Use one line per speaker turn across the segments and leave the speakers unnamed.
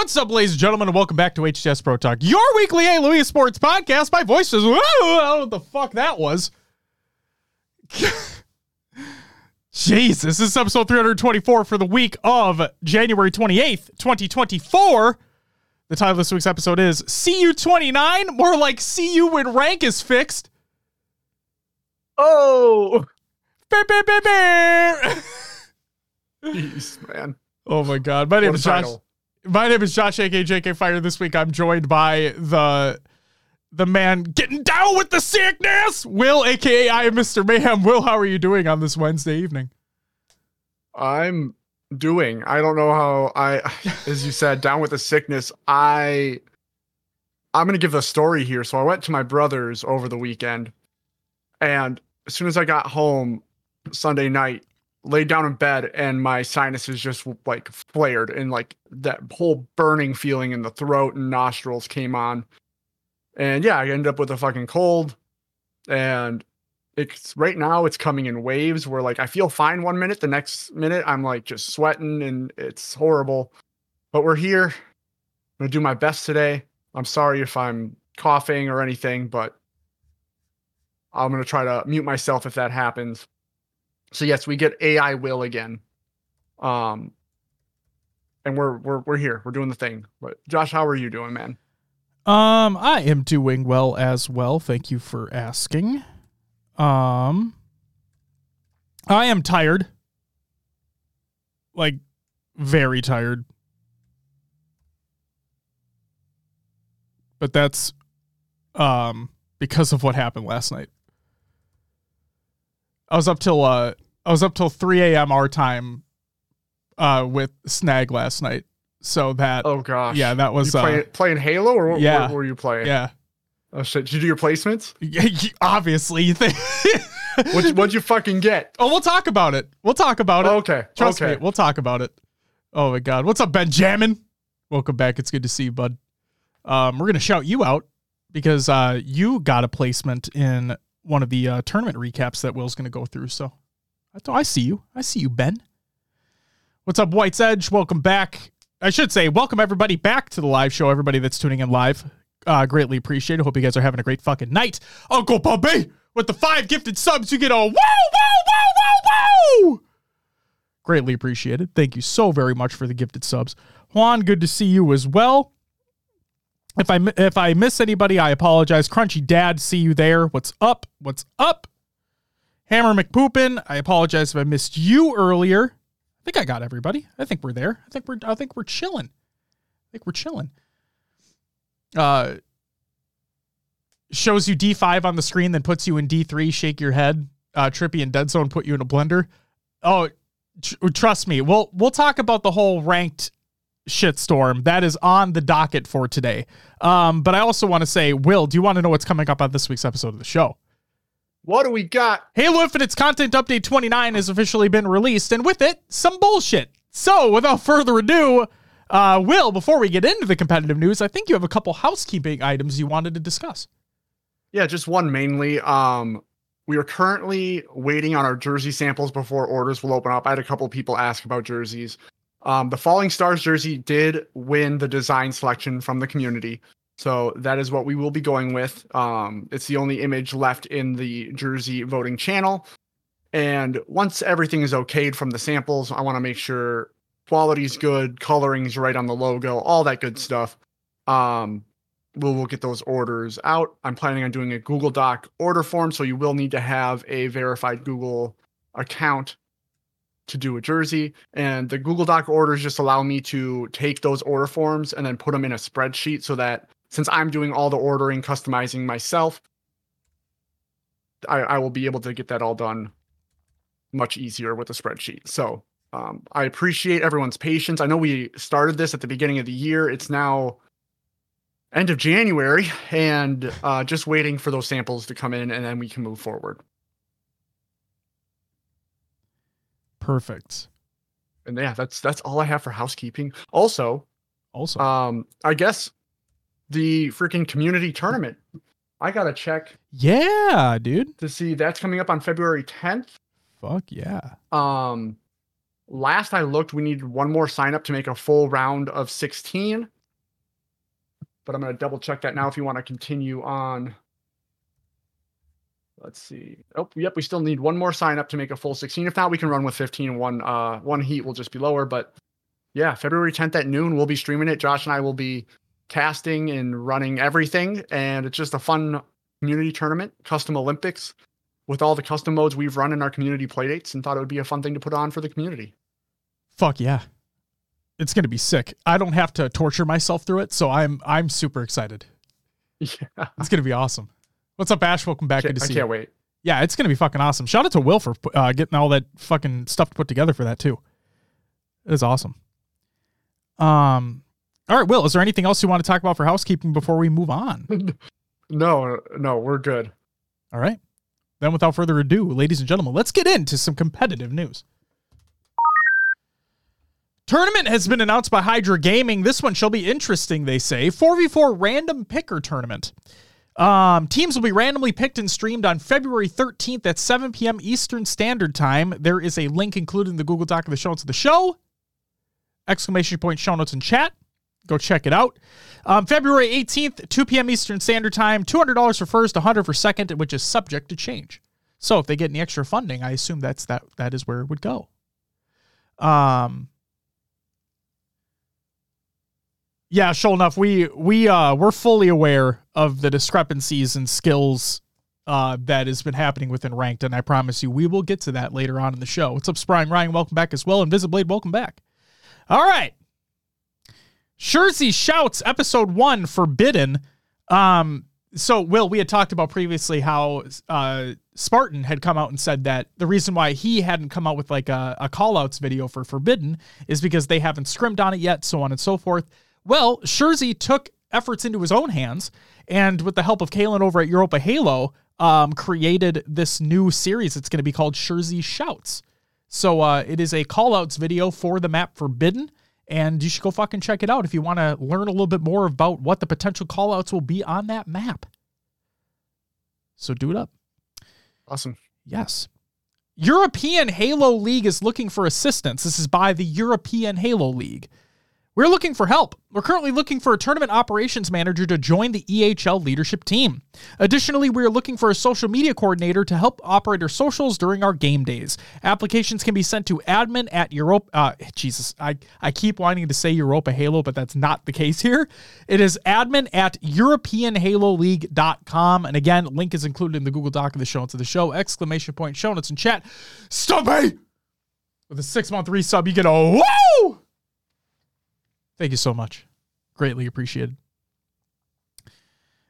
What's up, ladies and gentlemen, and welcome back to HCS Pro Talk, your weekly Halo esports podcast. My voice is, I don't know what the fuck that was. Jesus, this is episode 324 for the week of January 28th, 2024. The title of this week's episode is CU 29, more like see you when rank is fixed.
Oh,
Bear, bear, bear, bear.
jeez, man.
Oh my god. My name
What
is Josh.
title.
My name is Josh aka JK Fire. This week I'm joined by the the man getting down with the sickness, Will, aka I am Mr. Mayhem. Will, how are you doing on this Wednesday evening?
I'm doing. I don't know how I, as you said, down with the sickness. I, I'm gonna give a story here. So I went to my brother's over the weekend, and as soon as I got home Sunday night, laid down in bed, and my sinuses just like flared, and like that whole burning feeling in the throat and nostrils came on. And yeah, I ended up with a fucking cold, and it's right now it's coming in waves where like I feel fine one minute, the next minute I'm like just sweating and it's horrible. But we're here. I'm gonna do my best today. I'm sorry if I'm coughing or anything, but I'm gonna try to mute myself if that happens. So yes, we get AI will again. Um and we're we're we're here. We're doing the thing. But Josh, how are you doing, man?
Um, I am doing well as well. Thank you for asking. Um, I am tired. Like, very tired. But that's um because of what happened last night. I was up till uh I was up till 3 a.m. our time uh with Snag last night. So that
Oh gosh.
yeah, that was
you
uh
playing Halo or what,
yeah.
what were you playing?
yeah.
Oh shit. Did you do your placements?
Yeah, you- obviously you think
What'd, what'd you fucking get?
oh we'll talk about it we'll talk about it
Okay.
trust
okay.
me we'll talk about it oh my god what's up benjamin welcome back it's good to see you bud um we're gonna shout you out because uh you got a placement in one of the uh, tournament recaps that will's gonna go through so i thought i see you i see you ben what's up white's edge welcome back i should say welcome everybody back to the live show everybody that's tuning in live uh, greatly appreciated. Hope you guys are having a great fucking night. Uncle Puppy with the five gifted subs, you get a wow, wow, wow, wow, wow. Greatly appreciated. Thank you so very much for the gifted subs. Juan, good to see you as well. If I if I miss anybody, I apologize. Crunchy Dad, see you there. What's up? What's up? Hammer McPoopin, I apologize if I missed you earlier. I think I got everybody. I think we're there. I think we're I think we're chilling. I think we're chilling uh shows you D5 on the screen, then puts you in D3, shake your head. Uh Trippy and Dead Zone put you in a blender. Oh, tr- trust me. We'll we'll talk about the whole ranked shitstorm that is on the docket for today. Um, but I also want to say, Will, do you want to know what's coming up on this week's episode of the show?
What do we got?
Halo Infinite's content update 29 has officially been released, and with it, some bullshit. So, without further ado, uh, Will, before we get into the competitive news, I think you have a couple housekeeping items you wanted to discuss.
Yeah, just one mainly. Um, we are currently waiting on our jersey samples before orders will open up. I had a couple people ask about jerseys. Um, the Falling Stars jersey did win the design selection from the community. So that is what we will be going with. Um, it's the only image left in the jersey voting channel. And once everything is okayed from the samples, I want to make sure quality's good, coloring's right on the logo, all that good stuff. Um, we'll, we'll get those orders out. I'm planning on doing a Google Doc order form, so you will need to have a verified Google account to do a jersey. And the Google Doc orders just allow me to take those order forms and then put them in a spreadsheet so that since I'm doing all the ordering, customizing myself, I, I will be able to get that all done much easier with a spreadsheet. So um, I appreciate everyone's patience. I know we started this at the beginning of the year. It's now end of January, and uh, just waiting for those samples to come in, and then we can move forward.
Perfect.
And yeah, that's that's all I have for housekeeping. Also,
Also,
um, I guess the freaking community tournament. I gotta check
yeah, dude.
to see that's coming up on February 10th.
Fuck yeah.
Um, last I looked, we needed one more sign up to make a full round of 16. But I'm going to double check that now if you want to continue on. Let's see. Oh, yep, we still need one more sign up to make a full 16. If not, we can run with 15 one uh one heat will just be lower, but yeah, February 10th at noon we'll be streaming it. Josh and I will be casting and running everything and it's just a fun community tournament, custom Olympics with all the custom modes we've run in our community playdates and thought it would be a fun thing to put on for the community.
Fuck yeah. It's going to be sick. I don't have to torture myself through it, so I'm I'm super excited.
Yeah.
It's going to be awesome. What's up, Ash? Welcome back. Good to
I
see
can't
you.
wait.
Yeah, it's going to be fucking awesome. Shout out to Will for uh, getting all that fucking stuff put together for that too. It is awesome. Um, all right, Will, is there anything else you want to talk about for housekeeping before we move on?
No, no, we're good.
All right. Then, without further ado, ladies and gentlemen, let's get into some competitive news. Tournament has been announced by Hydra Gaming. This one shall be interesting, they say. 4v4 random picker tournament. Um, teams will be randomly picked and streamed on February 13th at 7 p.m. Eastern Standard Time. There is a link included in the Google Doc of the show notes of the show. Exclamation point show notes in chat. Go check it out. Um, February 18th, 2 p.m. Eastern Standard Time. $200 for first, 100 for second, which is subject to change. So if they get any extra funding, I assume that's that that is where it would go. Um, yeah, sure enough, we we uh we're fully aware of the discrepancies in skills uh that has been happening within ranked, and I promise you we will get to that later on in the show. What's up, Sprine Ryan? Welcome back as well. Invisiblade, welcome back. All right. Shurzy shouts episode one forbidden. Um, so Will, we had talked about previously how uh Spartan had come out and said that the reason why he hadn't come out with like a, a call outs video for Forbidden is because they haven't scrimmed on it yet, so on and so forth. Well, Shurzy took efforts into his own hands and with the help of Kalen over at Europa Halo, um, created this new series. It's going to be called Shurzy Shouts. So uh, it is a call outs video for the map Forbidden. And you should go fucking check it out if you want to learn a little bit more about what the potential call outs will be on that map. So do it up.
Awesome.
Yes. European Halo League is looking for assistance. This is by the European Halo League. We're looking for help. We're currently looking for a tournament operations manager to join the EHL leadership team. Additionally, we are looking for a social media coordinator to help operate our socials during our game days. Applications can be sent to admin at Europe. Uh, Jesus, I, I keep wanting to say Europa Halo, but that's not the case here. It is admin at EuropeanHaloLeague.com. And again, link is included in the Google Doc of the show notes of the show. Exclamation point, show notes in chat. Stumpy! With a six month resub, you get a woo! Thank you so much. Greatly appreciated.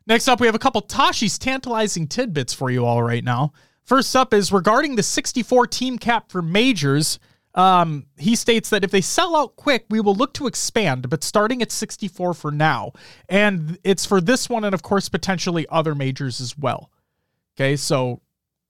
Next up, we have a couple Tashi's tantalizing tidbits for you all right now. First up is regarding the 64 team cap for majors. Um, he states that if they sell out quick, we will look to expand, but starting at 64 for now. And it's for this one and, of course, potentially other majors as well. Okay, so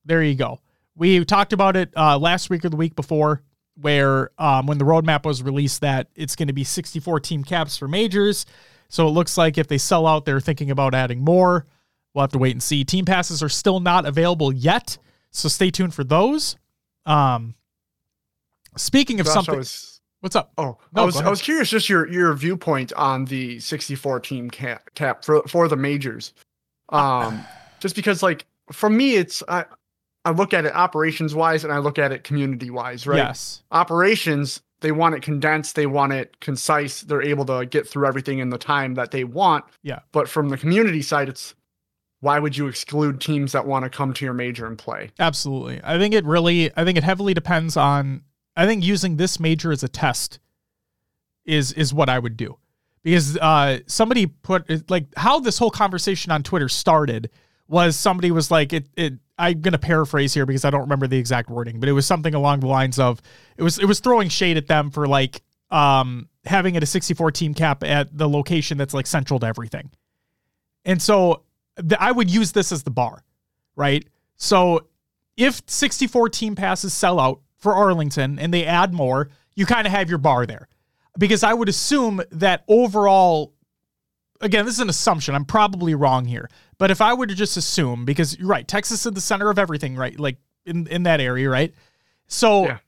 there you go. We talked about it uh, last week or the week before where um, when the roadmap was released that it's going to be 64 team caps for majors. So it looks like if they sell out, they're thinking about adding more. We'll have to wait and see. Team passes are still not available yet, so stay tuned for those. Um, speaking of
Josh,
something,
was-
what's up?
Oh,
No,
I was I was curious just your your viewpoint on the 64 team cap, cap for for the majors. Um just because like for me it's I I look at it operations wise and I look at it community wise, right?
Yes,
Operations they want it condensed, they want it concise, they're able to get through everything in the time that they want.
Yeah.
But from the community side it's why would you exclude teams that want to come to your major and play?
absolutely. I think it really, I think it heavily depends on. I think using this major as a test is is what I would do because uh, somebody put like how this whole conversation on Twitter started was somebody was like it it I'm gonna paraphrase here because I don't remember the exact wording, but it was something along the lines of it was it was throwing shade at them for like um having it a 64 team cap at the location that's like central to everything. And so th- I would use this as the bar, right? So if 64 team passes sell out for Arlington and they add more, you kind of have your bar there. Because I would assume that overall, again, this is an assumption. I'm probably wrong here. But if I were to just assume, because you're right, Texas is the center of everything, right? Like in, in that area, right? So
Yeah.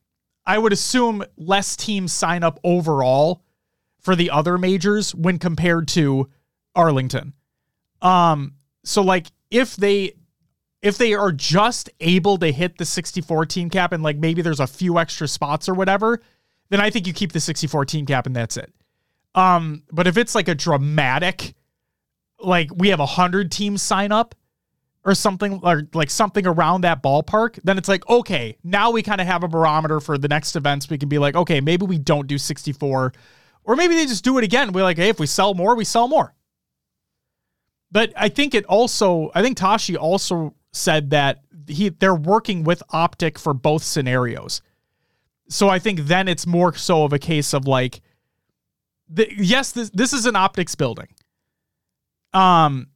I would assume less teams sign up overall for the other majors when compared to Arlington. Um, so like if they if they are just able to hit the 64 team cap and like maybe there's a few extra spots or whatever, then I think you keep the 64 team cap and that's it. Um, but if it's like a dramatic, like we have a hundred teams sign up or something or like something around that ballpark, then it's like, okay, now we kind of have a barometer for the next events. We can be like, okay, maybe we don't do 64, or maybe they just do it again. We're like, hey, if we sell more, we sell more. But I think it also, I think Tashi also said that he they're working with Optic for both scenarios. So I think then it's more so of a case of like, the, yes, this this is an optics building. Um,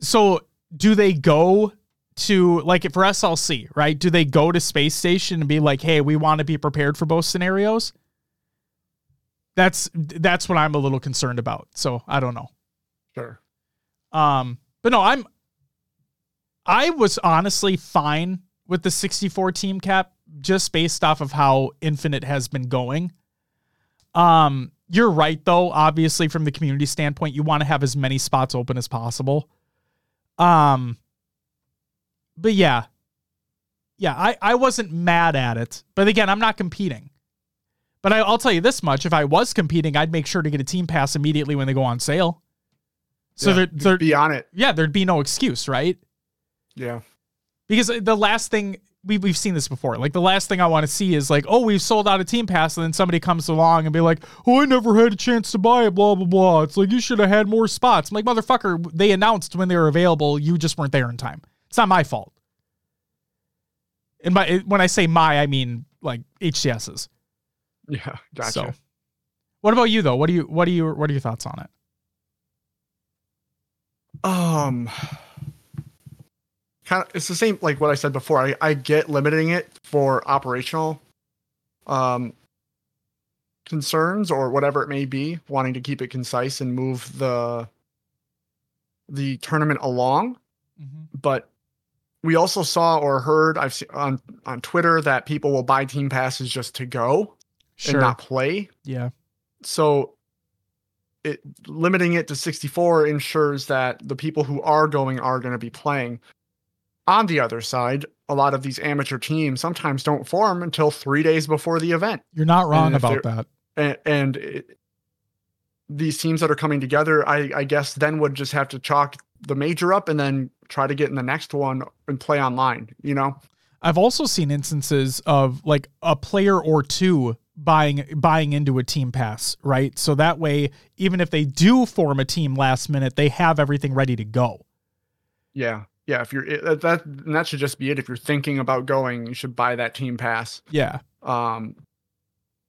so do they go to like for SLC, right? Do they go to space station and be like, "Hey, we want to be prepared for both scenarios"? That's that's what I'm a little concerned about. So I don't know.
Sure.
Um, but no, I'm I was honestly fine with the 64 team cap just based off of how Infinite has been going. Um, you're right though, obviously from the community standpoint, you want to have as many spots open as possible. Um but yeah. Yeah, I, I wasn't mad at it. But again, I'm not competing. But I, I'll tell you this much: if I was competing, I'd make sure to get a team pass immediately when they go on sale. So
yeah,
there, there,
be on it.
Yeah, there'd be no excuse, right?
Yeah.
Because the last thing we we've seen this before. Like the last thing I want to see is like, oh, we've sold out a team pass, and then somebody comes along and be like, oh, I never had a chance to buy it, blah blah blah. It's like you should have had more spots. I'm like, motherfucker, they announced when they were available. You just weren't there in time. It's not my fault. And my when I say my, I mean like HCS's.
Yeah, gotcha. So,
what about you though? What do you what do you what are your thoughts on it?
Um kind of it's the same like what I said before. I, I get limiting it for operational um concerns or whatever it may be, wanting to keep it concise and move the the tournament along. Mm-hmm. But we also saw or heard I've seen on on Twitter that people will buy team passes just to go sure. and not play.
Yeah.
So it limiting it to 64 ensures that the people who are going are going to be playing. On the other side, a lot of these amateur teams sometimes don't form until three days before the event.
You're not wrong about that.
And, and it, these teams that are coming together, I, I guess, then would just have to chalk the major up and then try to get in the next one and play online, you know?
I've also seen instances of like a player or two buying buying into a team pass, right? So that way, even if they do form a team last minute, they have everything ready to go.
Yeah yeah, if you're that that should just be it. If you're thinking about going, you should buy that team pass.
Yeah.
Um,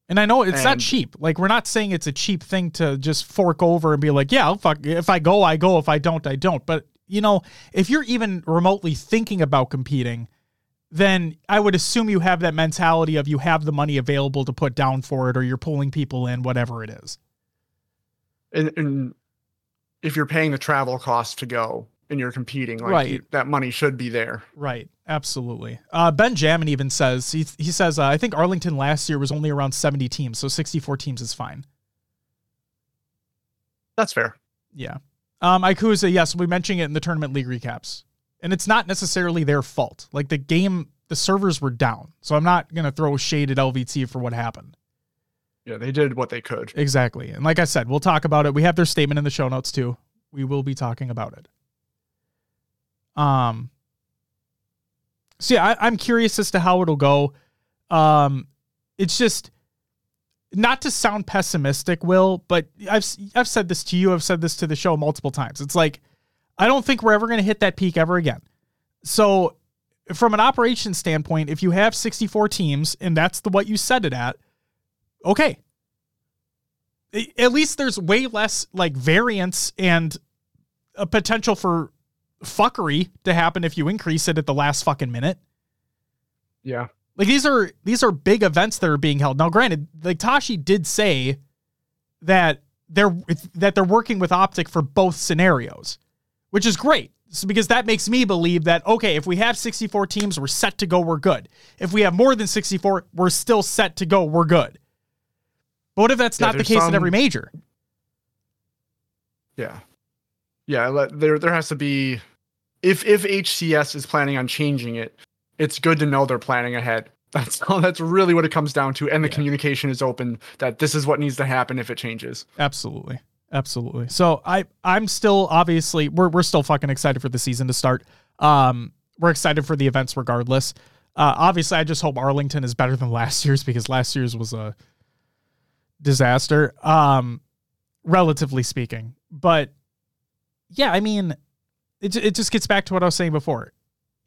and I know it's and, not cheap. Like we're not saying it's a cheap thing to just fork over and be like, yeah, fuck. If I go, I go. If I don't, I don't. But you know, if you're even remotely thinking about competing, then I would assume you have that mentality of you have the money available to put down for it, or you're pulling people in, whatever it is.
And, and if you're paying the travel cost to go, and you're competing, like
right.
You, that money should be there.
Right. Absolutely. Uh, ben Jamin even says he he says uh, I think Arlington last year was only around 70 teams, so 64 teams is fine.
That's fair.
Yeah. Um, Ikuza, yes, we mentioned it in the tournament league recaps, and it's not necessarily their fault. Like the game, the servers were down, so I'm not gonna throw shade at LVT for what happened.
Yeah, they did what they could.
Exactly, and like I said, we'll talk about it. We have their statement in the show notes too. We will be talking about it. Um, so yeah, I, am curious as to how it'll go. Um, it's just not to sound pessimistic, Will, but I've I've said this to you. I've said this to the show multiple times. It's like I don't think we're ever going to hit that peak ever again. So, from an operations standpoint, if you have 64 teams and that's the what you set it at, okay. At least there's way less like variance and a potential for fuckery to happen if you increase it at the last fucking minute.
Yeah.
Like these are these are big events that are being held. Now, granted, like Tashi did say that they're that they're working with Optic for both scenarios, which is great. So because that makes me believe that okay, if we have 64 teams, we're set to go, we're good. If we have more than 64, we're still set to go, we're good. But what if that's
Yeah,
not the case in every major?
Yeah. Yeah, there there has to be if if HCS is planning on changing it, it's good to know they're planning ahead. That's all that's really what it comes down to and the
Yeah.
communication is open that this is what needs to happen if it changes.
Absolutely. Absolutely. So I I'm still obviously we're we're still fucking excited for the season to start. Um we're excited for the events regardless. Uh obviously I just hope Arlington is better than last year's because last year's was a disaster. Um relatively speaking. But yeah, I mean it it just gets back to what I was saying before.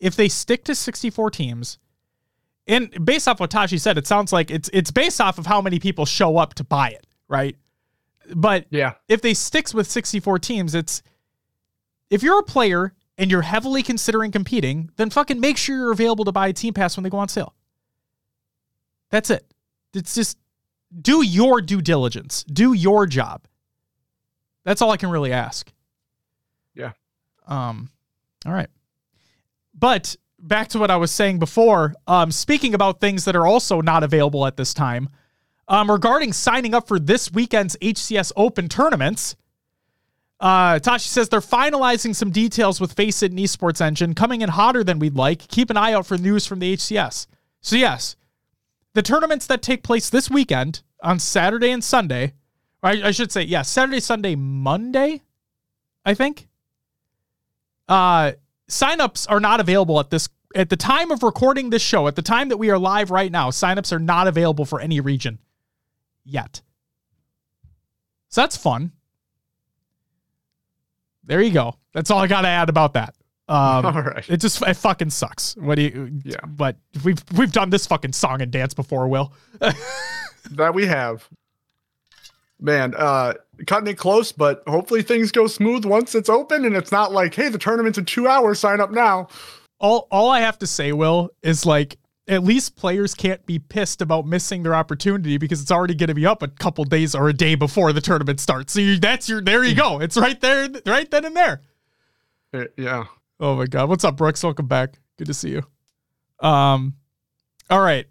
If they stick to 64 teams and based off what Tashi said, it sounds like it's it's based off of how many people show up to buy it, right? But
Yeah.
if they sticks with 64 teams, it's if you're a player and you're heavily considering competing, then fucking make sure you're available to buy a team pass when they go on sale. That's it. It's just do your due diligence. Do your job. That's all I can really ask. Um all right. But back to what I was saying before, um speaking about things that are also not available at this time, um, regarding signing up for this weekend's HCS Open tournaments. Uh, Tashi says they're finalizing some details with Faceit and Esports Engine, coming in hotter than we'd like. Keep an eye out for news from the HCS. So yes, the tournaments that take place this weekend on Saturday and Sunday, I, I should say, yeah, Saturday, Sunday, Monday, I think. Uh, signups are not available at this at the time of recording this show. At the time that we are live right now, signups are not available for any region yet. So that's fun. There you go. That's all I got to add about that. Um,
All right.
It just it fucking sucks. What do you?
Yeah.
But we've we've done this fucking song and dance before, Will.
That we have. Man, uh cutting it close, but hopefully things go smooth once it's open and it's not like, hey, the tournament's in two hours, sign up now.
all all I have to say, Will, is like at least players can't be pissed about missing their opportunity because it's already going to be up a couple days or a day before the tournament starts. So you, that's your there you go. It's right there, right then and there.
Uh, Yeah.
Oh my god, what's up, Brooks? Welcome back. Good to see you. Um, all right,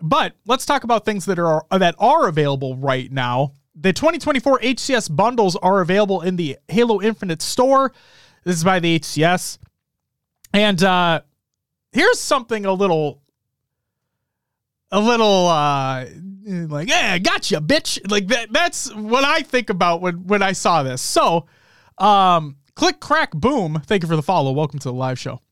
but let's talk about things that are that are available right now. The 2024 HCS bundles are available in the Halo Infinite store. This is by the HCS, and uh, here's something a little, a little uh, like, yeah, gotcha, bitch. Like that. That's what I think about when when I saw this. So, um, click, crack, boom. Thank you for the follow. Welcome to the live show.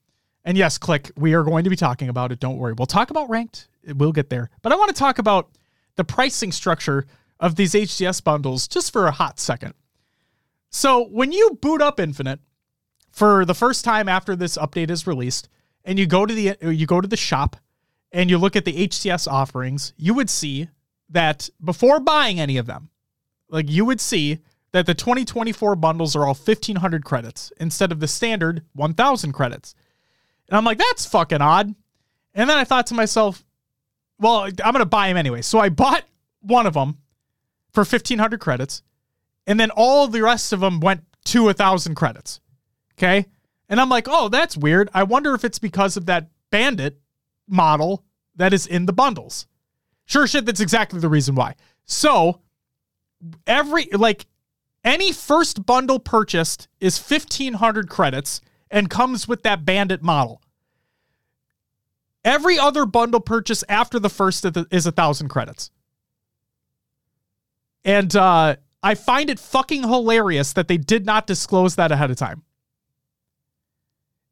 And yes, click. We are going to be talking about it. Don't worry. We'll talk about ranked. We'll get there. But I want to talk about the pricing structure of these HCS bundles just for a hot second. So when you boot up Infinite for the first time after this update is released, and you go to the you go to the shop and you look at the HCS offerings, you would see that before buying any of them, like you would see that the 2024 bundles are all 1500 credits instead of the standard 1000 credits. And I'm like, that's fucking odd. And then I thought to myself, well, I'm going to buy them anyway. So I bought one of them for 1500 credits. And then all the rest of them went to a 1000 credits. Okay. And I'm like, oh, that's weird. I wonder if it's because of that bandit model that is in the bundles. Sure shit, that's exactly the reason why. So every like any first bundle purchased is 1500 credits and comes with that bandit model. Every other bundle purchase after the first is a thousand credits. And uh, I find it fucking hilarious that they did not disclose that ahead of time.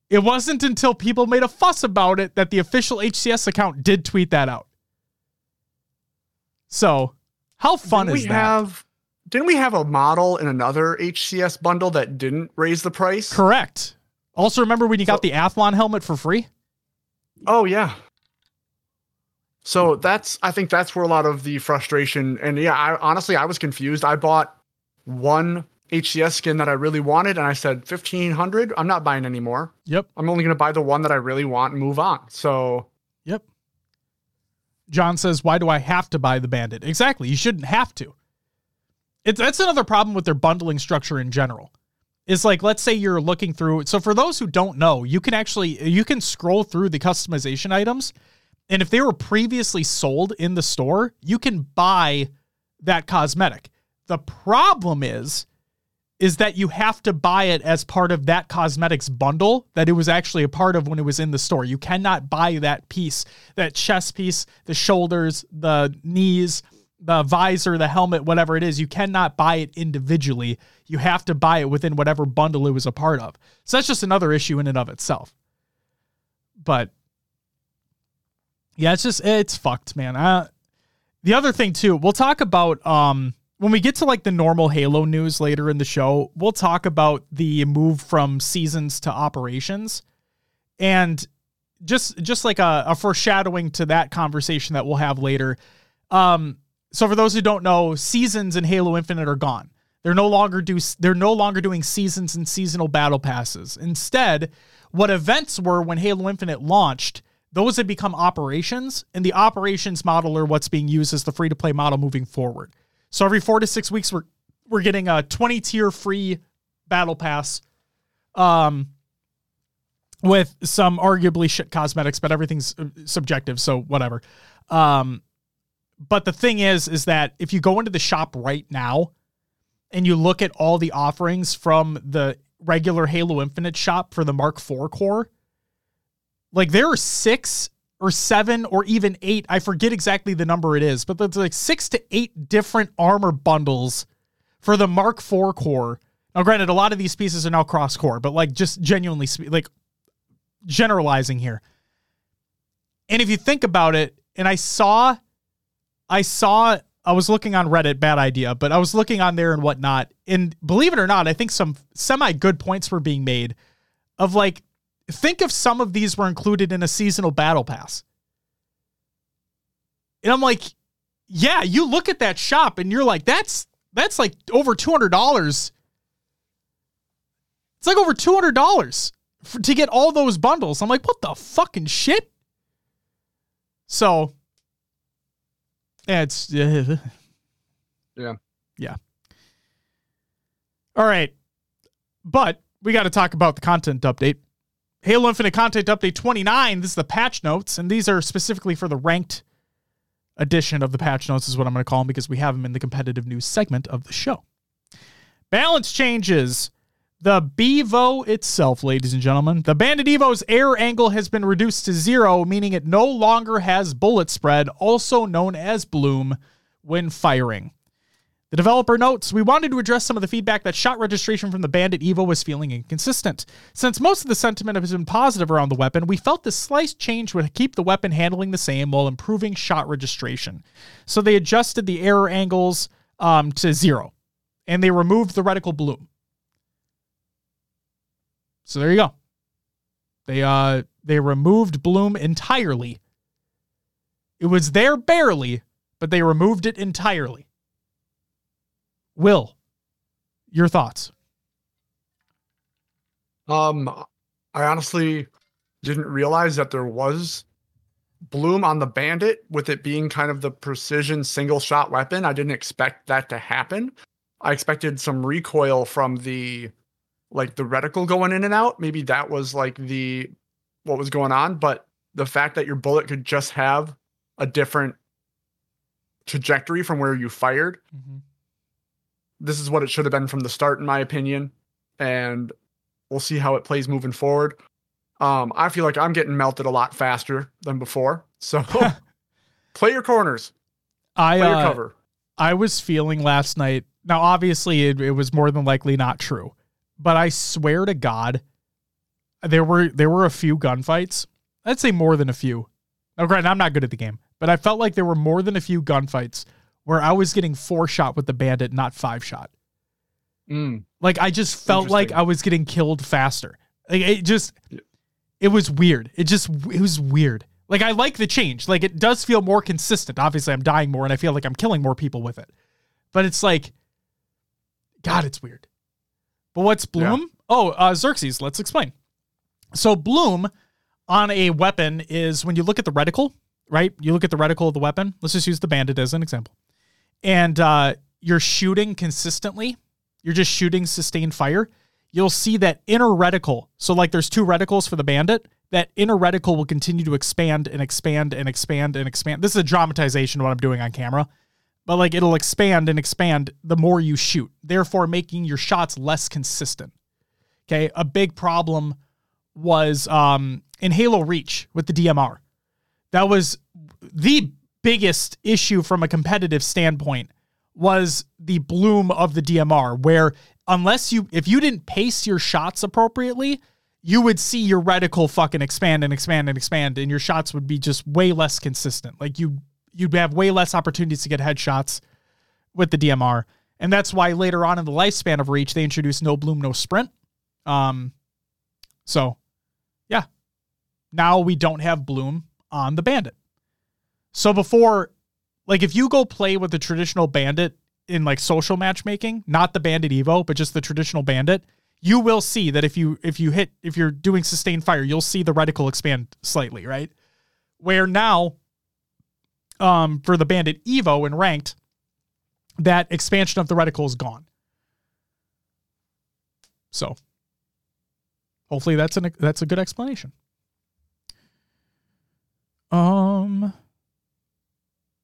It wasn't until people made a fuss about it that the official HCS account did tweet that out. So, how fun
Didn't
is
we
that?
have didn't we have a model in another HCS bundle that didn't raise the price?
Correct. Also, remember when you got the Athlon helmet for free?
Oh yeah. So that's I think that's where a lot of the frustration and yeah, I honestly I was confused. I bought one HCS skin that I really wanted and I said 1500, I'm not buying anymore.
Yep.
I'm only going to buy the one that I really want and move on. So
Yep. John says, "Why do I have to buy the Bandit?" Exactly. You shouldn't have to. It's that's another problem with their bundling structure in general. is like let's say you're looking through so for those who don't know you can actually you can scroll through the customization items and if they were previously sold in the store you can buy that cosmetic the problem is is that you have to buy it as part of that cosmetics bundle that it was actually a part of when it was in the store you cannot buy that piece that chest piece the shoulders the knees the visor, the helmet, whatever it is, you cannot buy it individually. You have to buy it within whatever bundle it was a part of. So that's just another issue in and of itself. But yeah, it's just it's fucked, man. Uh, the other thing too, we'll talk about um when we get to like the normal Halo news later in the show, we'll talk about the move from seasons to operations. And just just like a, a foreshadowing to that conversation that we'll have later. Um, so for those who don't know, seasons in Halo Infinite are gone. They're no longer do they're no longer doing seasons and seasonal battle passes. Instead, what events were when Halo Infinite launched, those have become operations, and the operations model are what's being used as the free to play model moving forward. So every four to six weeks, we're we're getting a 20 tier free battle pass, um, with some arguably shit cosmetics, but everything's uh, subjective, so whatever. Um, but the thing is, is that if you go into the shop right now and you look at all the offerings from the regular Halo Infinite shop for the Mark IV core, like there are six or seven or even eight. I forget exactly the number it is, but there's like six to eight different armor bundles for the Mark IV core. Now, granted, a lot of these pieces are now cross core, but like just genuinely, like generalizing here. And if you think about it, and I saw I saw I was looking on Reddit, bad idea, but I was looking on there and whatnot. And believe it or not, I think some semi good points were being made of like, think if some of these were included in a seasonal battle pass. And I'm like, yeah, you look at that shop and you're like, that's that's like over two hundred dollars. It's like over two hundred dollars to get all those bundles. I'm like, what the fucking shit? So yeah, it's uh,
yeah,
yeah. All right, but we got to talk about the content update. Halo Infinite Content Update 29. This is the patch notes, and these are specifically for the ranked edition of the patch notes, is what I'm going to call them because we have them in the competitive news segment of the show. Balance changes. The Bevo itself, ladies and gentlemen, the Bandit Evo's error angle has been reduced to zero, meaning it no longer has bullet spread, also known as bloom, when firing. The developer notes, we wanted to address some of the feedback that shot registration from the Bandit Evo was feeling inconsistent. Since most of the sentiment has been positive around the weapon, we felt this slight change would keep the weapon handling the same while improving shot registration. So they adjusted the error angles um, to zero, and they removed the reticle bloom. So there you go. They uh they removed Bloom entirely. It was there barely, but they removed it entirely. Will, your thoughts?
Um I honestly didn't realize that there was bloom on the bandit with it being kind of the precision single shot weapon. I didn't expect that to happen. I expected some recoil from the like the reticle going in and out. Maybe that was like the what was going on, but the fact that your bullet could just have a different trajectory from where you fired. Mm-hmm. This is what it should have been from the start, in my opinion. And we'll see how it plays moving forward. Um, I feel like I'm getting melted a lot faster than before. So play your corners.
I play your uh, cover. I was feeling last night. Now, obviously, it, it was more than likely not true but I swear to God, there were there were a few gunfights. I'd say more than a few. Now, granted, I'm not good at the game, but I felt like there were more than a few gunfights where I was getting four shot with the bandit, not five shot.
Mm.
Like I just felt like I was getting killed faster. Like it just, it was weird. It just it was weird. Like I like the change. Like it does feel more consistent. Obviously, I'm dying more, and I feel like I'm killing more people with it. But it's like, God, it's weird. But what's Bloom? Yeah. Oh, uh, Xerxes, let's explain. So, Bloom on a weapon is when you look at the reticle, right? You look at the reticle of the weapon. Let's just use the bandit as an example. And uh, you're shooting consistently, you're just shooting sustained fire. you'll see that inner reticle. So like there's two reticles for the bandit. That inner reticle will continue to expand and expand and expand and expand. This is a dramatization of what I'm doing on camera. But like it'll expand and expand the more you shoot, therefore making your shots less consistent. Okay. A big problem was um, in Halo Reach with the DMR. That was the biggest issue from a competitive standpoint was the bloom of the DMR, where unless you if you didn't pace your shots appropriately, you would see your reticle fucking expand and expand and expand, and your shots would be just way less consistent. Like you you'd have way less opportunities to get headshots with the DMR. And that's why later on in the lifespan of Reach, they introduced no bloom, no sprint. Um, so yeah, now we don't have bloom on the bandit. So before, like if you go play with the traditional bandit in like social matchmaking, not the bandit Evo, but just the traditional bandit, you will see that if you if you hit if you're doing sustained fire, you'll see the reticle expand slightly, right? Where now um, for the Bandit Evo in ranked, that expansion of the reticle is gone. So hopefully that's an that's a good explanation. Um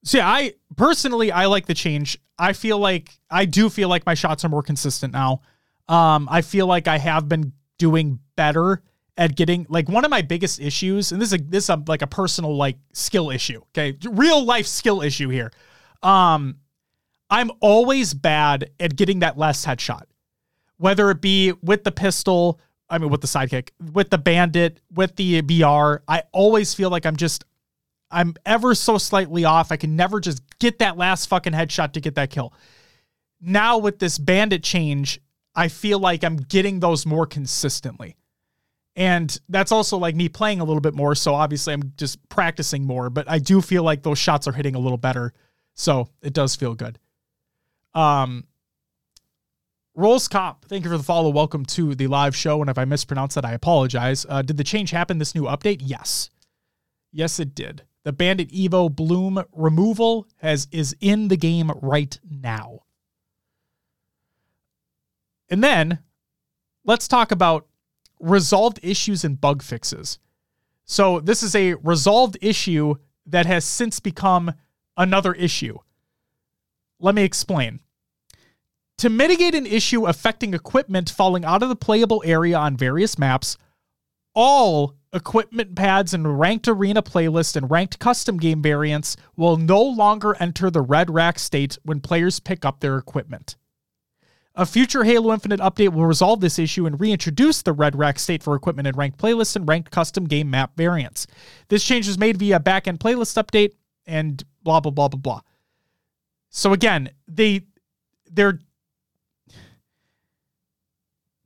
so yeah, I personally I like the change. I feel like I do feel like my shots are more consistent now. Um I feel like I have been doing better at getting like one of my biggest issues, and this is a, this is a, like a personal like skill issue. Okay, real life skill issue here. Um, I'm always bad at getting that last headshot, whether it be with the pistol. I mean, with the sidekick, with the bandit, with the BR. I always feel like I'm just, I'm ever so slightly off. I can never just get that last fucking headshot to get that kill. Now with this bandit change, I feel like I'm getting those more consistently. And that's also like me playing a little bit more. So obviously I'm just practicing more, but I do feel like those shots are hitting a little better. So it does feel good. Um, Rolls Cop, thank you for the follow. Welcome to the live show. And if I mispronounce that, I apologize. Uh, did the change happen this new update? Yes. Yes, it did. The Bandit Evo Bloom removal has is in the game right now. And then let's talk about resolved issues and bug fixes. So this is a resolved issue that has since become another issue. Let me explain. To mitigate an issue affecting equipment falling out of the playable area on various maps, all equipment pads and ranked arena playlist and ranked custom game variants will no longer enter the red rack state when players pick up their equipment. A future Halo Infinite update will resolve this issue and reintroduce the red rack state for equipment and ranked playlists and ranked custom game map variants. This change was made via backend playlist update and blah blah blah blah blah. So again, they they're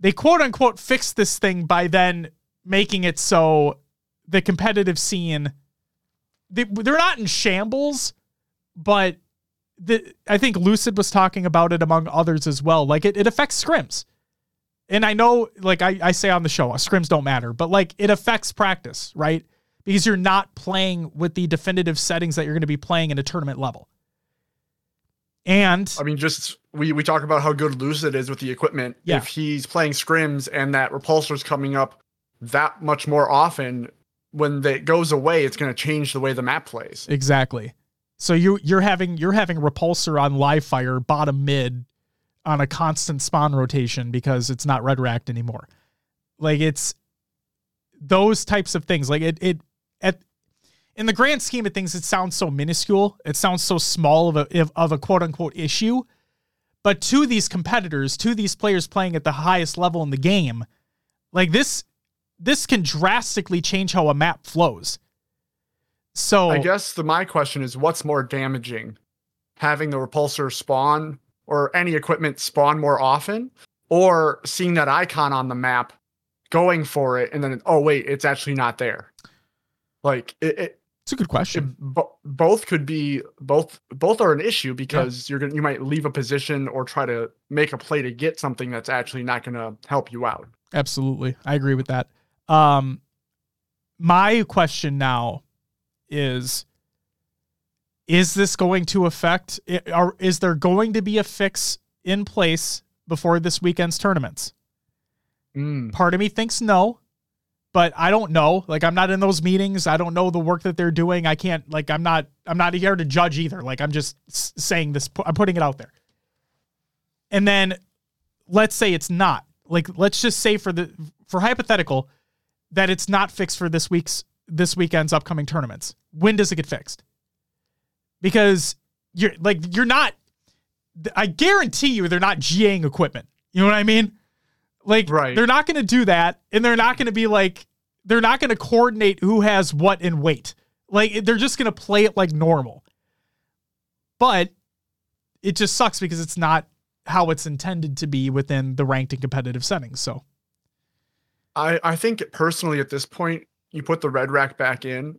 they quote unquote fixed this thing by then making it so the competitive scene they, they're not in shambles, but the I think Lucid was talking about it among others as well. Like it, it affects scrims. And I know, like I, I say on the show, uh, scrims don't matter, but like it affects practice, right? Because you're not playing with the definitive settings that you're going to be playing in a tournament level. And
I mean, just we we talk about how good Lucid is with the equipment.
Yeah.
If he's playing scrims and that repulsor's coming up that much more often, when it goes away, it's going to change the way the map plays.
Exactly. So you you're having you're having repulsor on live fire bottom mid on a constant spawn rotation because it's not red racked anymore. Like it's those types of things. Like it it at in the grand scheme of things, it sounds so minuscule. It sounds so small of a of a quote unquote issue. But to these competitors, to these players playing at the highest level in the game, like this this can drastically change how a map flows. So
I guess the my question is what's more damaging? Having the repulsor spawn or any equipment spawn more often or seeing that icon on the map going for it and then oh wait, it's actually not there. Like it, it
it's a good question.
bo- both could be both both are an issue because you're gonna you might leave a position or try to make a play to get something that's actually not gonna help you out.
Absolutely. I agree with that. Um my question now is is this going to affect or is there going to be a fix in place before this weekend's tournaments
Mm.
Part of me thinks no, but I don't know. Like I'm not in those meetings. I don't know the work that they're doing. I can't like I'm not I'm not here to judge either. Like I'm just saying this I'm putting it out there. And then let's say it's not. Like let's just say for the for hypothetical that it's not fixed for this week's this weekend's upcoming tournaments. When does it get fixed? Because you're like you're not I guarantee you they're not GAing equipment. You know what I mean? Like
Right.
they're not going to do that and they're not going to be like they're not going to coordinate who has what and weight. Like they're just going to play it like normal. But it just sucks because it's not how it's intended to be within the ranked and competitive settings. So,
I, I think personally at this point, you put the red rack back in,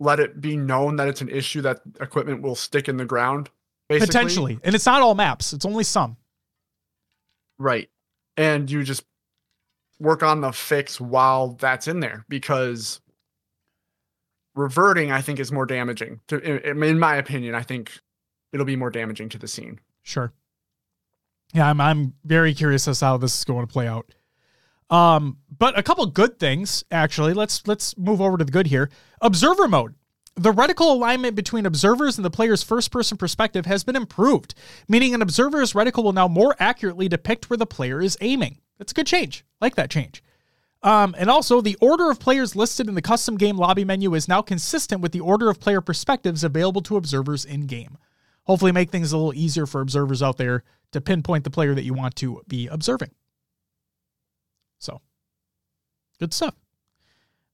let it be known that it's an issue that equipment will stick in the ground. Basically.
potentially. And it's not all maps, it's only some.
Right. And you just work on the fix while that's in there because reverting, I think, is more damaging. To, in, in my opinion, I think it'll be more damaging to the scene.
Sure. Yeah, I'm I'm very curious as to how this is going to play out. Um, but a couple good things actually. Let's let's move over to the good here. Observer mode. The reticle alignment between observers and the player's first person perspective has been improved, meaning an observer's reticle will now more accurately depict where the player is aiming. That's a good change. Like that change. Um, and also, the order of players listed in the custom game lobby menu is now consistent with the order of player perspectives available to observers in game. Hopefully, make things a little easier for observers out there to pinpoint the player that you want to be observing. So, good stuff.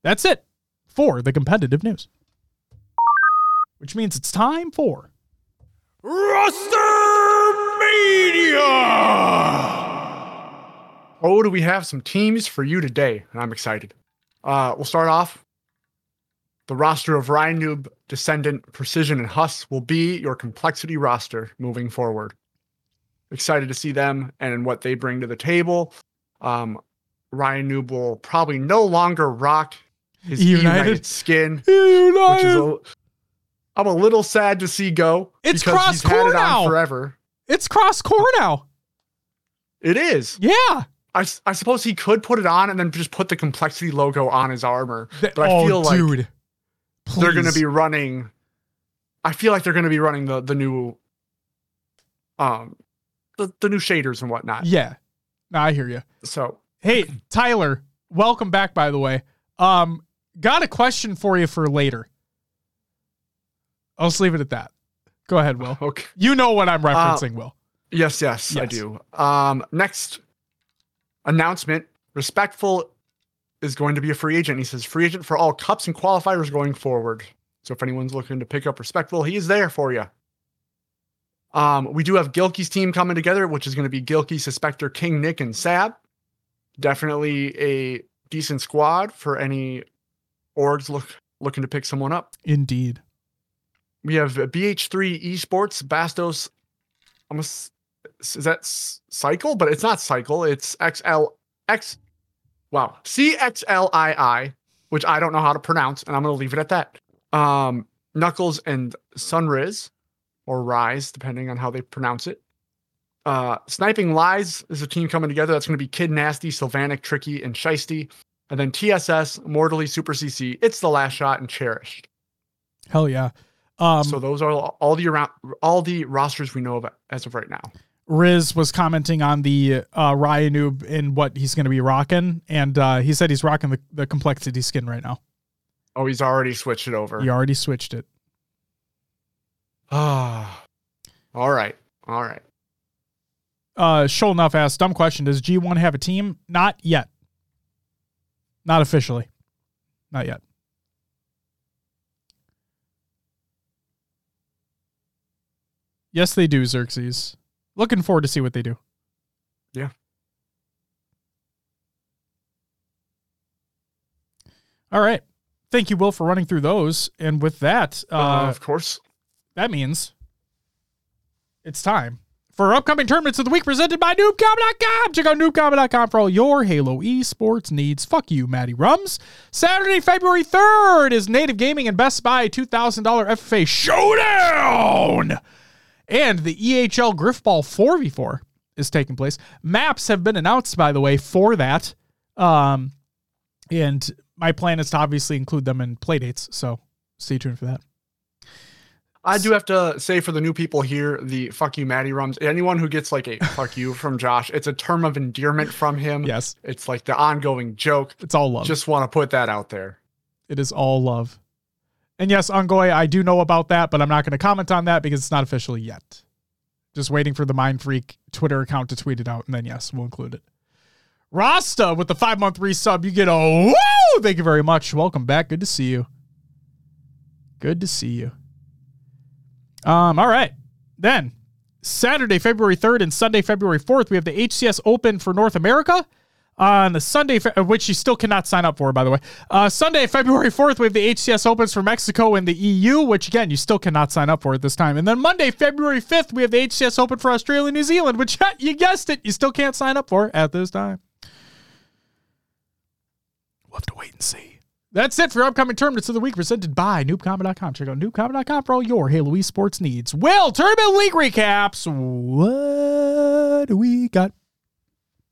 That's it for the competitive news. Which means it's time for
Roster Media! Oh, do we have some teams for you today? And I'm excited. Uh, we'll start off. The roster of RyaNoob, Descendant, Precision, and Huss will be your complexity roster moving forward. Excited to see them and what they bring to the table. Um, RyaNoob will probably no longer rock his
United.
United, skin, which is a, I'm a little sad to see go.
It's
had
cross-core now.
forever.
It's cross core now.
It is.
Yeah.
I, I suppose he could put it on and then just put the complexity logo on his armor. But I
oh,
feel like
dude.
they're going to be running. I feel like they're going to be running the the new, um, the, the new shaders and whatnot.
Yeah. No, I hear you.
So
Hey, Tyler, welcome back by the way. Um got a question for you for later. I'll just leave it at that. Go ahead, Will.
okay.
You know what I'm referencing, Will.
Yes, yes, I do. Um, next announcement: Respectful is going to be a free agent. He says free agent for all cups and qualifiers going forward. So if anyone's looking to pick up Respectful, he is there for you. Um, we do have Gilkey's team coming together, which is going to be Gilkey, Suspector, King, Nick, and Sab. Definitely a decent squad for any orgs look looking to pick someone up.
Indeed.
We have uh, BH3 Esports, Bastos. Almost is that Cycle? But it's not Cycle. It's XL X. Wow, CXLII, which I don't know how to pronounce, and I'm gonna leave it at that. Um, Knuckles and Sunriz, or Rise, depending on how they pronounce it. Uh, Sniping Lies is a team coming together. That's going to be Kid Nasty, Sylvanic, Tricky, and Shiesty. And then TSS, Mortally, Super CC, It's the Last Shot, and Cherished.
Hell yeah. Um
so those are all the around all the rosters we know of as of right now.
Riz was commenting on the uh RyaNoob and what he's gonna be rocking, and uh he said he's rocking the, the complexity skin right now.
Oh, he's already switched it over.
He already switched it.
Ah, all right, all right.
Uh Shoal enough asked dumb question. Does G1 have a team? Not yet. Not officially. Not yet. Yes, they do, Xerxes. Looking forward to see what they do.
Yeah.
All right. Thank you, Will, for running through those. And with that, uh,
Uh, of course.
that means it's time for upcoming tournaments of the week presented by noobcombat.com. Check out noobcombat.com for all your Halo esports needs. Fuck you, Matty Rums. Saturday, February 3rd is Native Gaming and Best Buy $2,000 FFA Showdown. And the EHL Griffball 4v4 is taking place. Maps have been announced, by the way, for that. Um, and my plan is to obviously include them in play dates. So stay tuned for that.
I do have to say for the new people here, the fuck you, Maddie Rums. Anyone who gets like a fuck you from Josh, it's a term of endearment from him.
Yes,
It's like the ongoing joke.
it's all love.
Just want to put that out there.
it is all love. And yes, Ongoy, I do know about that, but I'm not going to comment on that because it's not official yet. Just waiting for the Mindfreak Twitter account to tweet it out, and then yes, we'll include it. Rasta with the five month resub, you get a woo! Thank you very much. Welcome back. Good to see you. Good to see you. Um, all right. Then Saturday, February 3rd and Sunday, February 4th, we have the HCS Open for North America. On the Sunday, uh, which you still cannot sign up for, by the way. Uh, Sunday, February 4th, we have the HCS Opens for Mexico and the EU, which again, you still cannot sign up for at this time. And then Monday, February 5th, we have the HCS Open for Australia and New Zealand, which you guessed it, you still can't sign up for at this time. We'll have to wait and see. That's it for upcoming tournaments of the week presented by noobcombat.com. Check out noobcombat.com for all your Halo esports needs. Will, tournament week recaps. What do we got?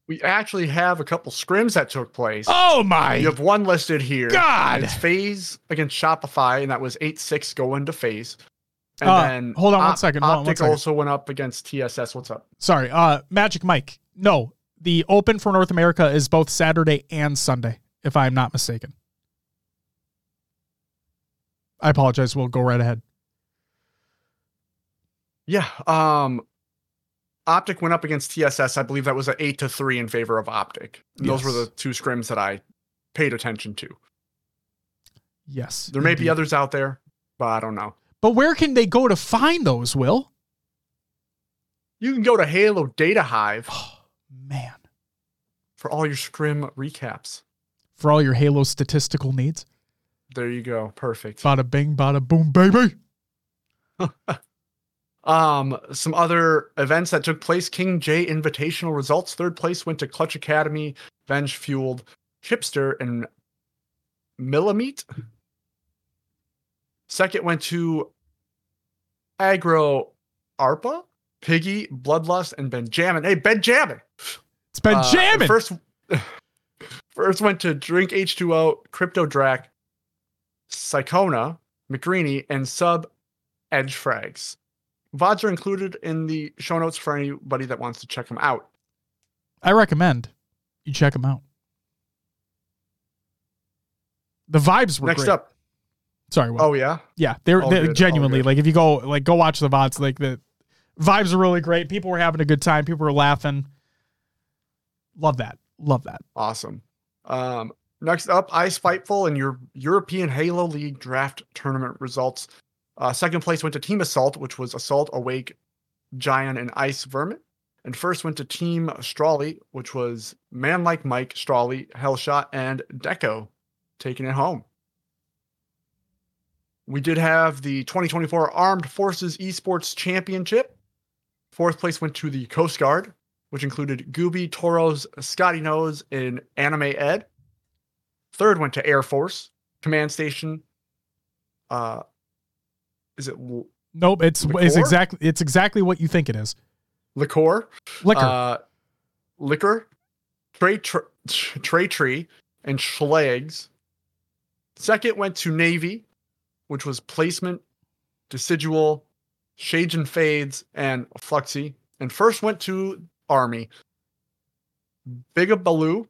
We actually have a couple scrims that took place.
Oh my
You have one listed here.
God.
It's Phase against Shopify, and that was 8 6 going to Phase. And
Uh,
then
hold on one
Op-
second, hold on one
Optic
second.
also went up against TSS. What's up?
Sorry, uh Magic Mike. No, the Open for North America is both Saturday and Sunday, if I'm not mistaken. I apologize. We'll go right ahead.
Yeah. Um Optic went up against TSS. I believe that was an eight to three in favor of Optic. And Those were the two scrims that I paid attention to.
Yes.
There may be others out there, but I don't know.
But where can they go to find those, Will?
You can go to Halo Data Hive
Oh, man.
for all your scrim recaps.
For all your Halo statistical needs.
There you go. Perfect.
Bada bing, bada boom, baby.
Um, some other events that took place: King J Invitational results. Third place went to Clutch Academy, Venge Fueled, Chipster, and Millimeat. Second went to Agro Arpa, Piggy, Bloodlust, and Benjamin. Hey, Benjamin!
It's Benjamin.
Uh. First, first went to Drink H2O, Crypto Drac, Psychona, McGreeny, and Sub Edge Frags. VODs are included in the show notes for anybody that wants to check them out.
I recommend you check them out. The vibes were
Next
great.
up,
Sorry, Will.
oh yeah,
Yeah, they're,
All
they're
good,
genuinely like if you go like go watch the VODs, like the vibes are really great. People were having a good time. People were laughing. Love that. Love that.
awesome. Um, next up, Ice Fightful and your European Halo League draft tournament results. Uh, second place went to Team Assault, which was Assault, Awake, Giant, and Ice Vermin. And first went to Team Strawley, which was Man Like Mike, Strawley, Hellshot, and Deco taking it home. We did have the 2024 Armed Forces Esports Championship. Fourth place went to the Coast Guard, which included Gooby, Toros, Scotty Nose, and Anime Ed. Third went to Air Force Command Station. Uh, is it
Nope, it's it's exactly it's exactly what you think it is.
Liquor?
Liquor.
Uh, liquor, Trey, tr- Trey Tree, and Schlags. Second went to Navy, which was placement, decidual, shades and fades, and fluxy. And first went to Army. Bigabaloo,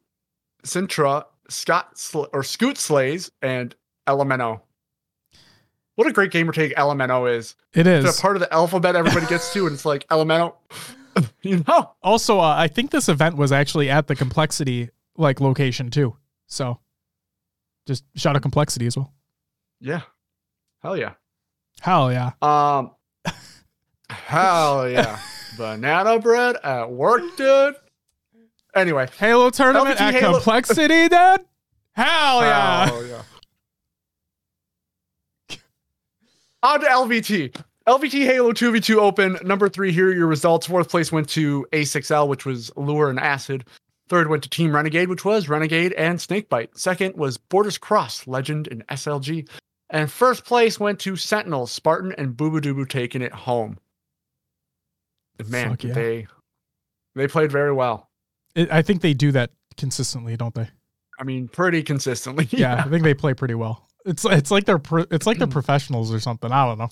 Sintra, Scott Sl- or Scoot Slays, and Elemento. What a great gamer take Elemento is.
it
It's a part of the alphabet everybody gets to, and it's like Elemento. you know?
Also, uh, I think this event was actually at the complexity like location too. So just shout out complexity as well.
Yeah. Hell yeah.
Hell yeah.
Um Hell yeah. Banana bread at work, dude. Anyway.
Halo tournament at
Halo-
complexity, dude. Hell yeah.
Hell yeah. On to LVT. LVT Halo 2v2 Open. Number three, here are your results. Fourth place went to A6L, which was Lure and Acid. Third went to Team Renegade, which was Renegade and Snakebite. Second was Borders Cross, Legend and SLG. And first place went to Sentinel, Spartan, and Booba Doobu taking it home. And man,
yeah.
they they played very well.
It, I think they do that consistently, don't they?
I mean, pretty consistently.
Yeah, I think they play pretty well. It's it's like they're pro, it's like they're professionals or something. I don't know.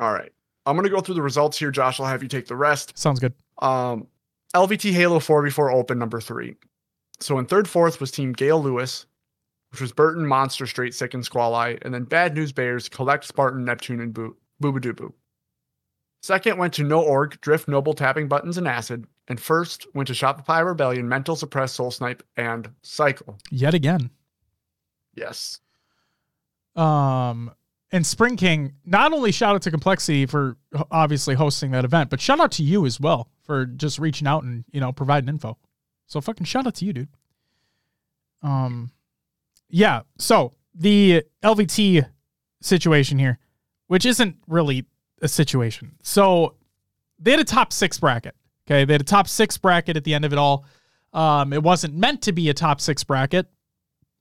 All right. I'm gonna go through the results here, Josh. I'll have you take the rest.
Sounds good.
Um, LVT Halo 4 before open number three. So in third, fourth was Team Gale Lewis, which was Burton, Monster, Straight, Sick, and Squall and then Bad News Bears, Collect, Spartan, Neptune, and Boo Boobadoo Second went to No Org, Drift, Noble, Tapping Buttons, and Acid. And first went to Shopify Rebellion, Mental, Suppress, Soul Snipe, and Cycle.
Yet again.
Yes.
Um, and Spring King, not only shout out to Complexity for obviously hosting that event, but shout out to you as well for just reaching out and, you know, providing info. So fucking shout out to you, dude. Um, yeah. So the LVT situation here, which isn't really a situation. So they had a top six bracket. Okay. They had a top six bracket at the end of it all. Um, it wasn't meant to be a top six bracket,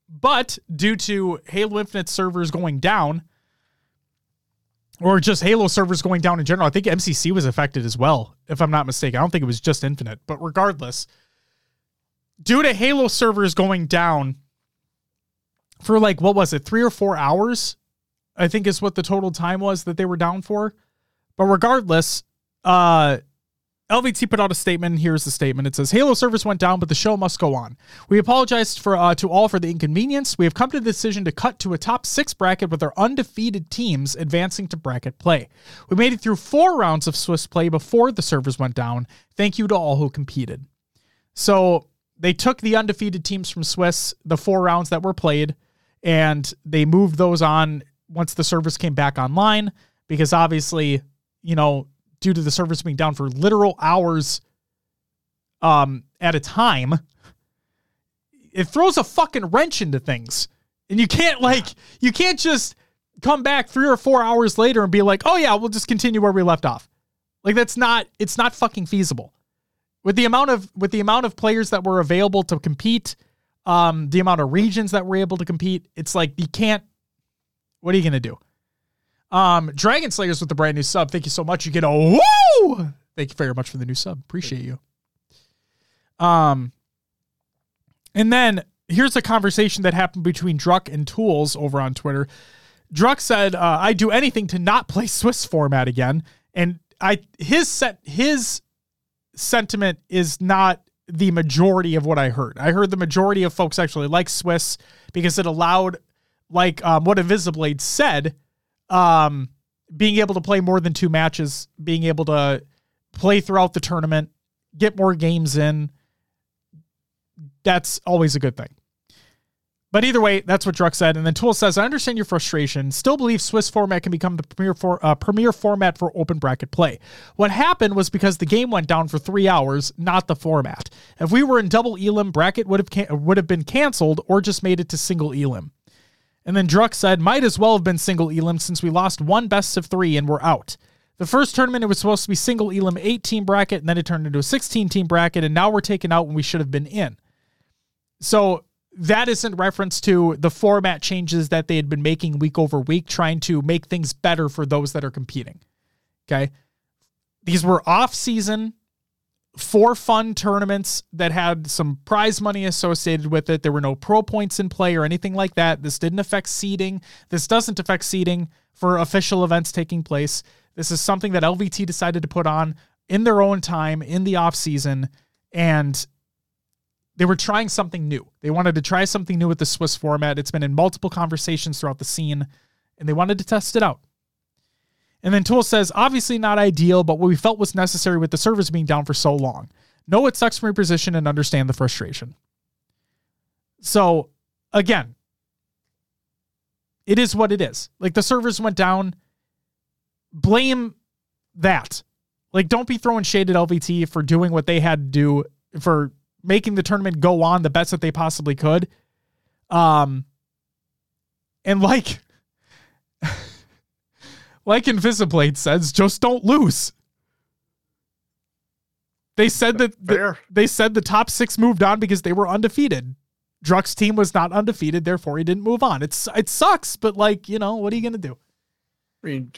but due to Halo Infinite servers going down, or just Halo servers going down in general, I think MCC was affected as well, if I'm not mistaken. I don't think it was just Infinite, but regardless, due to Halo servers going down for like, what was it, three or four hours? I think is what the total time was that they were down for. But regardless, uh, LVT put out a statement. Here's the statement. It says Halo service went down, but the show must go on. We apologize for uh, to all for the inconvenience. We have come to the decision to cut to a top six bracket with our undefeated teams advancing to bracket play. We made it through four rounds of Swiss play before the servers went down. Thank you to all who competed. So they took the undefeated teams from Swiss, the four rounds that were played, and they moved those on once the servers came back online because obviously you know, due to the service being down for literal hours um, at a time, it throws a fucking wrench into things. And you can't like you can't just come back 3 or 4 hours later and be like, "Oh yeah, we'll just continue where we left off." Like that's not it's not fucking feasible. With the amount of with the amount of players that were available to compete, um the amount of regions that were able to compete, it's like you can't what are you going to do? Um, Dragon Slayers with the brand new sub. Thank you so much. You get a woo. Thank you very much for the new sub. Appreciate you. Um, and then here's a conversation that happened between Druck and Tools over on Twitter. Druck said, uh, "I do anything to not play Swiss format again," and I his set his sentiment is not the majority of what I heard. I heard the majority of folks actually like Swiss because it allowed, like um, what Invisiblade said, um, being able to play more than two matches, being able to play throughout the tournament, get more games in, that's always a good thing. But either way, that's what Druck said. And then Tool says, I understand your frustration. Still believe Swiss format can become the premier, for, uh, premier format for open bracket play. What happened was because the game went down for three hours, not the format. If we were in double elim, bracket would have can- would have been canceled or just made it to single elim. And then Druck said, might as well have been single Elim since we lost one best of three and we're out. The first tournament, it was supposed to be single Elim 8 team bracket, and then it turned into a 16 team bracket, and now we're taken out when we should have been in. So that isn't reference to the format changes that they had been making week over week, trying to make things better for those that are competing. Okay. These were off season four fun tournaments that had some prize money associated with it. There were no pro points in play or anything like that. This didn't affect seeding. This doesn't affect seeding for official events taking place. This is something that LVT decided to put on in their own time in the off season and they were trying something new. They wanted to try something new with the Swiss format. It's been in multiple conversations throughout the scene and they wanted to test it out. And then Tool says, obviously not ideal, but what we felt was necessary with the servers being down for so long. Know it sucks from your position and understand the frustration. So, again, it is what it is. Like the servers went down. Blame that. Like, don't be throwing shade at LVT for doing what they had to do for making the tournament go on the best that they possibly could. Um, and like like Invisiblade says, just don't lose. They said that the, they said the top six moved on because they were undefeated. Druck's team was not undefeated, therefore he didn't move on. It's it sucks, but like you know, what are you gonna do?
I mean,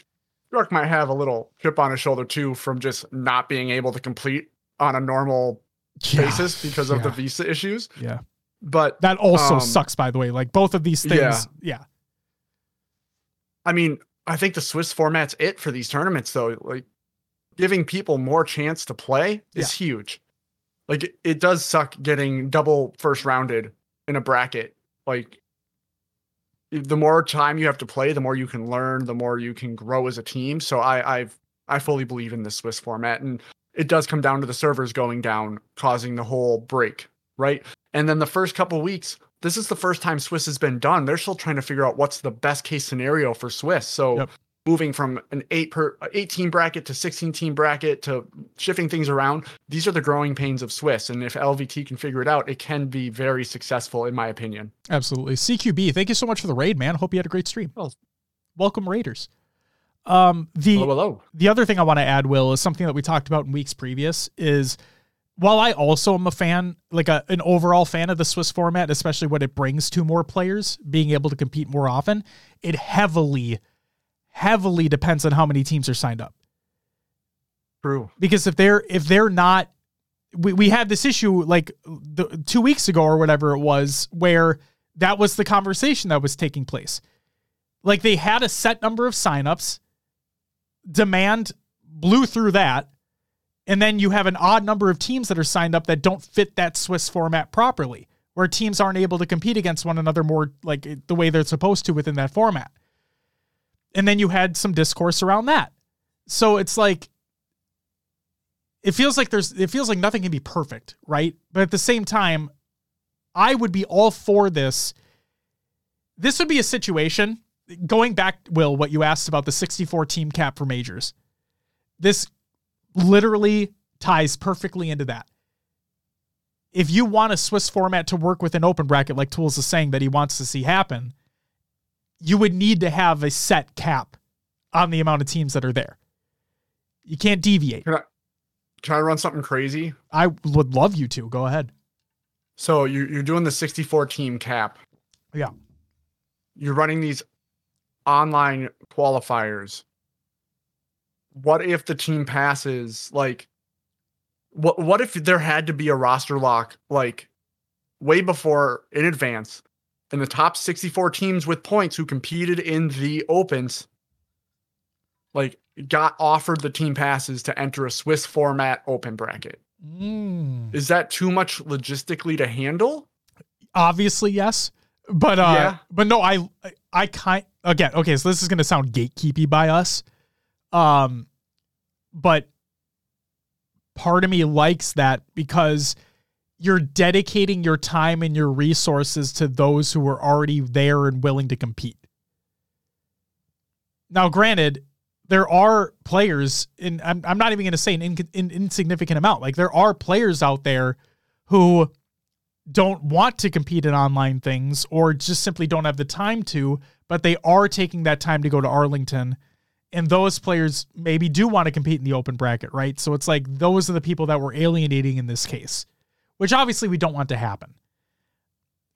Druck might have a little chip on his shoulder too from just not being able to complete on a normal yeah. basis because of yeah. the visa issues.
Yeah,
But
That also
Um,
sucks, by the way. Like both of these things.
Yeah.
Yeah.
I mean, I think the Swiss format's it for these tournaments, though. Like giving people more chance to play is huge. Like it, it does suck getting double first rounded in a bracket. Like the more time you have to play, the more you can learn, the more you can grow as a team. So I I've I fully believe in the Swiss format, and it does come down to the servers going down, causing the whole break, right? And then the first couple weeks, this is the first time Swiss has been done. They're still trying to figure out what's the best case scenario for Swiss. So
Yep.
moving from an eight per 18 bracket to 16 team bracket to shifting things around, these are the growing pains of Swiss. And if LVT can figure it out, it can be very successful, in my opinion.
Absolutely. CQB, thank you so much for the raid, man. Hope you had a great stream.
Well-
Welcome, Raiders. Um, the
Hello, hello.
the other thing I want to add, Will, is something that we talked about in weeks previous. Is while I also am a fan, like a, an overall fan of the Swiss format, especially what it brings to more players, being able to compete more often, it heavily, heavily depends on how many teams are signed up.
True.
Because if they're if they're not, we we had this issue like the, two weeks ago or whatever it was, where that was the conversation that was taking place. Like they had a set number of signups, demand blew through that, and then you have an odd number of teams that are signed up that don't fit that Swiss format properly, where teams aren't able to compete against one another more like the way they're supposed to within that format. And then you had some discourse around that. So it's like it feels like there's it feels like nothing can be perfect, right? But at the same time, I would be all for this. This would be a situation going back, Will, what you asked about the 64 team cap for majors. This literally ties perfectly into that. If you want a Swiss format to work with an open bracket, like Tools is saying that he wants to see happen, you would need to have a set cap on the amount of teams that are there. You can't deviate.
Can I, can I run something crazy?
I would love you to. Go ahead.
So you, you're doing the 64 team cap.
Yeah.
You're running these online qualifiers. What if the team passes? Like, what what if there had to be a roster lock like way before in advance, and the top 64 teams with points who competed in the opens, like got offered the team passes to enter a Swiss format open bracket?
Mm.
Is that too much logistically to handle?
Obviously, yes. But uh
Yeah.
but no, I I, I kind again, okay, so this is gonna sound gatekeepy by us. Um but part of me likes that because you're dedicating your time and your resources to those who are already there and willing to compete. Now, granted, there are players, and I'm, I'm not even going to say an in, in, insignificant amount. Like, there are players out there who don't want to compete in online things or just simply don't have the time to, but they are taking that time to go to Arlington. And those players maybe do want to compete in the open bracket, right? So it's like those are the people that we're alienating in this case, which obviously we don't want to happen.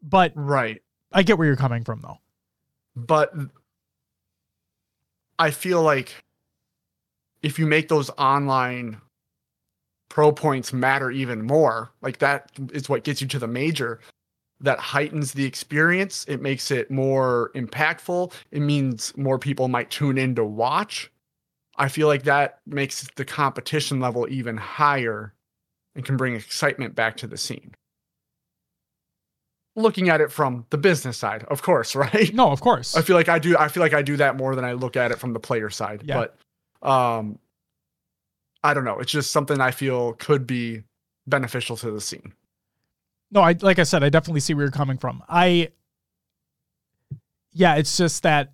But
Right.
I get where you're coming from, though.
but I feel like if you make those online pro points matter even more, like that is what gets you to the major. That heightens the experience. It makes it more impactful. It means more people might tune in to watch. I feel like that makes the competition level even higher and can bring excitement back to the scene. Looking at it from the business side, of course, right?
No, of course.
I feel like I do. I feel like I do that more than I look at it from the player side.
Yeah.
But um, I don't know. It's just something I feel could be beneficial to the scene.
No, I like I said, I definitely see where you're coming from. I yeah, it's just that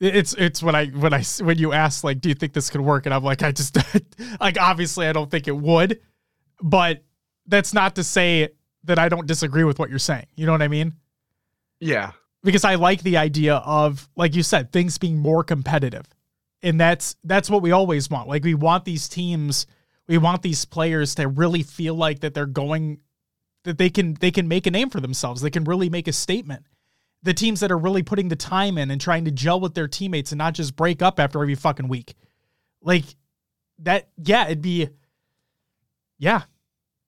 it's it's when I when I when you ask like, do you think this could work? And I'm like, I just like obviously I don't think it would, but that's not to say that I don't disagree with what you're saying. You know what I mean?
Yeah.
because I like the idea of like you said things being more competitive. And that's that's what we always want. Like we want these teams, we want these players to really feel like that they're going that they can they can make a name for themselves. They can really make a statement. The teams that are really putting the time in and trying to gel with their teammates and not just break up after every fucking week. Like that yeah, it'd be yeah.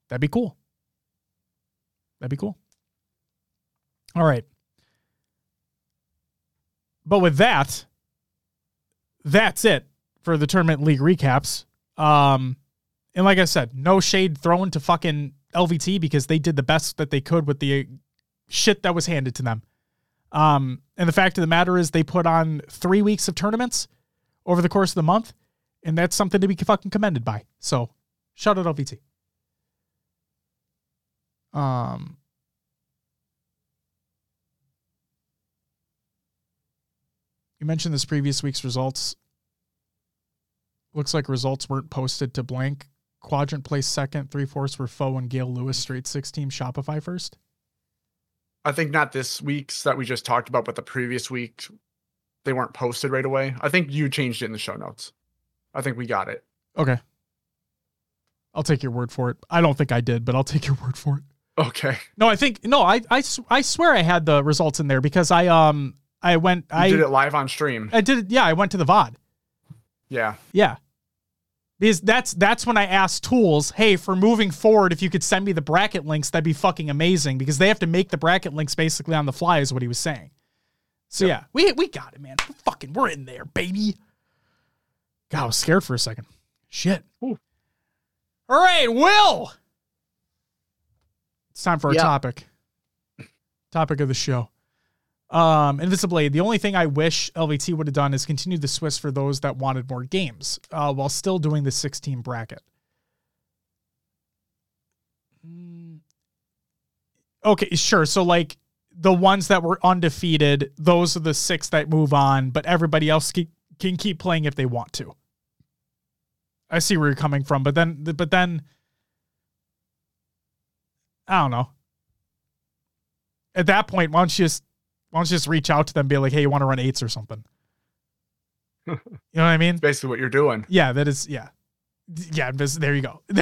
That'd be cool. That'd be cool. All right. But with that, that's it for the tournament league recaps. Um, and like I said, no shade thrown to fucking LVT because they did the best that they could with the shit that was handed to them. Um, and the fact of the matter is, they put on three weeks of tournaments over the course of the month, and that's something to be fucking commended by. So, shout out LVT. Um, you mentioned this previous week's results. Looks like results weren't posted to blank. Quadrant placed second, three fourths were Foe and Gail Lewis, straight six team, Shopify first.
I think not this week's that we just talked about, but the previous week they weren't posted right away. I think you changed it in the show notes. I think we got it.
Okay. I'll take your word for it. I don't think I did, but I'll take your word for it.
Okay.
No, I think no, I I, I swear I had the results in there because I um I went
You
I
did it live on stream.
I did it yeah, I went to the VOD.
Yeah.
Yeah. Because that's that's when I asked tools, hey, for moving forward, if you could send me the bracket links, that'd be fucking amazing. Because they have to make the bracket links basically on the fly, is what he was saying. So
Yep.
yeah, we we got it, man. We're fucking we're in there, baby. God, I was scared for a second. Shit.
Ooh.
All right, Will. It's time for our
Yeah.
topic. Topic of the show. Um, Invisiblade. The only thing I wish LVT would have done is continue the Swiss for those that wanted more games, uh, while still doing the 16 bracket. Mm. Okay, sure. So like the ones that were undefeated, those are the six that move on, but everybody else can keep playing if they want to. I see where you're coming from, but then, but then, I don't know. At that point, why don't you just why don't you just reach out to them, and be like, hey, you want to run eights or something? you know what I mean?
Basically what you're doing.
Yeah, that is yeah, yeah. There you go. We're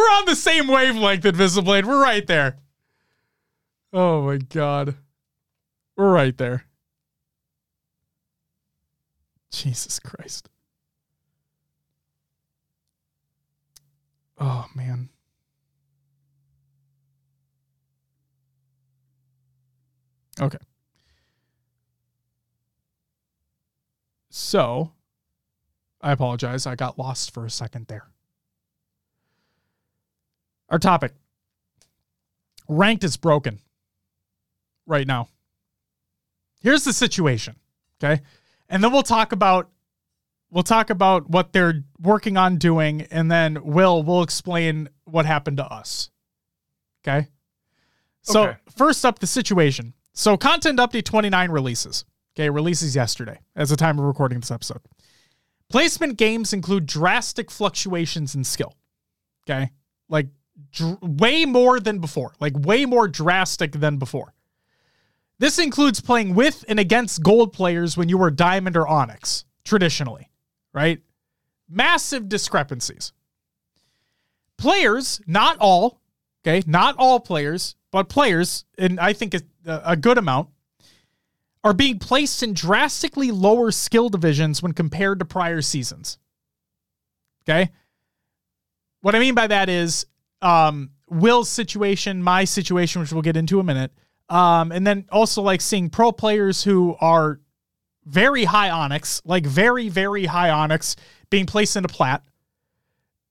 on the same wavelength, Invisiblade. We're right there. Oh my god, we're right there. Jesus Christ. Oh man. Okay. So, I apologize. I got lost for a second there. Our topic ranked is broken right now. Here's the situation, okay? And then we'll talk about we'll talk about what they're working on doing and then Will will explain what happened to us. Okay? So,
Okay.
first up the situation. So, content update 29 releases. Okay, releases yesterday as the time of recording this episode. Placement games include drastic fluctuations in skill. Okay? Like dr- way more than before, like way more drastic than before. This includes playing with and against gold players when you were diamond or onyx, traditionally, right? Massive discrepancies. Players, not all, okay, not all players, but players, and I think a, a good amount, are being placed in drastically lower skill divisions when compared to prior seasons. Okay? What I mean by that is um, Will's situation, my situation, which we'll get into in a minute, um, and then also like seeing pro players who are very high onyx, like very, very high onyx, being placed into plat,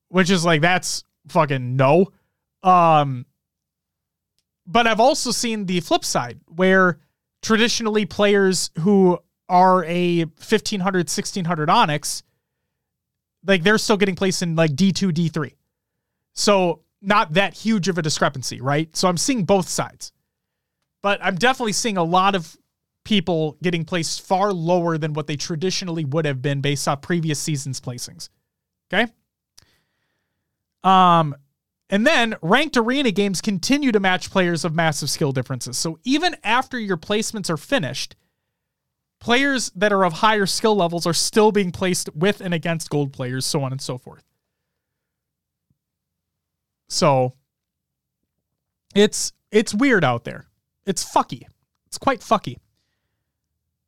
which is like that's fucking no. Um, but I've also seen the flip side where traditionally players who are a 1500 1600 onyx like they're still getting placed in like d2 d3 so not that huge of a discrepancy right? So i'm seeing both sides. But i'm definitely seeing a lot of people getting placed far lower than what they traditionally would have been based off previous seasons placings. Okay? Um and then ranked arena games continue to match players of massive skill differences. So even after your placements are finished, players that are of higher skill levels are still being placed with and against gold players, so on and so forth. So it's it's weird out there. It's fucky. It's quite fucky.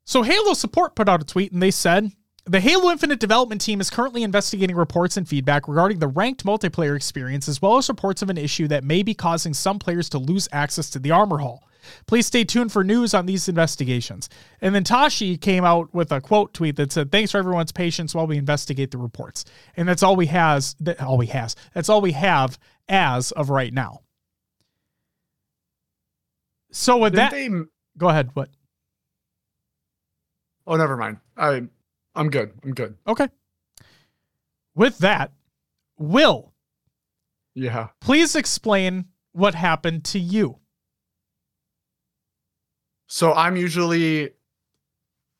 So Halo support put out a tweet and they said the Halo Infinite development team is currently investigating reports and feedback regarding the ranked multiplayer experience, as well as reports of an issue that may be causing some players to lose access to the armor hall. Please stay tuned for news on these investigations. And then Tashi came out with a quote tweet that said, "Thanks for everyone's patience while we investigate the reports." And that's all we has. That all we has. That's all we have as of right now. So with
Didn't
that,
they?
go ahead. What?
Oh, never mind. I, I'm good. I'm good.
Okay. With that, Will,
Yeah.
please explain what happened to you.
So I'm usually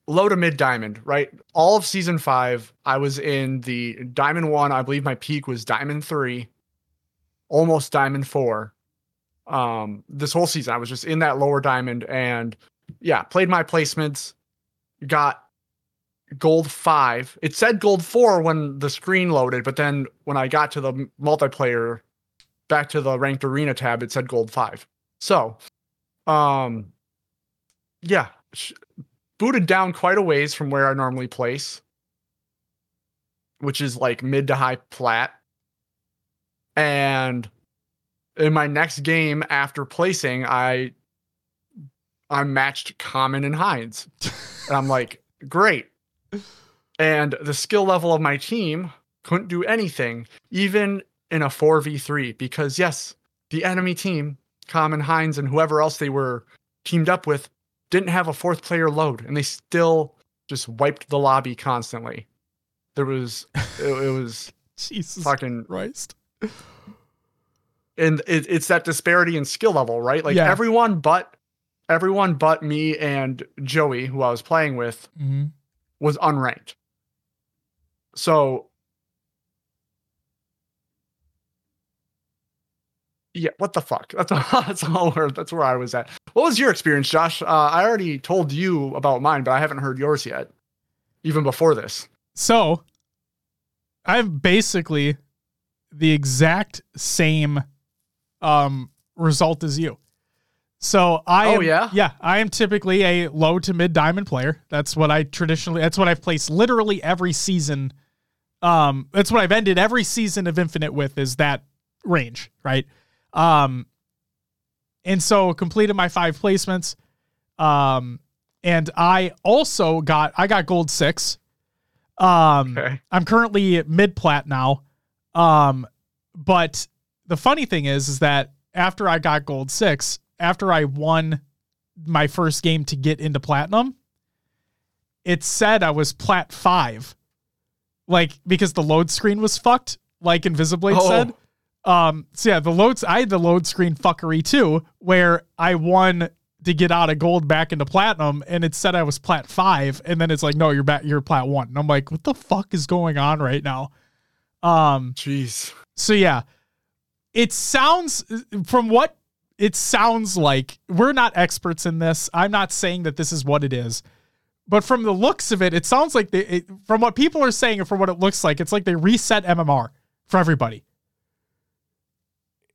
low to mid diamond, right? All of season five, I was in the diamond one. I believe my peak was diamond three, almost diamond four. Um, this whole season, I was just in that lower diamond and yeah, played my placements, got gold five. It said gold four when the screen loaded, but then when I got to the multiplayer, back to the ranked arena tab, it said gold five. So, um, yeah, booted down quite a ways from where I normally place, which is like mid to high plat. And in my next game after placing, I I matched Common and Hines. and I'm like, great. And the skill level of my team couldn't do anything, even in a 4v3, because yes, the enemy team, Common Hines and whoever else they were teamed up with, didn't have a fourth player load, and they still just wiped the lobby constantly. There was it, it was
Jesus
fucking
Christ.
and it, it's that disparity in skill level, right? Like
Yeah.
everyone but everyone but me and Joey, who I was playing with,
Mm-hmm.
Was unranked. So yeah, what the fuck? That's all, that's all where that's where I was at. What was your experience, Josh? Uh, I already told you about mine, but I haven't heard yours yet, even before this.
So, I'm basically the exact same um, result as you. So I
Oh,
am,
yeah?
yeah I am typically a low to mid diamond player. That's what I traditionally. That's what I've placed literally every season. Um, that's what I've ended every season of Infinite with is that range, right? Um, and so completed my five placements. Um, and I also got I got gold six. Um,
Okay.
I'm currently mid plat now. Um, but the funny thing is, is that after I got gold six, after I won my first game to get into platinum, it said I was plat five, like because the load screen was fucked, like Invisiblade
Oh.
said. Um, so yeah, the loads I had the load screen fuckery too, where I won to get out of gold back into platinum, and it said I was plat five, and then it's like, no, you're back, you're plat one, and I'm like, what the fuck is going on right now? Um,
Jeez.
so yeah, it sounds from what it sounds like. We're not experts in this. I'm not saying that this is what it is, but from the looks of it, it sounds like they. It, from what people are saying and from what it looks like, it's like they reset MMR for everybody.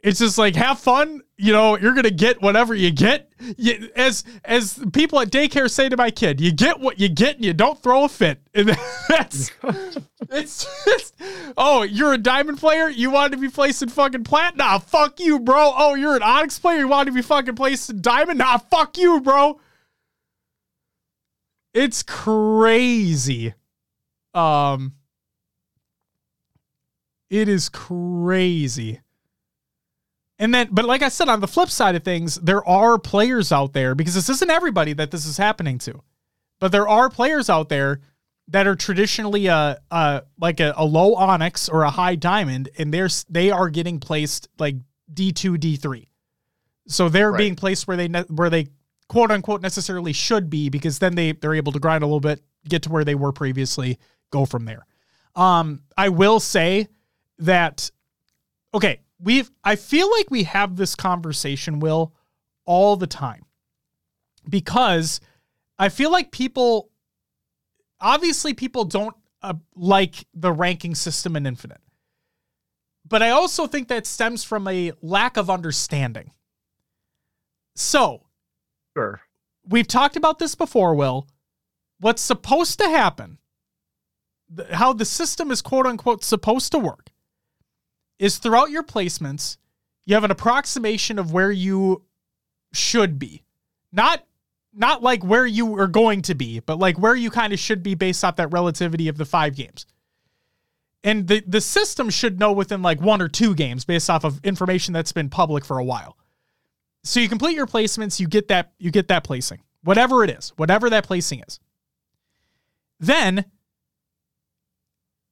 It's just like have fun. You know, you're gonna get whatever you get. You, as as people at daycare say to my kid, you get what you get, and you don't throw a fit. And that's it's just, oh, you're a diamond player? You want to be placed in fucking plat? Nah, fuck you, bro. Oh, you're an onyx player? You want to be fucking placed in diamond? Nah, fuck you, bro. It's crazy. Um, it is crazy. And then, but like I said, on the flip side of things, there are players out there because this isn't everybody that this is happening to, but there are players out there that are traditionally a, a like a, a low onyx or a high diamond, and they're they are getting placed like D two D three, so they're
Right.
being placed where they ne- where they quote unquote necessarily should be because then they they're able to grind a little bit, get to where they were previously, go from there. Um, I will say that okay, we've I feel like we have this conversation, Will, all the time. Because I feel like people obviously people don't uh, like the ranking system in Infinite. But I also think that stems from a lack of understanding. So,
Sure.
we've talked about this before, Will. What's supposed to happen how the system is quote unquote supposed to work is throughout your placements, you have an approximation of where you should be. Not not like where you are going to be, but like where you kind of should be based off that relativity of the five games. And the, the system should know within like one or two games based off of information that's been public for a while. So you complete your placements, you get that you get that placing. Whatever it is, whatever that placing is. Then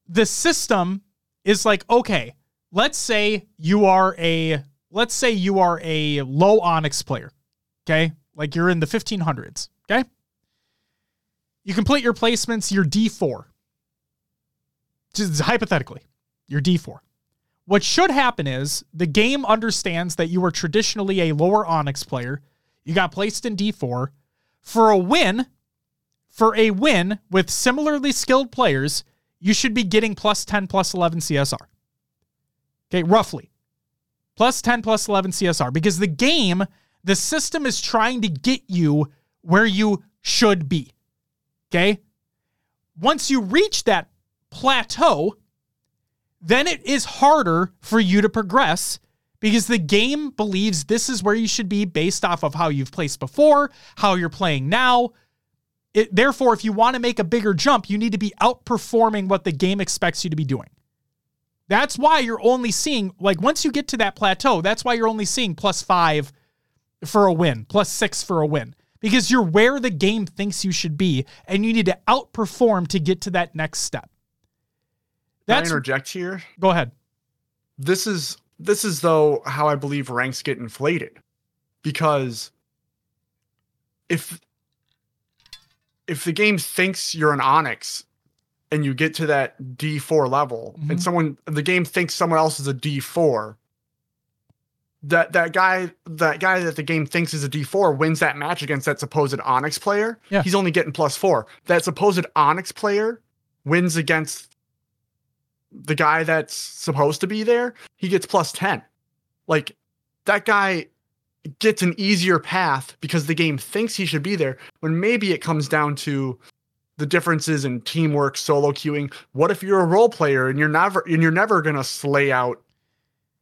the system is like, okay, let's say you are a let's say you are a low onyx player. Okay? Like you're in the 1500s, okay? You complete your placements, you're D4. Just hypothetically, you're D4. What should happen is the game understands that you are traditionally a lower onyx player. You got placed in D4 for a win. For a win with similarly skilled players, you should be getting plus 10 plus 11 CSR. Okay, roughly. Plus 10 plus 11 CSR because the game, the system is trying to get you where you should be. Okay? Once you reach that plateau, then it is harder for you to progress because the game believes this is where you should be based off of how you've placed before, how you're playing now. It, therefore, if you want to make a bigger jump, you need to be outperforming what the game expects you to be doing. That's why you're only seeing, like, once you get to that plateau, that's why you're only seeing plus five for a win, plus six for a win, because you're where the game thinks you should be, and you need to outperform to get to that next step.
That's, Can I interject here?
Go ahead.
This is this is though how I believe ranks get inflated. Because if if the game thinks you're an Onyx and you get to that D4 level mm-hmm. and someone the game thinks someone else is a D4 that that guy that guy that the game thinks is a D4 wins that match against that supposed Onyx player. Yeah. He's only getting plus 4. That supposed Onyx player wins against the guy that's supposed to be there, he gets plus 10. Like that guy gets an easier path because the game thinks he should be there when maybe it comes down to the differences in teamwork, solo queuing. What if you're a role player and you're never and you're never gonna slay out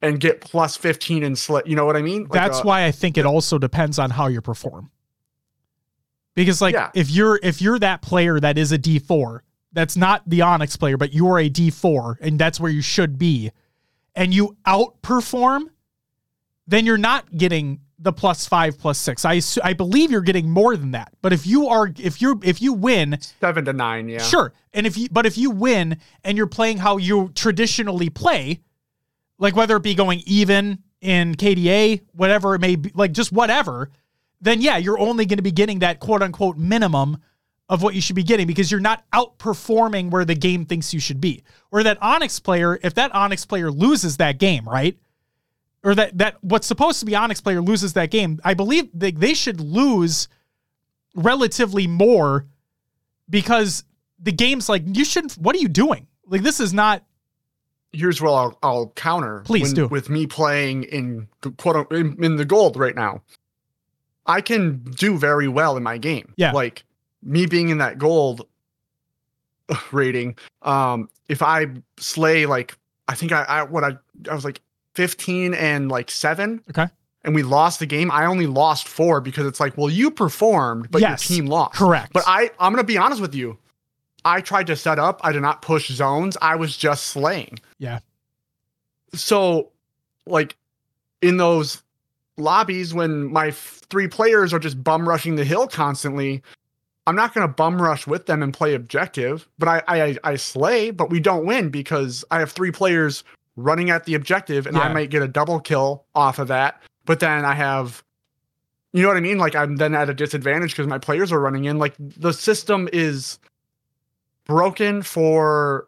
and get plus 15 and slay you know what I mean? Like
That's
uh,
why I think it also depends on how you perform. Because like yeah. if you're if you're that player that is a D4 that's not the Onyx player, but you're a D4 and that's where you should be, and you outperform, then you're not getting the plus five plus six. I I believe you're getting more than that. But if you are if you're if you win
seven to nine, yeah,
sure. And if you but if you win and you're playing how you traditionally play, like whether it be going even in KDA, whatever it may be, like just whatever, then yeah, you're only going to be getting that quote unquote minimum of what you should be getting because you're not outperforming where the game thinks you should be. Or that Onyx player, if that Onyx player loses that game, right? Or that that what's supposed to be Onyx player loses that game, I believe they, they should lose relatively more because the game's like you shouldn't what are you doing? Like this is not
here's what I'll, I'll counter.
Please
when,
do.
With me playing in quote in, in the gold right now, I can do very well in my game.
Yeah,
like me being in that gold rating, um, if I slay like I think I, I what I I was like 15 and like seven.
Okay.
And we lost the game. I only lost four because it's like, well, you performed, but yes, your team lost.
Correct.
But I, I'm gonna be honest with you. I tried to set up. I did not push zones. I was just slaying.
Yeah.
So, like, in those lobbies when my f- three players are just bum rushing the hill constantly, I'm not going to bum rush with them and play objective, but I, I I slay, but we don't win because I have three players running at the objective, and yeah. I might get a double kill off of that. But then I have, you know what I mean? Like I'm then at a disadvantage because my players are running in. Like the system is broken for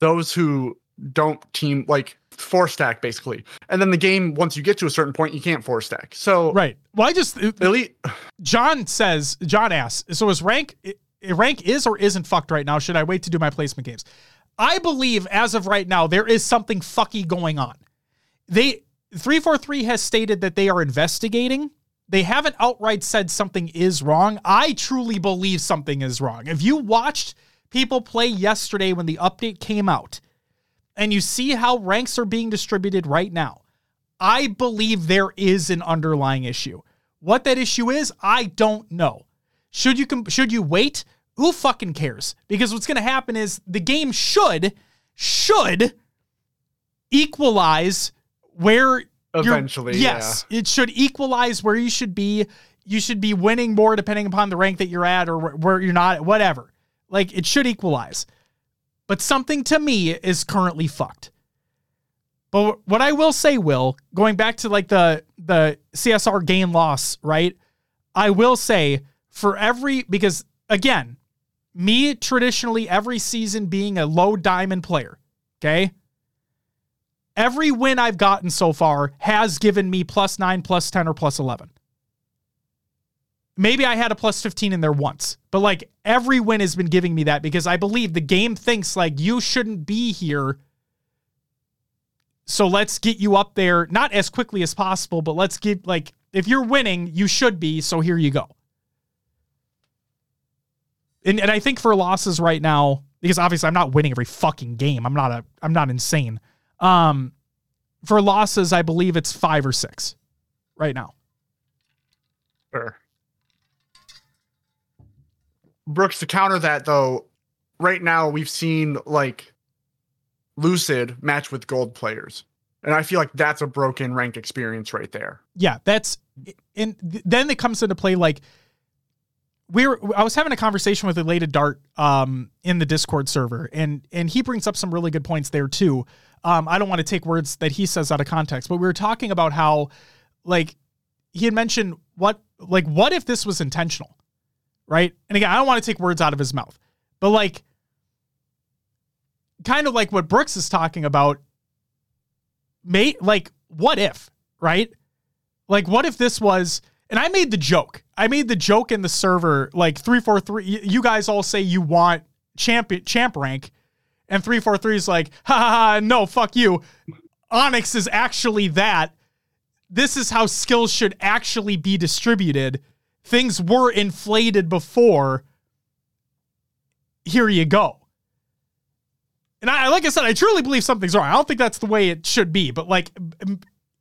those who don't team like four stack basically. And then the game, once you get to a certain point, you can't four stack. So
right. Well, I just
elite.
John says John asks. So is rank rank is or isn't fucked right now? Should I wait to do my placement games? I believe as of right now there is something fucky going on. They 343 has stated that they are investigating They haven't outright said something is wrong. I truly believe something is wrong. If you watched people play yesterday when the update came out and you see how ranks are being distributed right now, I believe there is an underlying issue. What that issue is, I don't know. Should you should you wait? Who fucking cares? Because what's going to happen is the game should should equalize where
eventually.
Yes, yeah. it should equalize where you should be. You should be winning more depending upon the rank that you're at or where you're not, whatever. Like it should equalize. But something to me is currently fucked. But what I will say, Will, going back to like the the CSR gain loss, right? I will say for every because again, me traditionally every season being a low diamond player, okay? Every win I've gotten so far has given me plus 9, plus 10 or plus 11. Maybe I had a plus 15 in there once, but like every win has been giving me that because I believe the game thinks like you shouldn't be here so let's get you up there, not as quickly as possible, but let's get like if you're winning, you should be. So here you go. And and I think for losses right now, because obviously I'm not winning every fucking game. I'm not a I'm not insane. Um for losses, I believe it's five or six right now.
Sure. Brooks, to counter that though, right now we've seen like Lucid match with gold players. And I feel like that's a broken rank experience right there.
Yeah, that's and then it comes into play like we are I was having a conversation with Elated Dart um in the Discord server and and he brings up some really good points there too. Um I don't want to take words that he says out of context, but we were talking about how like he had mentioned what like what if this was intentional? Right? And again, I don't want to take words out of his mouth. But like kind of like what Brooks is talking about. Mate, like, what if, right? Like, what if this was, and I made the joke. I made the joke in the server, like 343. You guys all say you want champ, champ rank, and 343 is like, ha ha ha, no, fuck you. Onyx is actually that. This is how skills should actually be distributed. Things were inflated before. Here you go. And I, like I said, I truly believe something's wrong. I don't think that's the way it should be, but like,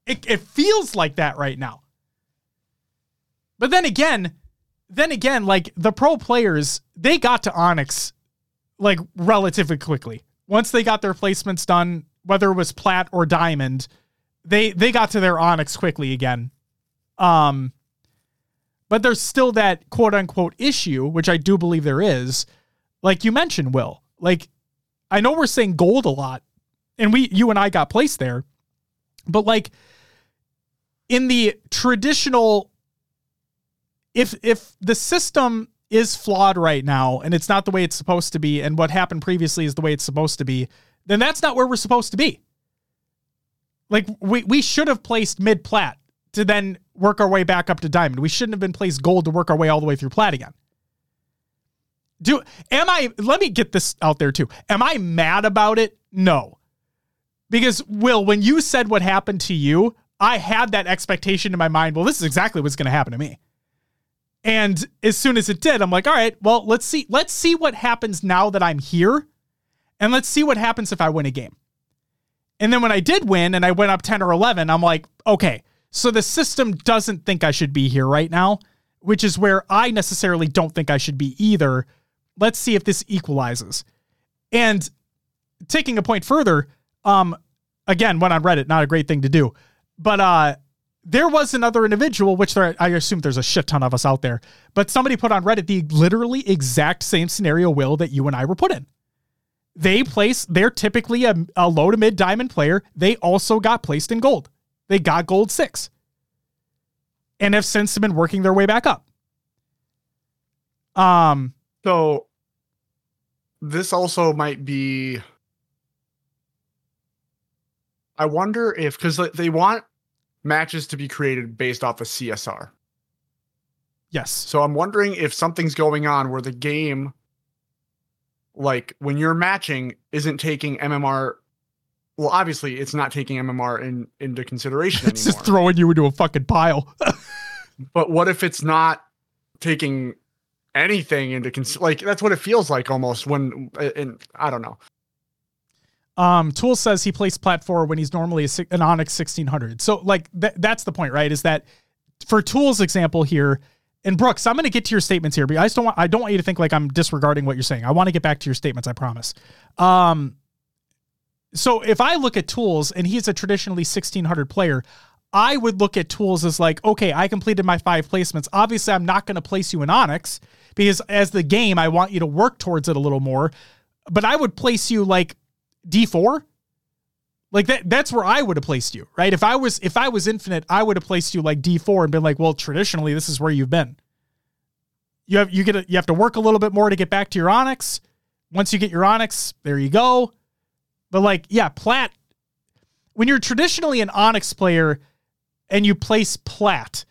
it, it feels like that right now. But then again, then again, like the pro players, they got to Onyx like relatively quickly. Once they got their placements done, whether it was plat or diamond, they they got to their Onyx quickly again. Um, but there's still that quote unquote issue, which I do believe there is. Like you mentioned, Will, like I know we're saying gold a lot, and we you and I got placed there, but like in the traditional if if the system is flawed right now and it's not the way it's supposed to be and what happened previously is the way it's supposed to be, then that's not where we're supposed to be. Like we we should have placed mid plat to then work our way back up to diamond. We shouldn't have been placed gold to work our way all the way through plat again. Do am I let me get this out there too. Am I mad about it? No. Because Will, when you said what happened to you, I had that expectation in my mind. Well, this is exactly what's going to happen to me. And as soon as it did, I'm like, all right, well, let's see let's see what happens now that I'm here. And let's see what happens if I win a game. And then when I did win and I went up 10 or 11, I'm like, okay, so the system doesn't think I should be here right now, which is where I necessarily don't think I should be either let's see if this equalizes. And taking a point further, um, again, went on Reddit, not a great thing to do, but uh, there was another individual, which there, I assume there's a shit ton of us out there, but somebody put on Reddit the literally exact same scenario, Will, that you and I were put in. They place, they're typically a, a low to mid diamond player. They also got placed in gold. They got gold six and have since been working their way back up. Um,
so this also might be I wonder if because they want matches to be created based off of CSR.
Yes.
So I'm wondering if something's going on where the game, like when you're matching, isn't taking MMR. Well, obviously, it's not taking MMR in into consideration
it's anymore. just throwing you into a fucking pile.
but what if it's not taking anything into cons- like that's what it feels like almost when and I don't know.
Um, Tool says he plays plat four when he's normally a, an Onyx 1600. So like th- that's the point, right? Is that for Tool's example here, and Brooks, I'm going to get to your statements here, but I just don't want I don't want you to think like I'm disregarding what you're saying. I want to get back to your statements. I promise. Um, so if I look at Tools and he's a traditionally 1600 player, I would look at Tools as like, okay, I completed my five placements. Obviously, I'm not going to place you in Onyx because as the game, I want you to work towards it a little more. But I would place you like D4. Like that that's where I would have placed you, right? If I was if I was infinite, I would have placed you like D4 and been like, "Well, traditionally this is where you've been." You have you get a, you have to work a little bit more to get back to your Onyx. Once you get your Onyx, there you go. But like, yeah, plat when you're traditionally an Onyx player and you place plat,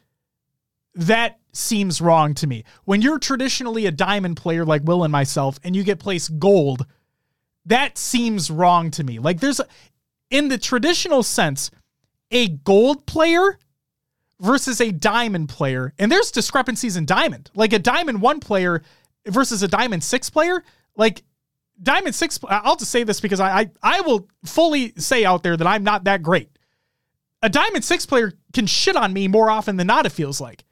that seems wrong to me. When you're traditionally a diamond player like Will and myself and you get placed gold, that seems wrong to me. Like there's in the traditional sense, a gold player versus a diamond player, and there's discrepancies in diamond. Like a diamond one player versus a diamond six player, like diamond six. I'll just say this because I, I I will fully say out there that I'm not that great. A diamond six player can shit on me more often than not. It feels like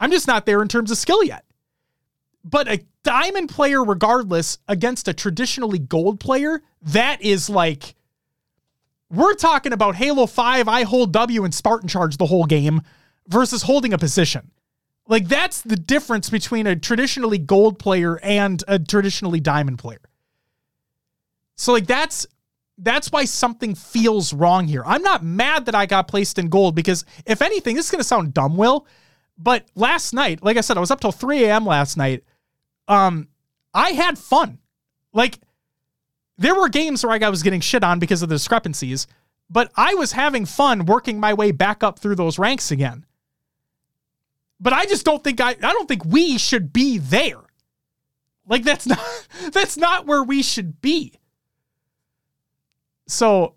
I'm just not there in terms of skill yet. But a diamond player, regardless, against a traditionally gold player, that is like we're talking about Halo 5, I hold W and Spartan charge the whole game versus holding a position. Like that's the difference between a traditionally gold player and a traditionally diamond player. So like that's that's why something feels wrong here. I'm not mad that I got placed in gold because if anything, this is gonna sound dumb, Will. But last night, like I said, I was up till 3 a.m. last night. Um, I had fun. Like there were games where I was getting shit on because of the discrepancies, but I was having fun working my way back up through those ranks again. But I just don't think I I don't think we should be there. Like that's not that's not where we should be. So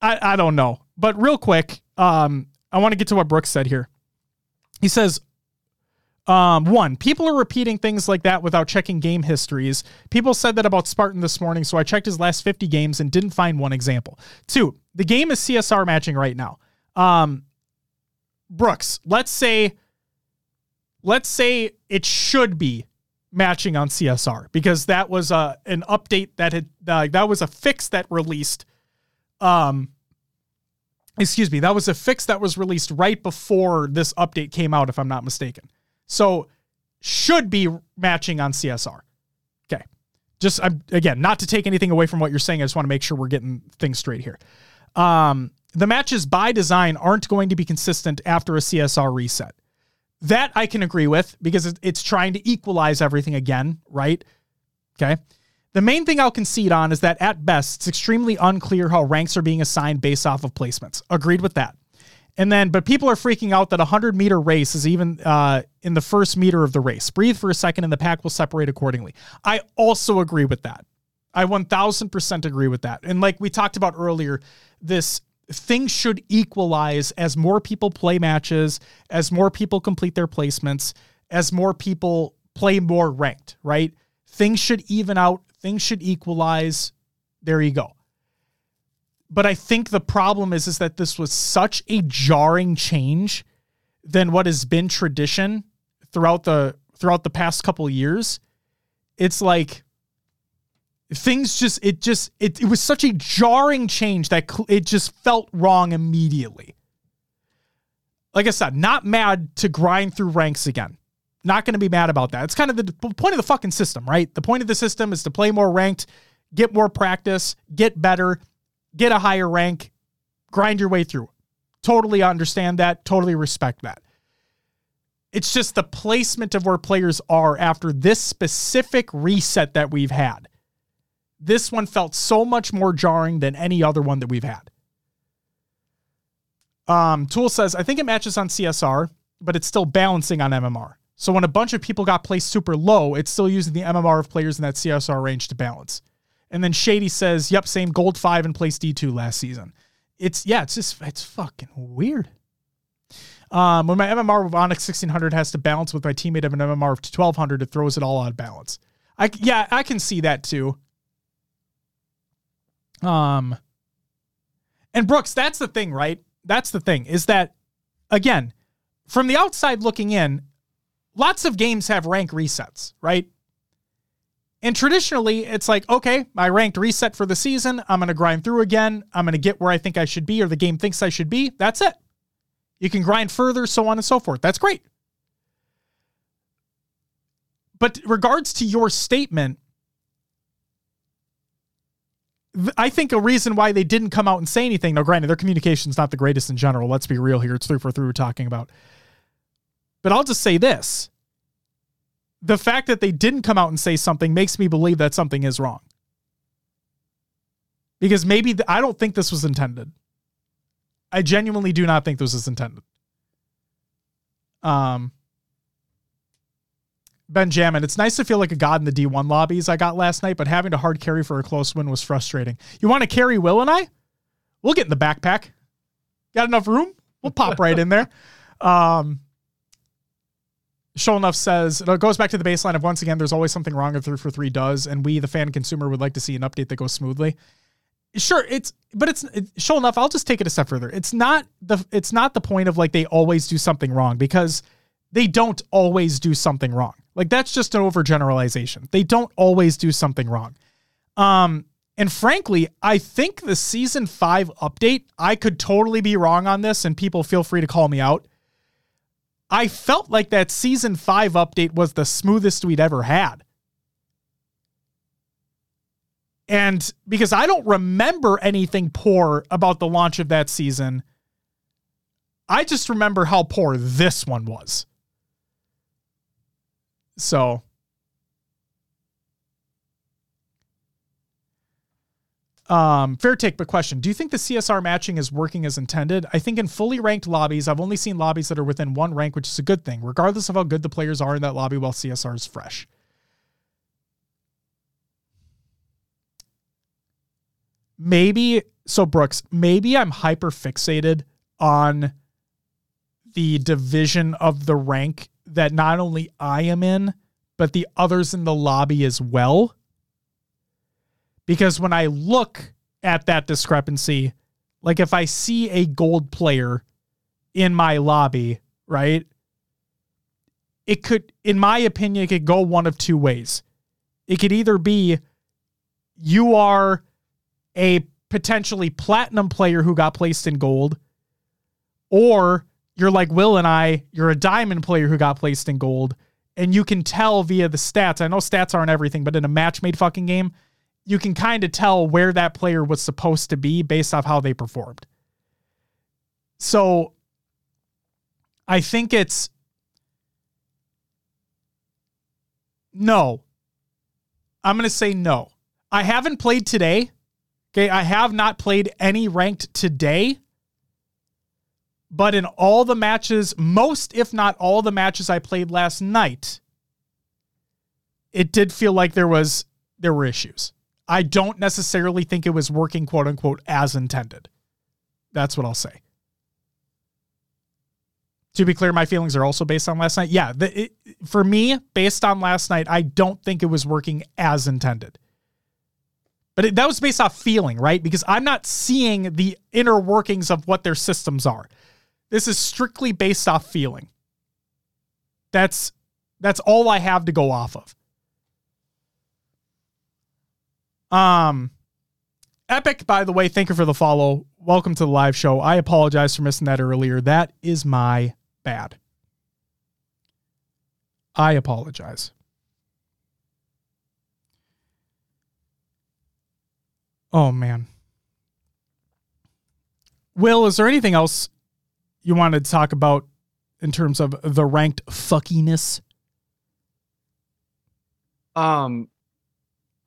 I I don't know. But real quick, um I want to get to what Brooks said here. He says um, one, people are repeating things like that without checking game histories. People said that about Spartan this morning, so I checked his last 50 games and didn't find one example. Two, the game is CSR matching right now. Um, Brooks, let's say, let's say it should be matching on CSR because that was a an update that had uh, that was a fix that released. Um, excuse me, that was a fix that was released right before this update came out, if I'm not mistaken. So should be matching on CSR. Okay. Just I'm, again, not to take anything away from what you're saying. I just want to make sure we're getting things straight here. Um, the matches by design aren't going to be consistent after a CSR reset. That I can agree with because it's trying to equalize everything again, right? Okay. The main thing I'll concede on is that at best, it's extremely unclear how ranks are being assigned based off of placements. Agreed with that. And then, but people are freaking out that a 100 meter race is even uh, in the first meter of the race. Breathe for a second and the pack will separate accordingly. I also agree with that. I 1000% agree with that. And like we talked about earlier, this thing should equalize as more people play matches, as more people complete their placements, as more people play more ranked, right? Things should even out, things should equalize. There you go. But I think the problem is is that this was such a jarring change than what has been tradition throughout the throughout the past couple years. It's like things just it just it, it was such a jarring change that it just felt wrong immediately. Like I said, not mad to grind through ranks again. Not going to be mad about that. It's kind of the point of the fucking system, right? The point of the system is to play more ranked, get more practice, get better, get a higher rank, grind your way through. Totally understand that, totally respect that. It's just the placement of where players are after this specific reset that we've had. This one felt so much more jarring than any other one that we've had. Um, Tool says, I think it matches on CSR, but it's still balancing on MMR. So when a bunch of people got placed super low, it's still using the MMR of players in that CSR range to balance. And then Shady says, "Yep, same gold five and place D two last season." It's yeah, it's just it's fucking weird. Um, when my MMR of Onyx 1600 has to balance with my teammate of an MMR of 1200, it throws it all out of balance. I yeah, I can see that too. Um, and Brooks, that's the thing, right? That's the thing is that again, from the outside looking in, lots of games have rank resets, right? And traditionally, it's like, okay, I ranked reset for the season. I'm going to grind through again. I'm going to get where I think I should be or the game thinks I should be. That's it. You can grind further, so on and so forth. That's great. But regards to your statement, I think a reason why they didn't come out and say anything. Now, granted, their communication's not the greatest in general. Let's be real here. It's 343 we're talking about. But I'll just say this the fact that they didn't come out and say something makes me believe that something is wrong. Because maybe I don't think this was intended. I genuinely do not think this was intended. Um, Benjamin, it's nice to feel like a god in the D1 lobbies I got last night, but having to hard carry for a close win was frustrating. You want to carry Will and I? We'll get in the backpack. Got enough room? We'll pop right in there. Um, Sholnuff says it goes back to the baseline of once again, there's always something wrong if 343 does, and we, the fan consumer, would like to see an update that goes smoothly. Sure, it's but it's it, enough. I'll just take it a step further. It's not the it's not the point of like they always do something wrong because they don't always do something wrong. Like that's just an overgeneralization. They don't always do something wrong. Um, and frankly, I think the season five update, I could totally be wrong on this, and people feel free to call me out. I felt like that season five update was the smoothest we'd ever had. And because I don't remember anything poor about the launch of that season, I just remember how poor this one was. So Um, fair take, but question. Do you think the CSR matching is working as intended? I think in fully ranked lobbies, I've only seen lobbies that are within one rank, which is a good thing, regardless of how good the players are in that lobby while CSR is fresh. Maybe, so Brooks, maybe I'm hyper fixated on the division of the rank that not only I am in, but the others in the lobby as well because when I look at that discrepancy, like if I see a gold player in my lobby, right? It could, in my opinion, it could go one of two ways. It could either be you are a potentially platinum player who got placed in gold, or you're like Will and I, you're a diamond player who got placed in gold, and you can tell via the stats. I know stats aren't everything, but in a match made fucking game, you can kind of tell where that player was supposed to be based off how they performed. So I think it's no. I'm going to say no. I haven't played today. Okay. I have not played any ranked today. But in all the matches, most, if not all the matches I played last night, it did feel like there was there were issues. I don't necessarily think it was working, quote unquote, as intended. That's what I'll say. To be clear, my feelings are also based on last night. Yeah, the, it, for me, based on last night, I don't think it was working as intended. But it, that was based off feeling, right? Because I'm not seeing the inner workings of what their systems are. This is strictly based off feeling. That's that's all I have to go off of. Um, Epic, by the way, thank you for the follow. Welcome to the live show. I apologize for missing that earlier. That is my bad. I apologize. Oh, man. Will, is there anything else you wanted to talk about in terms of the ranked fuckiness?
Um,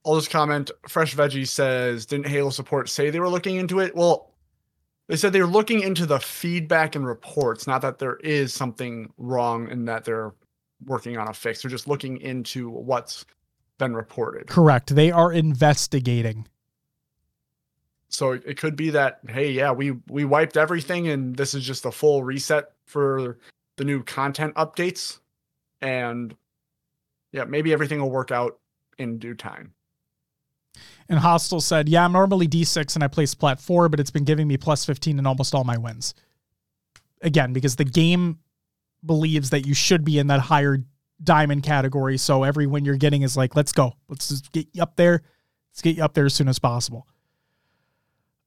I'll just comment. Fresh Veggie says, didn't Halo support say they were looking into it? Well, they said they're looking into the feedback and reports, not that there is something wrong and that they're working on a fix. They're just looking into what's been reported.
Correct. They are investigating.
So it, it could be that hey, yeah, we we wiped everything and this is just a full reset for the new content updates and yeah, maybe everything will work out in due time.
And Hostile said, Yeah, I'm normally D6 and I play Splat 4, but it's been giving me plus 15 in almost all my wins. Again, because the game believes that you should be in that higher diamond category. So every win you're getting is like, let's go. Let's just get you up there. Let's get you up there as soon as possible.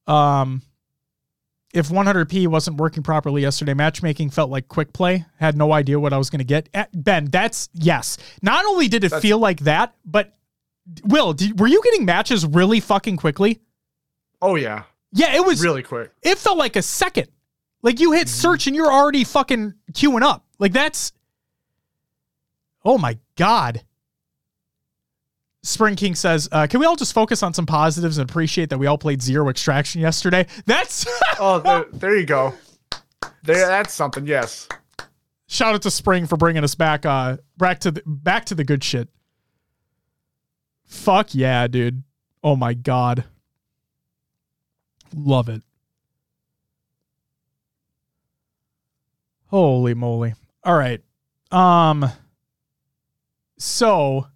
Um, if 100p wasn't working properly yesterday, matchmaking felt like quick play. Had no idea what I was going to get. Eh, ben, that's yes. Not only did it that's, feel like that, but Will, did, were you getting matches really fucking quickly?
Oh yeah.
Yeah, it was
really quick.
It felt like a second. Like you hit mm-hmm. search and you're already fucking queuing up. Like that's Oh my god. Spring King says, uh, "Can we all just focus on some positives and appreciate that we all played Zero Extraction yesterday?" That's
oh, there, there, you go. There, that's something. Yes.
Shout out to Spring for bringing us back, uh, back to the back to the good shit. Fuck yeah, dude! Oh my god, love it. Holy moly! All right, um, so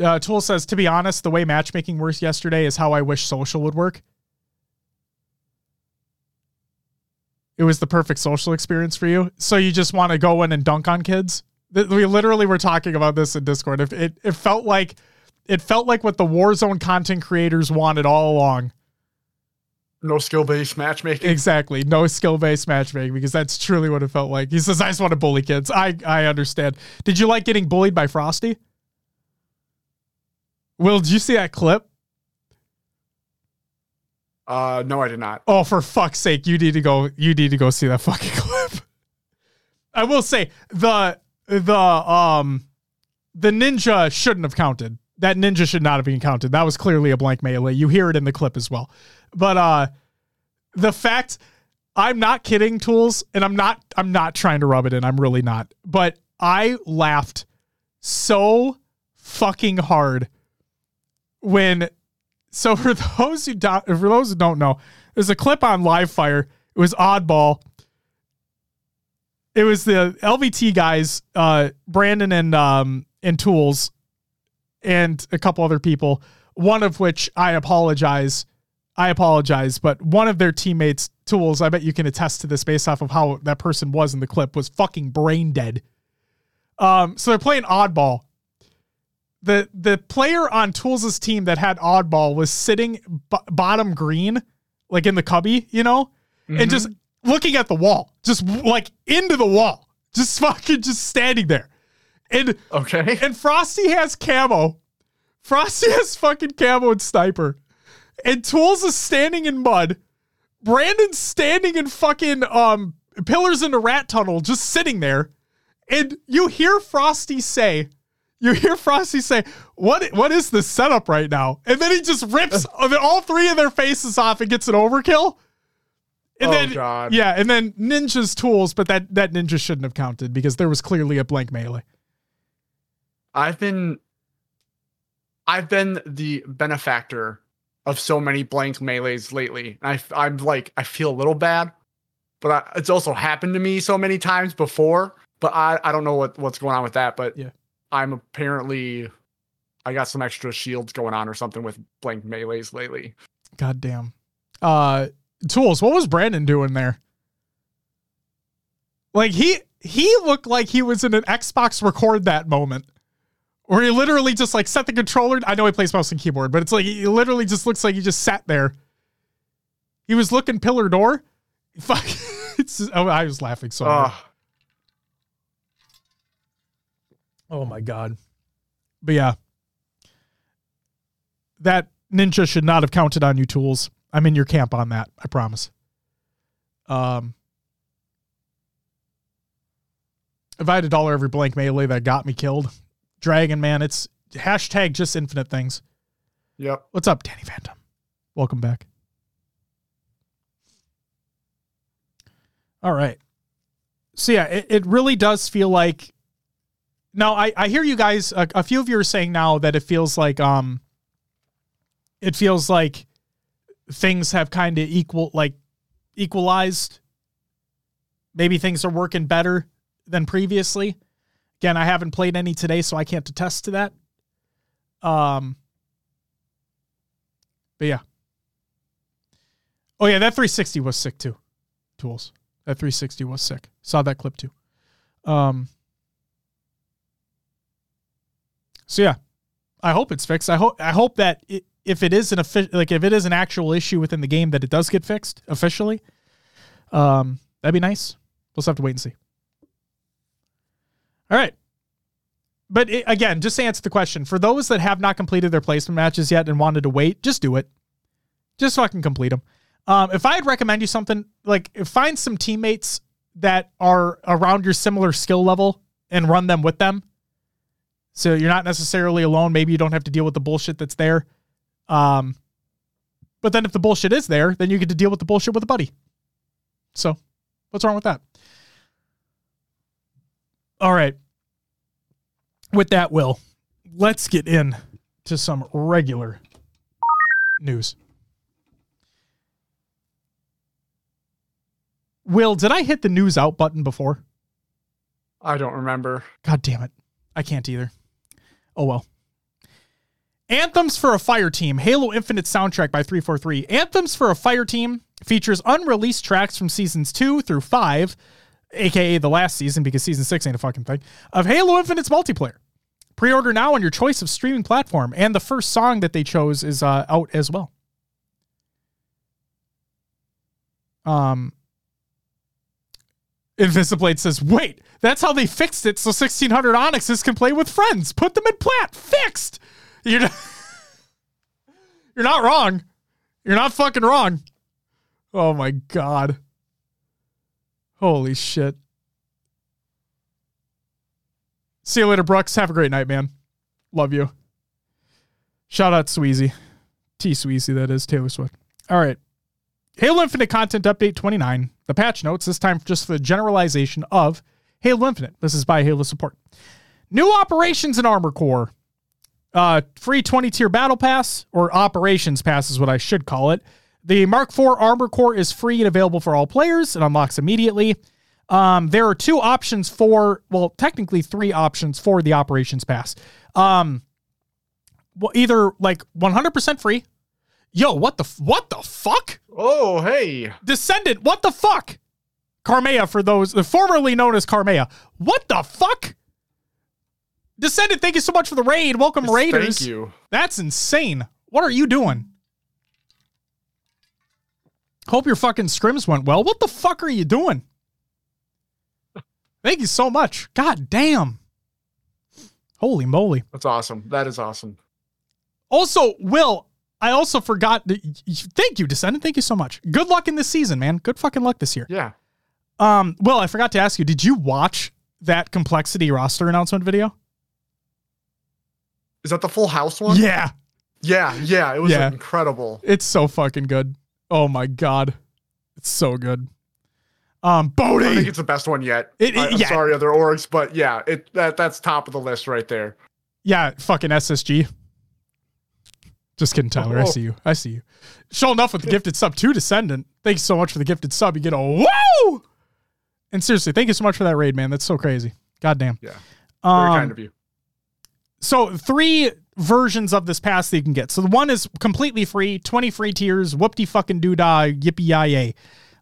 uh, Tool says, to be honest, the way matchmaking works yesterday is how I wish social would work. It was the perfect social experience for you. So you just want to go in and dunk on kids. We literally were talking about this in Discord. It, it, it felt like it felt like what the Warzone content creators wanted all along.
No skill based matchmaking.
Exactly. No skill based matchmaking because that's truly what it felt like. He says, I just want to bully kids. I, I understand. Did you like getting bullied by Frosty? Will, did you see that clip?
Uh, no, I did not.
Oh, for fuck's sake, you need to go. You need to go see that fucking clip. I will say the the um the ninja shouldn't have counted. That ninja should not have been counted. That was clearly a blank melee. You hear it in the clip as well. But uh the fact I'm not kidding, tools, and I'm not I'm not trying to rub it in. I'm really not. But I laughed so fucking hard when so for those who don't for those who don't know, there's a clip on Live Fire. It was oddball. It was the LVT guys, uh, Brandon and um and Tools, and a couple other people. One of which I apologize. I apologize, but one of their teammates, Tools, I bet you can attest to this based off of how that person was in the clip, was fucking brain dead. Um, so they're playing oddball the the player on Tools' team that had oddball was sitting b- bottom green, like in the cubby, you know, mm-hmm. and just looking at the wall, just like into the wall, just fucking just standing there. And
okay,
and Frosty has camo. Frosty has fucking camo and sniper, and Tools is standing in mud. Brandon's standing in fucking um pillars in a rat tunnel, just sitting there, and you hear Frosty say you hear Frosty say, "What? What is the setup right now?" And then he just rips all three of their faces off and gets an overkill. And
oh
then,
God!
Yeah, and then Ninja's tools, but that that Ninja shouldn't have counted because there was clearly a blank melee.
I've been, I've been the benefactor of so many blank melees lately. I I'm like I feel a little bad, but I, it's also happened to me so many times before. But I I don't know what what's going on with that. But
yeah
I'm apparently I got some extra shields going on or something with blank melees lately.
God damn. Uh tools, what was Brandon doing there? Like he he looked like he was in an Xbox record that moment. Where he literally just like set the controller. I know he plays mouse and keyboard, but it's like he literally just looks like he just sat there. He was looking pillar door. Fuck. it's just, oh, I was laughing so hard. Ah. Oh my god. But yeah. That ninja should not have counted on you tools. I'm in your camp on that, I promise. Um if I had a dollar every blank melee that got me killed, Dragon Man, it's hashtag just infinite things.
Yep.
What's up, Danny Phantom? Welcome back. All right. So yeah, it, it really does feel like now I, I hear you guys a, a, few of you are saying now that it feels like um it feels like things have kind of equal like equalized. Maybe things are working better than previously. Again, I haven't played any today, so I can't attest to that. Um, but yeah. Oh yeah, that 360 was sick too. Tools. That 360 was sick. Saw that clip too. Um. So yeah, I hope it's fixed. I hope I hope that it, if it is an official like if it is an actual issue within the game that it does get fixed officially. Um, that'd be nice. We'll just have to wait and see. All right. But it, again, just to answer the question, for those that have not completed their placement matches yet and wanted to wait, just do it. Just can complete them. Um, if I'd recommend you something, like find some teammates that are around your similar skill level and run them with them. So you're not necessarily alone. Maybe you don't have to deal with the bullshit that's there. Um, but then if the bullshit is there, then you get to deal with the bullshit with a buddy. So what's wrong with that? All right. With that, Will, let's get in to some regular news. Will, did I hit the news out button before?
I don't remember.
God damn it. I can't either. Oh well. Anthems for a Fire Team, Halo Infinite soundtrack by 343. Anthems for a Fire Team features unreleased tracks from seasons 2 through 5, aka the last season because season 6 ain't a fucking thing, of Halo Infinite's multiplayer. Pre-order now on your choice of streaming platform and the first song that they chose is uh, out as well. Um Invisiblade says, "Wait, that's how they fixed it so 1600 Onyxes can play with friends. Put them in plat. Fixed." You're not, You're not wrong. You're not fucking wrong. Oh my god. Holy shit. See you later, Brooks. Have a great night, man. Love you. Shout out Sweezy. T Sweezy, that is Taylor Swift. All right. Halo Infinite Content Update 29. The patch notes, this time just for the generalization of Halo Infinite. This is by Halo Support. New operations in Armor Core. Uh, free 20 tier battle pass, or operations pass is what I should call it. The Mark IV Armor Core is free and available for all players. It unlocks immediately. Um, there are two options for, well, technically three options for the operations pass. Um, well, either like 100% free. Yo, what the what the fuck?
Oh, hey.
Descendant, what the fuck? Carmea for those formerly known as Carmea. What the fuck? Descendant, thank you so much for the raid. Welcome,
Yes,
Raiders.
Thank you.
That's insane. What are you doing? Hope your fucking scrims went well. What the fuck are you doing? Thank you so much. God damn. Holy moly.
That's awesome. That is awesome.
Also, Will, I also forgot. That, thank you, Descendant. Thank you so much. Good luck in this season, man. Good fucking luck this year.
Yeah.
Um, Will, I forgot to ask you. Did you watch that complexity roster announcement video?
Is that the full house one?
Yeah,
Yeah, yeah. It was
Yeah.
incredible.
it's so fucking good. Oh my god, it's so good. Um,
I think it's the best one yet.
It- it-
I, am
yeah.
sorry, other orgs, but yeah, it that that's top of the list right there.
Yeah, fucking SSG. Just kidding, Tyler. I
Oh.
see you. I see you. Sholnuff with the gifted sub to Descendant. Thanks so much for the gifted sub. You get a woo. And seriously, thank you so much for that raid, man. That's so crazy. Goddamn.
Yeah. Very
Um,
kind of you.
So three versions of this pass that you can get. So the one is completely free, 20 free tiers, whoopty fucking doodah, yippee yay.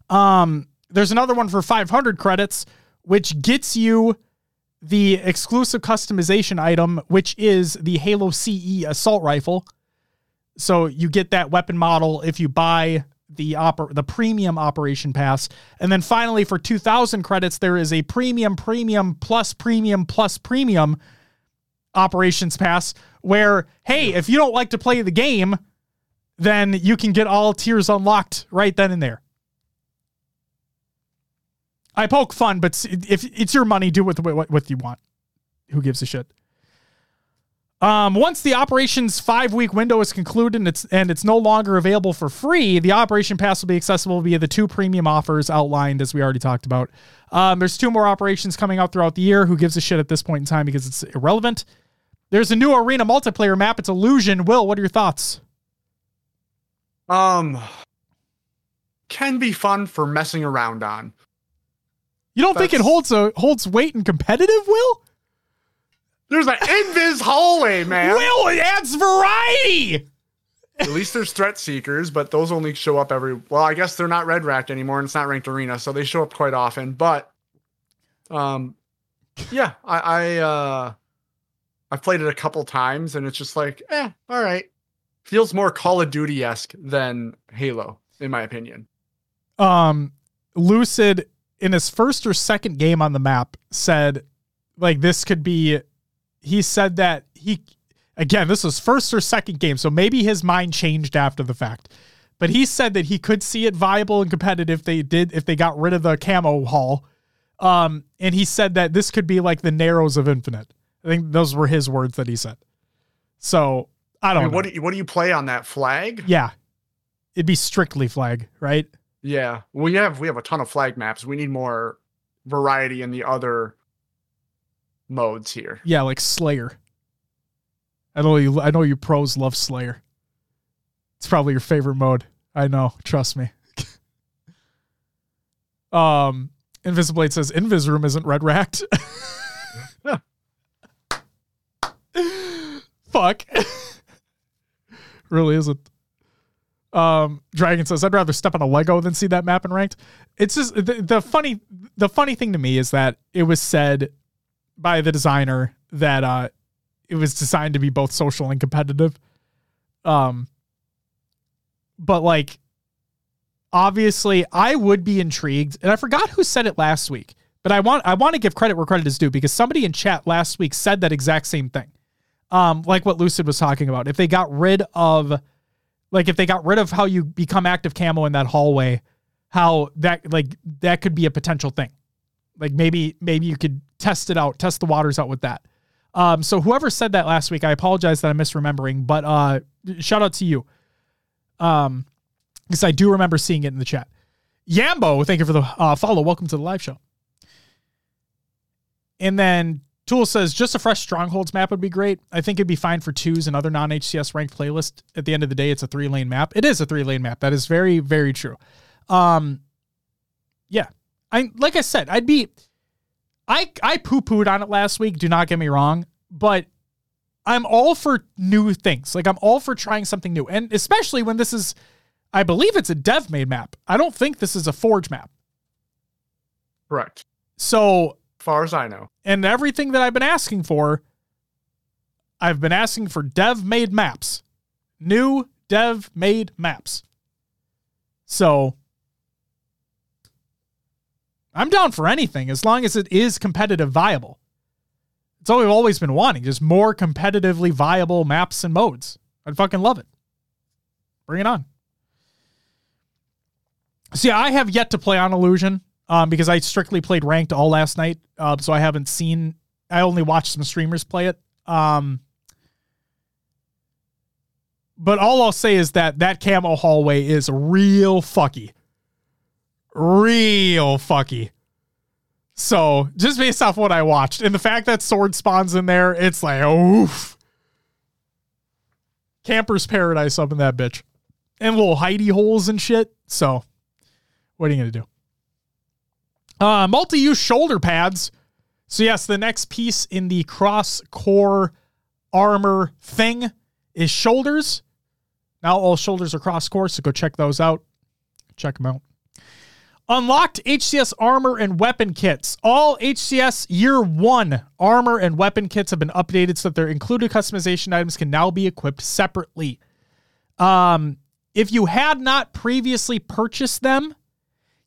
Um, there's another one for 500 credits, which gets you the exclusive customization item, which is the Halo CE assault rifle. So you get that weapon model if you buy the oper- the premium operation pass. And then finally for 2000 credits there is a premium premium plus premium plus premium operations pass where hey if you don't like to play the game then you can get all tiers unlocked right then and there i poke fun but if it's your money do with what, what you want who gives a shit um, once the operations five week window is concluded and it's and it's no longer available for free, the operation pass will be accessible via the two premium offers outlined as we already talked about. Um, there's two more operations coming out throughout the year. Who gives a shit at this point in time because it's irrelevant? There's a new arena multiplayer map. It's Illusion. Will, what are your thoughts?
Um, can be fun for messing around on.
You don't think it holds a holds weight in competitive, Will?
There's an invis hallway, man.
Will, it adds variety.
At least there's threat seekers, but those only show up every. Well, I guess they're not red racked anymore, and it's not ranked arena, so they show up quite often. But, um, yeah, I, I uh, I've played it a couple times, and it's just like, eh, all right. Feels more Call of Duty esque than Halo, in my opinion.
um lucid in his first or second game on the map said like this could be he said that he again this was first or second game so maybe his mind changed after the fact but he said that he could see it viable and competitive if they did if they got rid of the camo hall um and he said that this could be like the narrows of infinite i think those were his words that he said so i
I
don't
mean,
know
what do you, what do you play on that flag?
yeah it'd be strictly flag right
Yeah, we have we have a ton of flag maps. We need more variety in the other modes here.
Yeah, like Slayer. I know you. I know you pros love Slayer. It's probably your favorite mode. I know. Trust me. um, Invisiblade says Invis Room isn't red racked. Fuck. really isn't. Um, Dragon says I'd rather step on a Lego than see that map in ranked. It's just the, the funny. The funny thing to me is that it was said by the designer that uh it was designed to be both social and competitive. Um but like obviously I would be intrigued and I forgot who said it last week, but I want I want to give credit where credit is due because somebody in chat last week said that exact same thing. Um like what Lucid was talking about. If they got rid of like if they got rid of how you become active camo in that hallway, how that like that could be a potential thing. Like maybe maybe you could test it out, test the waters out with that. Um, so whoever said that last week, I apologize that I'm misremembering, but uh, shout out to you. Um, because I do remember seeing it in the chat. Yambo, thank you for the uh, follow. Welcome to the live show. And then Tool says just a fresh strongholds map would be great. I think it'd be fine for twos and other non HCS ranked playlist. At the end of the day, it's a three lane map. It is a three lane map. That is very very true. Um, yeah, I like I said, I'd be. I I poo pooed on it last week. Do not get me wrong, but I'm all for new things. Like I'm all for trying something new, and especially when this is, I believe it's a dev made map. I don't think this is a forge map.
Correct.
So
far as I know.
and everything that I've been asking for, I've been asking for dev made maps, new dev made maps. So I'm down for anything as long as it is competitive viable. It's all we've always been wanting, just more competitively viable maps and modes. I'd fucking love it. Bring it on. See, I have yet to play on Illusion um, because I strictly played ranked all last night. Uh, so I haven't seen, I only watched some streamers play it. Um, but all I'll say is that that camo hallway is real fucky. Real fucky. So just based off what I watched and the fact that sword spawns in there, it's like, oof. Camper's paradise up in that bitch. And little hidey holes and shit. So what are you to do? Uh, multi-use shoulder pads. So yes, the next piece in the cross core armor thing is shoulders. Now all shoulders are cross core, so go check those out. Check them out. Unlocked HCS armor and weapon kits. All HCS year one armor and weapon kits have been updated so that their included customization items can now be equipped separately. Um, if you had not previously purchased them,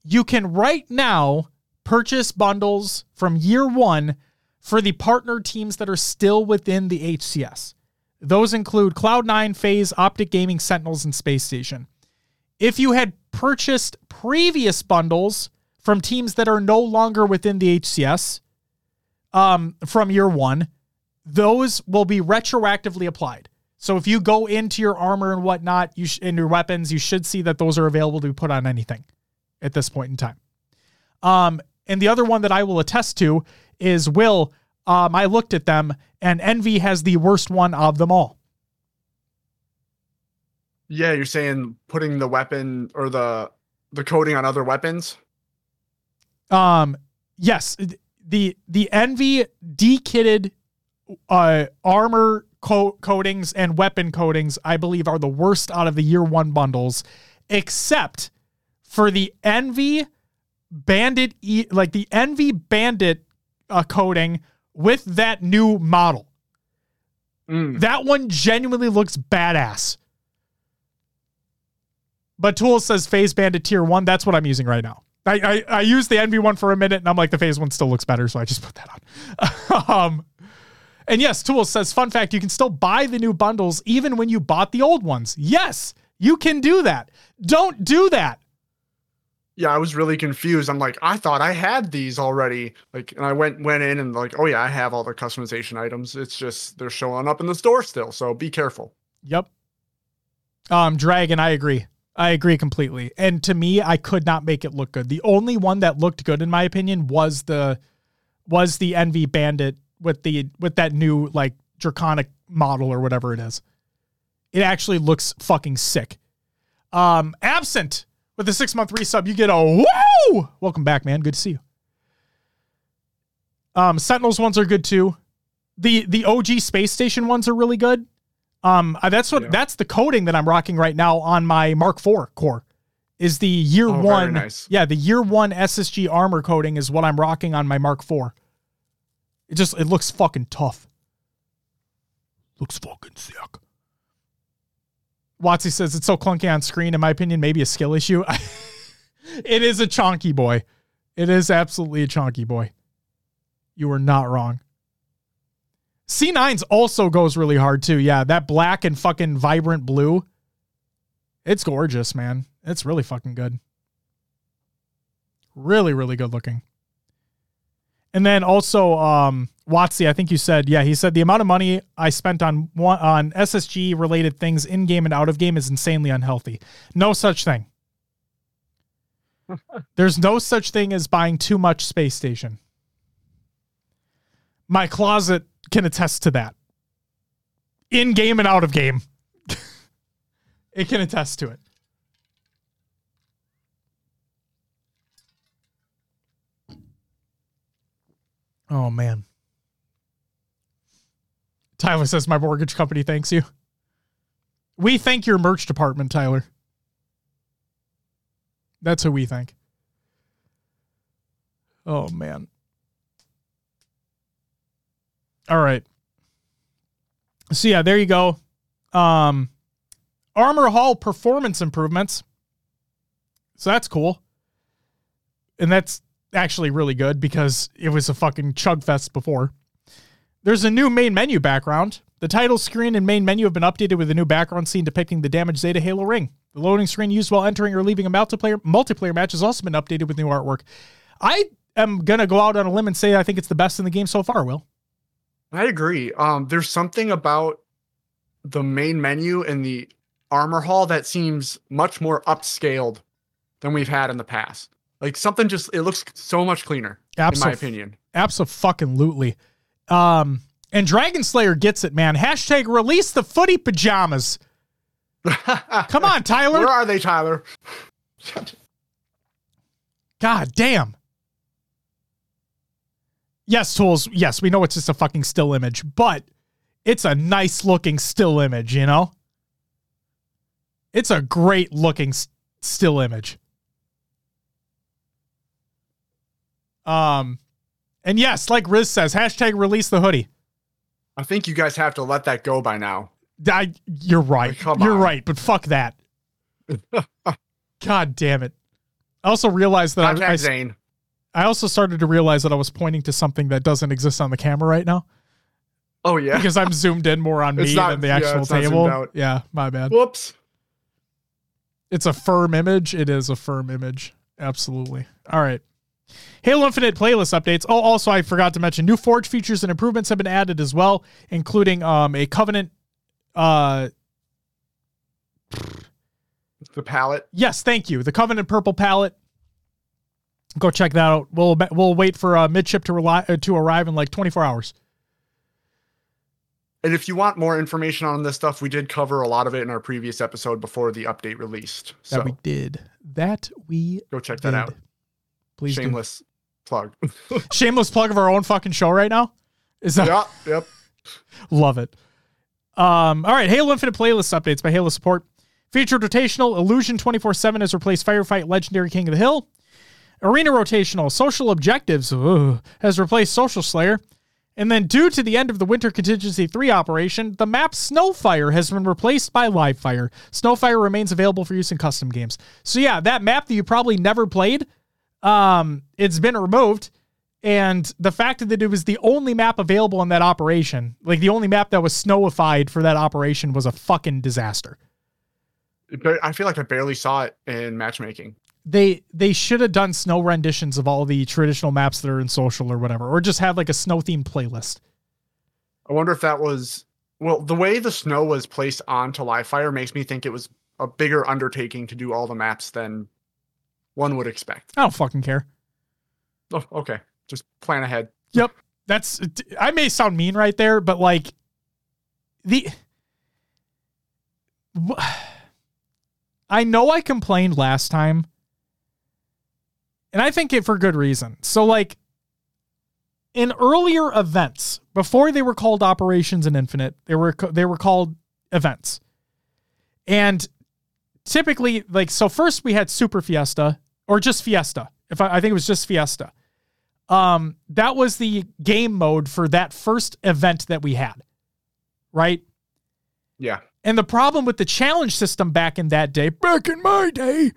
you can right now purchase bundles from year one for the partner teams that are still within the HCS. Those include Cloud9, FaZe, Optic Gaming, Sentinels, and Space Station. If you had purchased previous bundles from teams that are no longer within the HCS um, from year one, those will be retroactively applied. So if you go into your armor and whatnot, you sh- and your weapons, you should see that those are available to be put on anything at this point in time. Um, and the other one that I will attest to is Will. Um, I looked at them, and Envy has the worst one of them all.
Yeah, you're saying putting the weapon or the the coating on other weapons.
Um, yes, the the envy dekitted uh armor co- coatings and weapon coatings, I believe, are the worst out of the year one bundles, except for the envy bandit, e- like the envy bandit uh, coating with that new model.
Mm.
That one genuinely looks badass. But Tool says FaZe Bandit Tier 1. That's what I'm using right now. I, I, I used the Envy one for a minute and I'm like, the FaZe one still looks better. So I just put that on. um, and yes, Tool says, fun fact, you can still buy the new bundles even when you bought the old ones. Yes, you can do that. Don't do that.
Yeah, I was really confused. I'm like, I thought I had these already. Like, and I went went in and like, oh yeah, I have all the customization items. It's just they're showing up in the store still. So be careful.
Yep. Um, Dragon, I agree. I agree completely. And to me, I could not make it look good. The only one that looked good, in my opinion, was the was the Envy Bandit with the with that new like draconic model or whatever it is. It actually looks fucking sick. Um, absent with the six month resub, you get a woo! Welcome back, man. Good to see you. Um, Sentinels ones are good too. The the OG space station ones are really good. Um, uh, that's what
Yeah.
that's the coating that I'm rocking right now on my Mark IV core. Is the year
Oh,
one?
nice.
Yeah, the year one SSG armor coating is what I'm rocking on my Mark IV. It just it looks fucking tough. Looks fucking sick. Watsy says it's so clunky on screen. In my opinion, maybe a skill issue. it is a chonky boy. It is absolutely a chonky boy. You were not wrong. C9's also goes really hard too. Yeah, that black and fucking vibrant blue. It's gorgeous, man. It's really fucking good. Really, really good looking. And then also, um, Watsy, I think you said, yeah, he said the amount of money I spent on one on SSG related things in game and out of game is insanely unhealthy. No such thing. There's no such thing as buying too much space station. My closet can attest to that. In game and out of game. it can attest to it. Oh man. Tyler says my mortgage company thanks you. We thank your merch department, Tyler. That's who we thank. Oh man. All right. So yeah, there you go. Um Armor Hall performance improvements. So that's cool. And that's actually really good because it was a fucking chug fest before. There's a new main menu background. The title screen and main menu have been updated with a new background scene depicting the damaged Zeta Halo ring. The loading screen used while entering or leaving a multiplayer multiplayer match has also been updated with new artwork. I am gonna go out on a limb and say I think it's the best in the game so far. Will
I agree. Um, there's something about the main menu and the armor hall that seems much more upscaled than we've had in the past. Like something just it looks so much cleaner, in my
Absol-
opinion.
absolutely. Um, and Dragon Slayer gets it, man. Hashtag release the footy pajamas. Come on, Tyler.
Where are they, Tyler?
God damn. Yes, tools. Yes, we know it's just a fucking still image, but it's a nice looking still image, you know? It's a great looking s- still image. Um, and yes, like Riz says, hashtag release the hoodie.
I think you guys have to let that go by now.
I, you're right. You're
on.
right, but fuck that. God damn it. I also realized that I, I,
Zane.
I also started to realize that I was pointing to something that doesn't exist on the camera right now
Oh yeah.
because I'm zoomed in more on me
not-
than the actual
zoomed
table. Yeah, my bad.
Whoops.
It's a firm image. It is a firm image. Absolutely. All right. Halo Infinite playlist updates. Oh, also I forgot to mention new Forge features and improvements have been added as well, including um a Covenant. Uh,
The palette.
yes, thank you. The Covenant purple palette. Go check that out. We'll we'll wait for uh, midship to rely, uh, to arrive in like 24 hours.
and if you want more information on this stuff, we did cover a lot of it in our previous episode before the update released. So
That we did. That we
go check
did.
that out.
Please do.
Shameless plug.
Shameless plug of our own fucking show right now. Is that
yeah, yep.
Love it. Um, all right, Halo Infinite playlist updates by Halo Support. Featured rotational Illusion 24 7 has replaced Firefight Legendary King of the Hill. Arena rotational Social Objectives ugh, has replaced Social Slayer. And then, due to the end of the Winter Contingency 3 operation, the map Snowfire has been replaced by Livefire. Snowfire remains available for use in custom games. So, yeah, that map that you probably never played, um, it's been removed. And the fact that it was the only map available in that operation, like the only map that was snowified for that operation, was a fucking disaster.
But I feel like I barely saw it in matchmaking.
They they should have done snow renditions of all the traditional maps that are in social or whatever, or just have like a snow themed playlist.
I wonder if that was well, the way the snow was placed onto Live Fire makes me think it was a bigger undertaking to do all the maps than one would expect.
I don't fucking care.
Oh, okay. Just plan ahead.
Yep. That's I may sound mean right there, but like the I know I complained last time and I think it for good reason. So like in earlier events, before they were called operations in Infinite, they were they were called events. And typically like so first we had Super Fiesta or just Fiesta. If I, I think it was just Fiesta um, that was the game mode for that first event that we had, right?
Yeah.
And the problem with the challenge system back in that day, back in my day,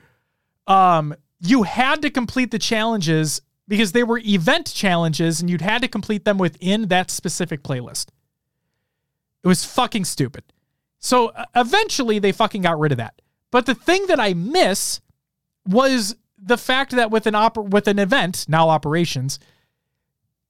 um, you had to complete the challenges because they were event challenges and you'd had to complete them within that specific playlist. It was fucking stupid. So uh, eventually they fucking got rid of that. But the thing that I miss was the fact that with an oper- with an event now operations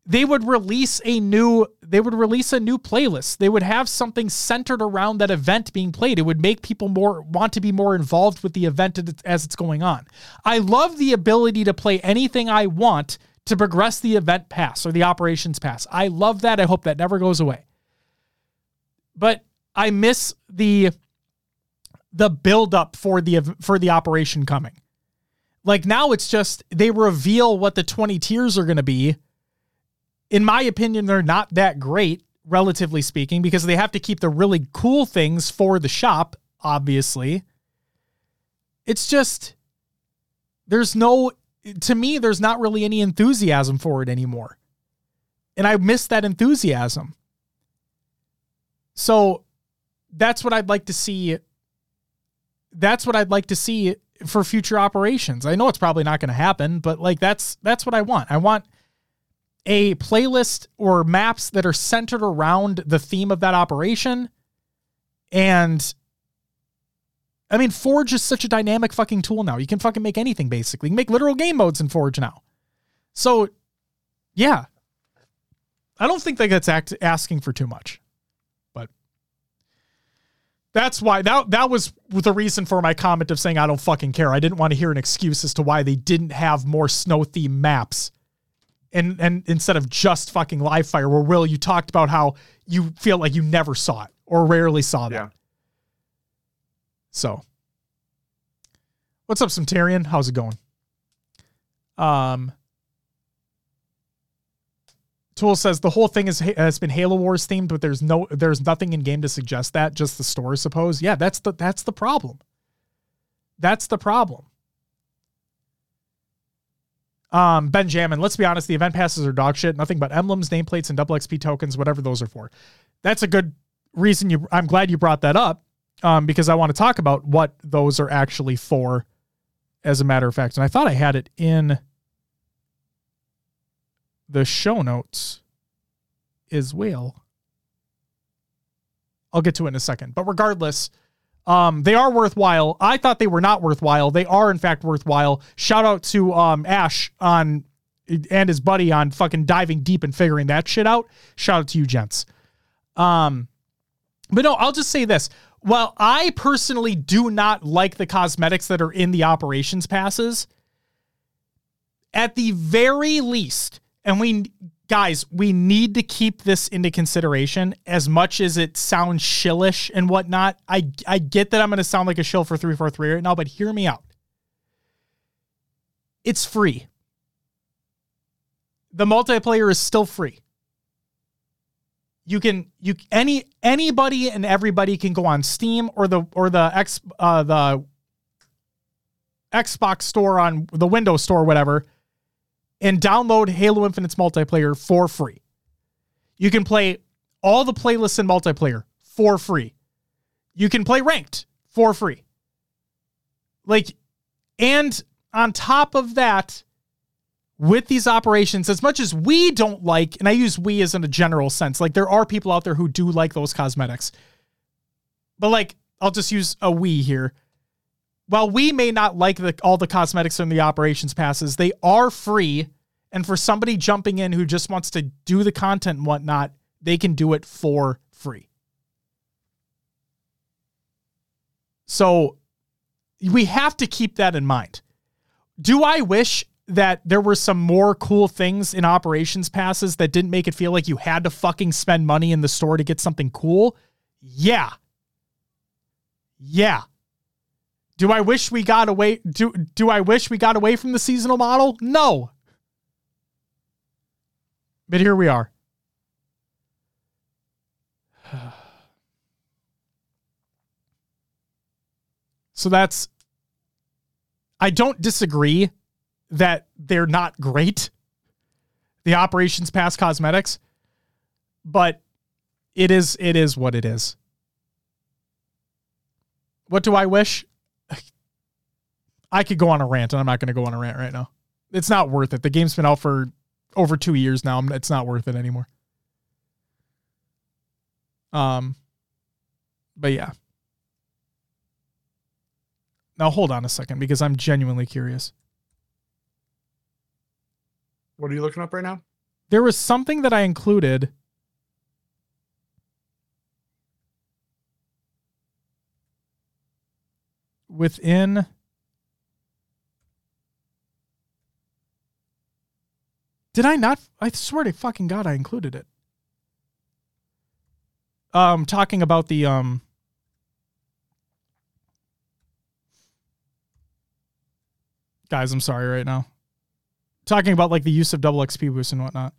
they would release a new they would release a new playlist. They would have something centered around that event being played. It would make people more want to be more involved with the event as it's going on. I love the ability to play anything i want to progress the event pass or the operations pass. I love that. I hope that never goes away. But i miss the the build up for the for the operation coming like now it's just they reveal what the 20 tiers are going to be. In my opinion, they're not that great, relatively speaking, because they have to keep the really cool things for the shop, obviously. It's just, there's no, to me, there's not really any enthusiasm for it anymore. And I miss that enthusiasm. So that's what I'd like to see. That's what I'd like to see for future operations. I know it's probably not going to happen, but like that's that's what I want. I want a playlist or maps that are centered around the theme of that operation. And I mean, Forge is such a dynamic fucking tool now. You can fucking make anything basically. You can make literal game modes in Forge now. So, yeah. I don't think that that's act- asking for too much. That's why that that was the reason for my comment of saying I don't fucking care. I didn't want to hear an excuse as to why they didn't have more snow theme maps. And and instead of just fucking live fire, where Will, you talked about how you feel like you never saw it or rarely saw that.
Yeah.
So what's up, Centurion? How's it going? Um Tool says the whole thing is has been Halo Wars themed, but there's no there's nothing in game to suggest that. Just the story, suppose. Yeah, that's the that's the problem. That's the problem. Um, Benjamin, let's be honest, the event passes are dog shit. Nothing but emblems, nameplates, and double XP tokens, whatever those are for. That's a good reason you. I'm glad you brought that up, um, because I want to talk about what those are actually for. As a matter of fact, and I thought I had it in the show notes as well. I'll get to it in a second. But regardless, um, they are worthwhile. I thought they were not worthwhile. They are in fact worthwhile. Shout out to um, Ash on and his buddy on fucking diving deep and figuring that shit out. Shout out to you, gents. Um, but no, I'll just say this. While I personally do not like the cosmetics that are in the operations passes, at the very least, and we guys, we need to keep this into consideration as much as it sounds shillish and whatnot. I I get that I'm going to sound like a shill for 343 right now, but hear me out. It's free. The multiplayer is still free. You can you any anybody and everybody can go on Steam or the or the X uh the Xbox store on the Windows store whatever and download Halo Infinite's multiplayer for free. You can play all the playlists in multiplayer for free. You can play ranked for free. Like, and on top of that, with these operations, as much as we don't like, and I use we as in a general sense, like there are people out there who do like those cosmetics. But like, I'll just use a we here. While we may not like the, all the cosmetics in the operations passes, they are free. And for somebody jumping in who just wants to do the content and whatnot, they can do it for free. So we have to keep that in mind. Do I wish that there were some more cool things in operations passes that didn't make it feel like you had to fucking spend money in the store to get something cool? Yeah. Yeah. Do I wish we got away do do I wish we got away from the seasonal model? No. But here we are. So that's I don't disagree that they're not great. The operations pass cosmetics, but it is it is what it is. What do I wish? I could go on a rant, and I'm not going to go on a rant right now. It's not worth it. The game's been out for over two years now. It's not worth it anymore. Um, but yeah. Now hold on a second because I'm genuinely curious.
What are you looking up right now?
There was something that I included. Within Did I not? I swear to fucking God, I included it. Um, talking about the um. Guys, I'm sorry right now. Talking about like the use of double XP boost and whatnot.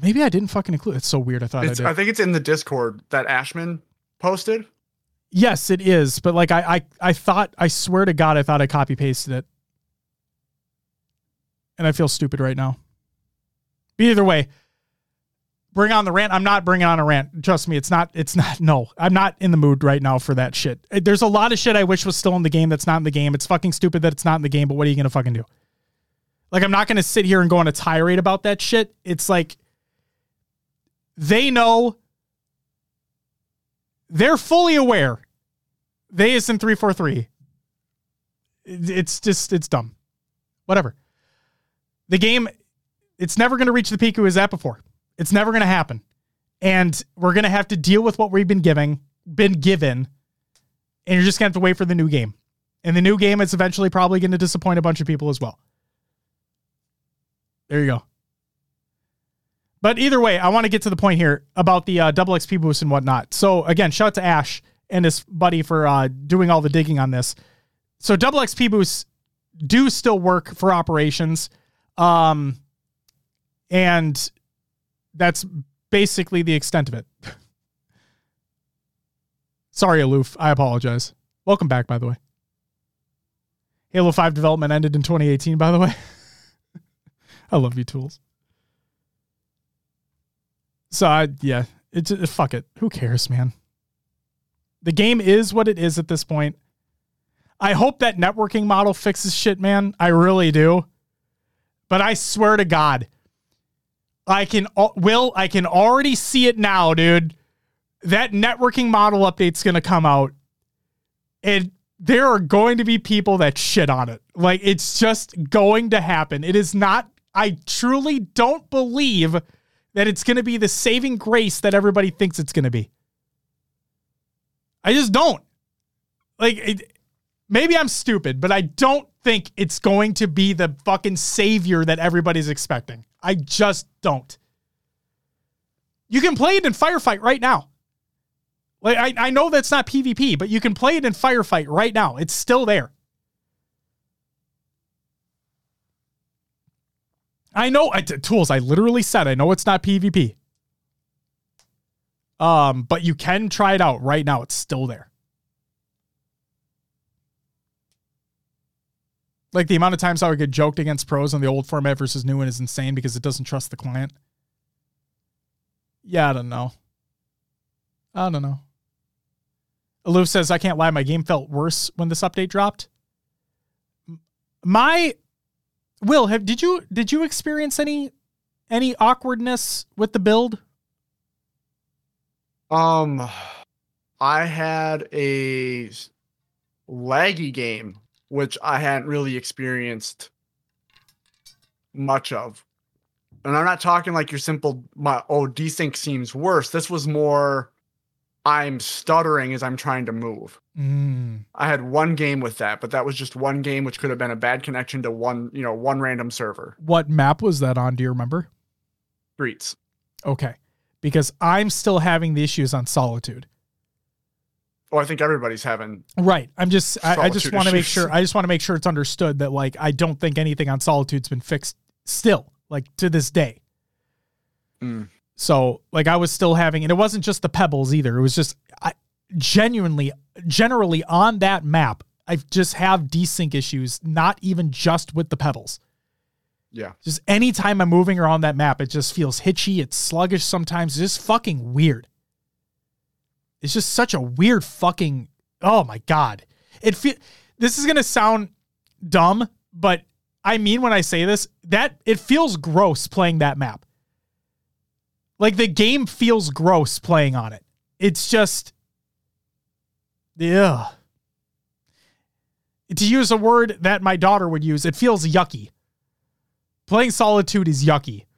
Maybe I didn't fucking include. It's so weird. I thought
It's,
I did.
I think it's in the Discord that Ashman posted.
yes, it is. But like I, I, I thought. I swear to God, I thought I copy pasted it, and I feel stupid right now. But either way, bring on the rant. I'm not bringing on a rant. Trust me, it's not. It's not. No, I'm not in the mood right now for that shit. Uh, There's a lot of shit I wish was still in the game that's not in the game. It's fucking stupid that it's not in the game. But what are you gonna fucking do? Like I'm not gonna sit here and go on a tirade about that shit. It's like they know. They're fully aware. They is in three four three. It's just it's dumb. Whatever. The game, it's never going to reach the peak it was at before. It's never going to happen. And we're going to have to deal with what we've been giving, been given. And you're just going to have to wait for the new game. And the new game is eventually probably going to disappoint a bunch of people as well. There you go. But either way, I want to get to the point here about the uh, double XP boost and whatnot. So again, shout out to Ash and his buddy for uh, doing all the digging on this. So double XP boosts do still work for operations. Um, and that's basically the extent of it. Sorry, Aloof. I apologize. Welcome back, by the way. Halo 5 development ended in 2018, by the way. I love you, tools. So, I, yeah, it's uh, fuck it. Who cares, man? The game is what it is at this point. I hope that networking model fixes shit, man. I really do. But I swear to God, I can will I can already see it now, dude. That networking model update's to come out and there are going to be people that shit on it. Like it's just going to happen. It is not I truly don't believe that it's to be the saving grace that everybody thinks it's to be. I just don't. Like it, Maybe I'm stupid, but I don't think it's going to be the fucking savior that everybody's expecting. I just don't. You can play it in firefight right now. Like I, I know that's not PvP, but you can play it in firefight right now. It's still there. I know I, tools. I literally said I know it's not PvP. Um, but you can try it out right now. It's still there. Like the amount of times I would get joked against pros on the old format versus new one is insane because it doesn't trust the client. Yeah, I don't know. I don't know. Aloof says, I can't lie, my game felt worse when this update dropped. My Will, have did you did you experience any any awkwardness with the build?
Um I had a laggy game which I hadn't really experienced much of. And I'm not talking like your simple my oh desync seems worse. This was more I'm stuttering as I'm trying to move.
Mm.
I had one game with that, but that was just one game, which could have been a bad connection to one, you know, one random server.
What map was that on? Do you remember?
Streets.
Okay, because I'm still having the issues on Solitude.
Oh, I think everybody's having.
Right. I'm just. I, I just want to make sure. I just want to make sure it's understood that like I don't think anything on Solitude's been fixed still, like to this day.
Mm.
So like I was still having, and it wasn't just the pebbles either. It was just I genuinely, generally on that map, I just have desync issues. Not even just with the pebbles.
Yeah.
Just anytime I'm moving around that map, it just feels hitchy. It's sluggish sometimes. It's just fucking weird. It's just such a weird fucking. Oh my god! It feel. This is gonna sound dumb, but I mean when I say this, that it feels gross playing that map. Like the game feels gross playing on it. It's just yeah. To use a word that my daughter would use, it feels yucky. Playing Solitude is yucky.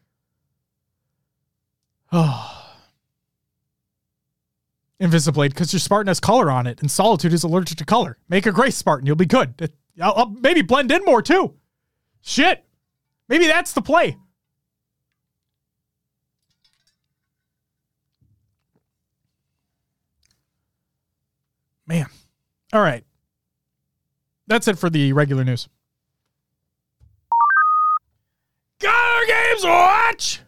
Oh. Invisiblade, because your Spartan has color on it, and Solitude is allergic to color. Make a gray Spartan, you'll be good. I'll, I'll maybe blend in more too. Shit. Maybe that's the play. Man. All right. That's it for the regular news. Go Games Watch!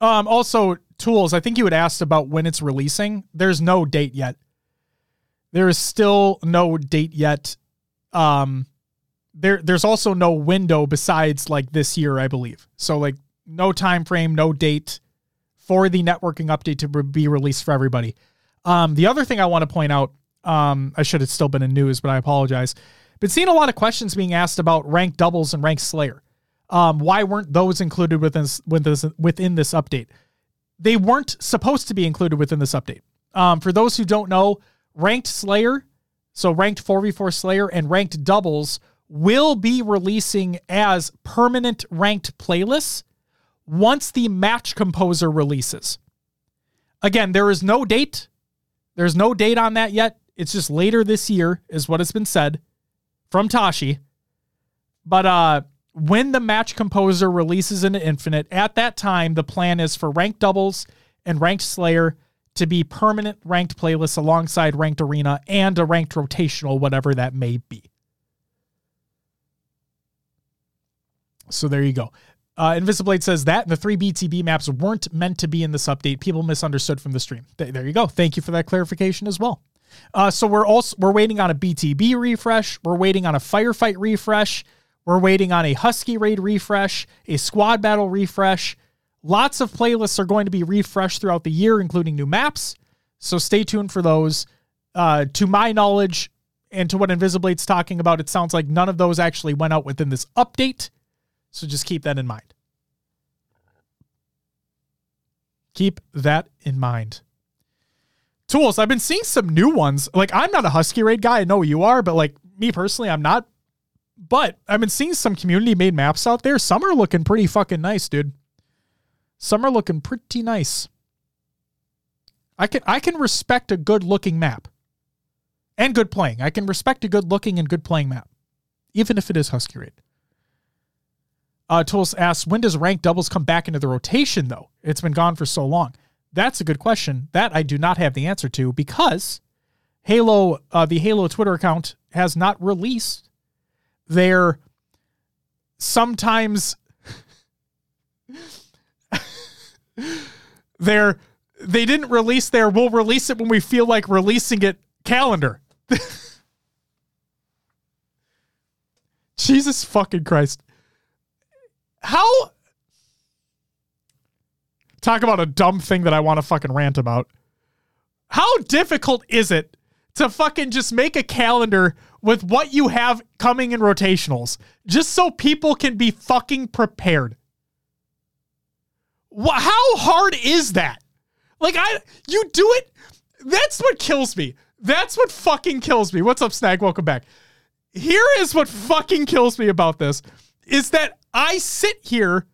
Um, also, tools, I think you had asked about when it's releasing. There's no date yet. There is still no date yet. Um, there there's also no window besides like this year, I believe. So like no time frame, no date for the networking update to be released for everybody. Um, the other thing I want to point out, um, I should have still been in news, but I apologize. Been seeing a lot of questions being asked about rank doubles and rank Slayer. Um, why weren't those included within this, within this update? They weren't supposed to be included within this update. Um, for those who don't know, ranked Slayer, so ranked 4v4 Slayer and ranked doubles will be releasing as permanent ranked playlists once the match composer releases. Again, there is no date there's no date on that yet. It's just later this year, is what has been said from Tashi. But uh, when the match composer releases into Infinite, at that time, the plan is for ranked doubles and ranked Slayer to be permanent ranked playlists alongside ranked arena and a ranked rotational, whatever that may be. So there you go. Uh, Invisiblade says that the three BTB maps weren't meant to be in this update. People misunderstood from the stream. Th- there you go. Thank you for that clarification as well. Uh, so we're also we're waiting on a BTB refresh. We're waiting on a firefight refresh. We're waiting on a Husky raid refresh, a squad battle refresh. Lots of playlists are going to be refreshed throughout the year, including new maps. So stay tuned for those. Uh, to my knowledge, and to what Invisiblade's talking about, it sounds like none of those actually went out within this update. So just keep that in mind. Keep that in mind. Tools, I've been seeing some new ones. Like, I'm not a Husky Raid guy. I know you are, but like me personally, I'm not. But I've been seeing some community made maps out there. Some are looking pretty fucking nice, dude. Some are looking pretty nice. I can I can respect a good looking map. and good playing. I can respect a good looking and good playing map, even if it is Husky Raid. Uh, Tools asks, when does rank doubles come back into the rotation, though? It's been gone for so long. That's a good question. That I do not have the answer to because Halo, uh, the Halo Twitter account, has not released their sometimes their they didn't release their we'll release it when we feel like releasing it calendar. Jesus fucking Christ. How talk about a dumb thing that I want to fucking rant about. How difficult is it to fucking just make a calendar with what you have coming in rotationals just so people can be fucking prepared? How hard is that? Like I you do it that's what kills me. That's what fucking kills me. What's up Snag? Welcome back. Here is what fucking kills me about this is that I sit here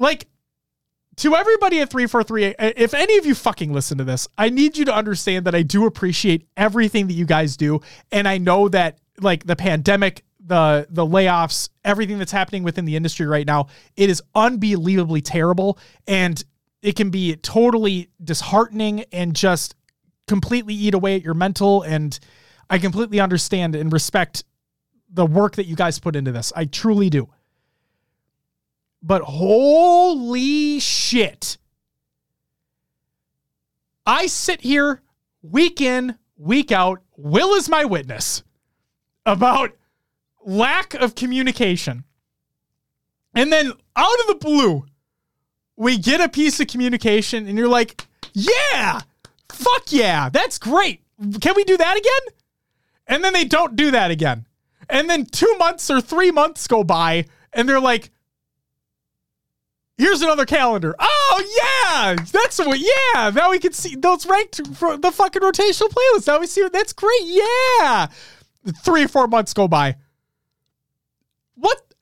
like to everybody at 343 uh, if any of you fucking listen to this i need you to understand that i do appreciate everything that you guys do. And i know that like the pandemic the the layoffs everything that's happening within the industry right now it is unbelievably terrible. And it can be totally disheartening and just completely eat away at your mental. And i completely understand and respect the work that you guys put into this. I truly do but holy shit. I sit here week in, week out, Will is my witness about lack of communication. And then out of the blue, we get a piece of communication and you're like, yeah, fuck yeah, that's great. Can we do that again? And then they don't do that again. And then two months or three months go by and they're like, Here's another calendar. Oh yeah, that's what. Yeah, now we can see those ranked for the fucking rotational playlist. Now we see that's great. Yeah, three four months go by. What?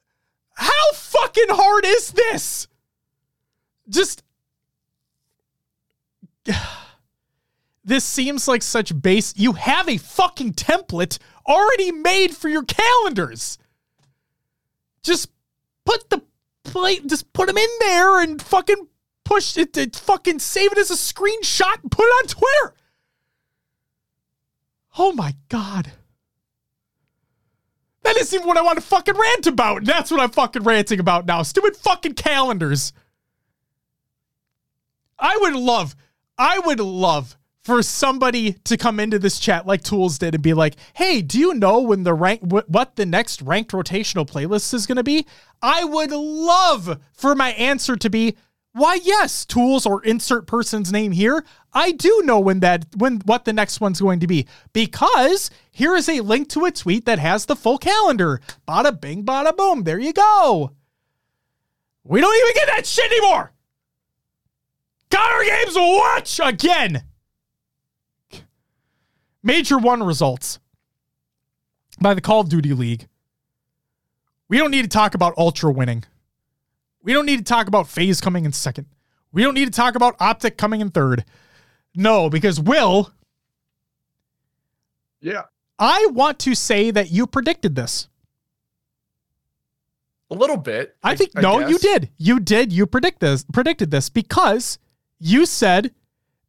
How fucking hard is this? Just this seems like such base. You have a fucking template already made for your calendars. Just put the play, just put them in there and fucking push it, to fucking save it as a screenshot and put it on Twitter. Oh my god. That isn't even what I want to fucking rant about. That's what I'm fucking ranting about now. Stupid fucking calendars. I would love, I would love for somebody to come into this chat like Tools did and be like, "Hey, do you know when the rank wh- what the next ranked rotational playlist is going to be?" I would love for my answer to be, "Why, yes, Tools or insert person's name here. I do know when that when what the next one's going to be because here is a link to a tweet that has the full calendar. Bada bing, bada boom. There you go. We don't even get that shit anymore. Counter Games Watch again. Major One results by the Call of Duty League. We don't need to talk about Ultra winning. We don't need to talk about FaZe coming in second. We don't need to talk about Optic coming in third. No, because Will,
Yeah.
I want to say that you predicted this.
A little bit.
I think no, you did. You did. You predict this. Predicted this because you said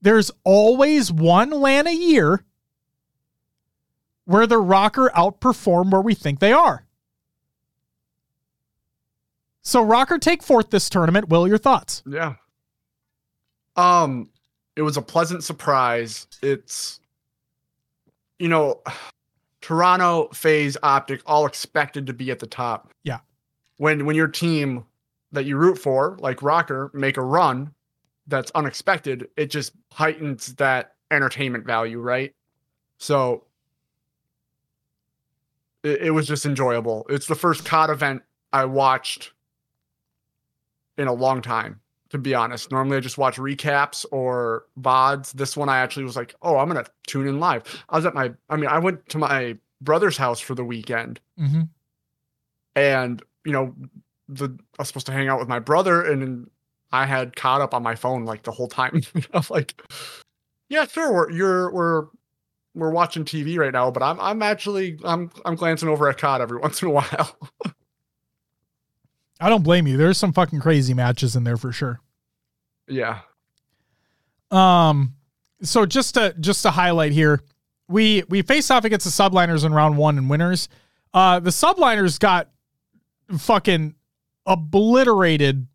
there's always one LAN a year where the Rokkr outperform where we think they are. So Rokkr take fourth this tournament. Will your thoughts?
Yeah. Um, it was a pleasant surprise. It's, you know, Toronto, FaZe, Optic, all expected to be at the top.
Yeah.
When when your team that you root for, like Rokkr, make a run that's unexpected, it just heightens that entertainment value, right? So it, it was just enjoyable. It's the first COD event I watched in a long time to be honest. Normally I just watch recaps or VODs. This one I actually was like, oh, I'm gonna tune in live. I was at my I mean, I went to my brother's house for the weekend
Mm-hmm.
and you know, the I was supposed to hang out with my brother and I had caught up on my phone like the whole time. I'm like, yeah, sure, we're you're we're we're watching TV right now, but I'm I'm actually I'm I'm glancing over at COD every once in a while.
I don't blame you. There's some fucking crazy matches in there for sure.
yeah.
Um, so just to just to highlight here, we we face off against the subliners in round one and winners. Uh, the subliners got fucking obliterated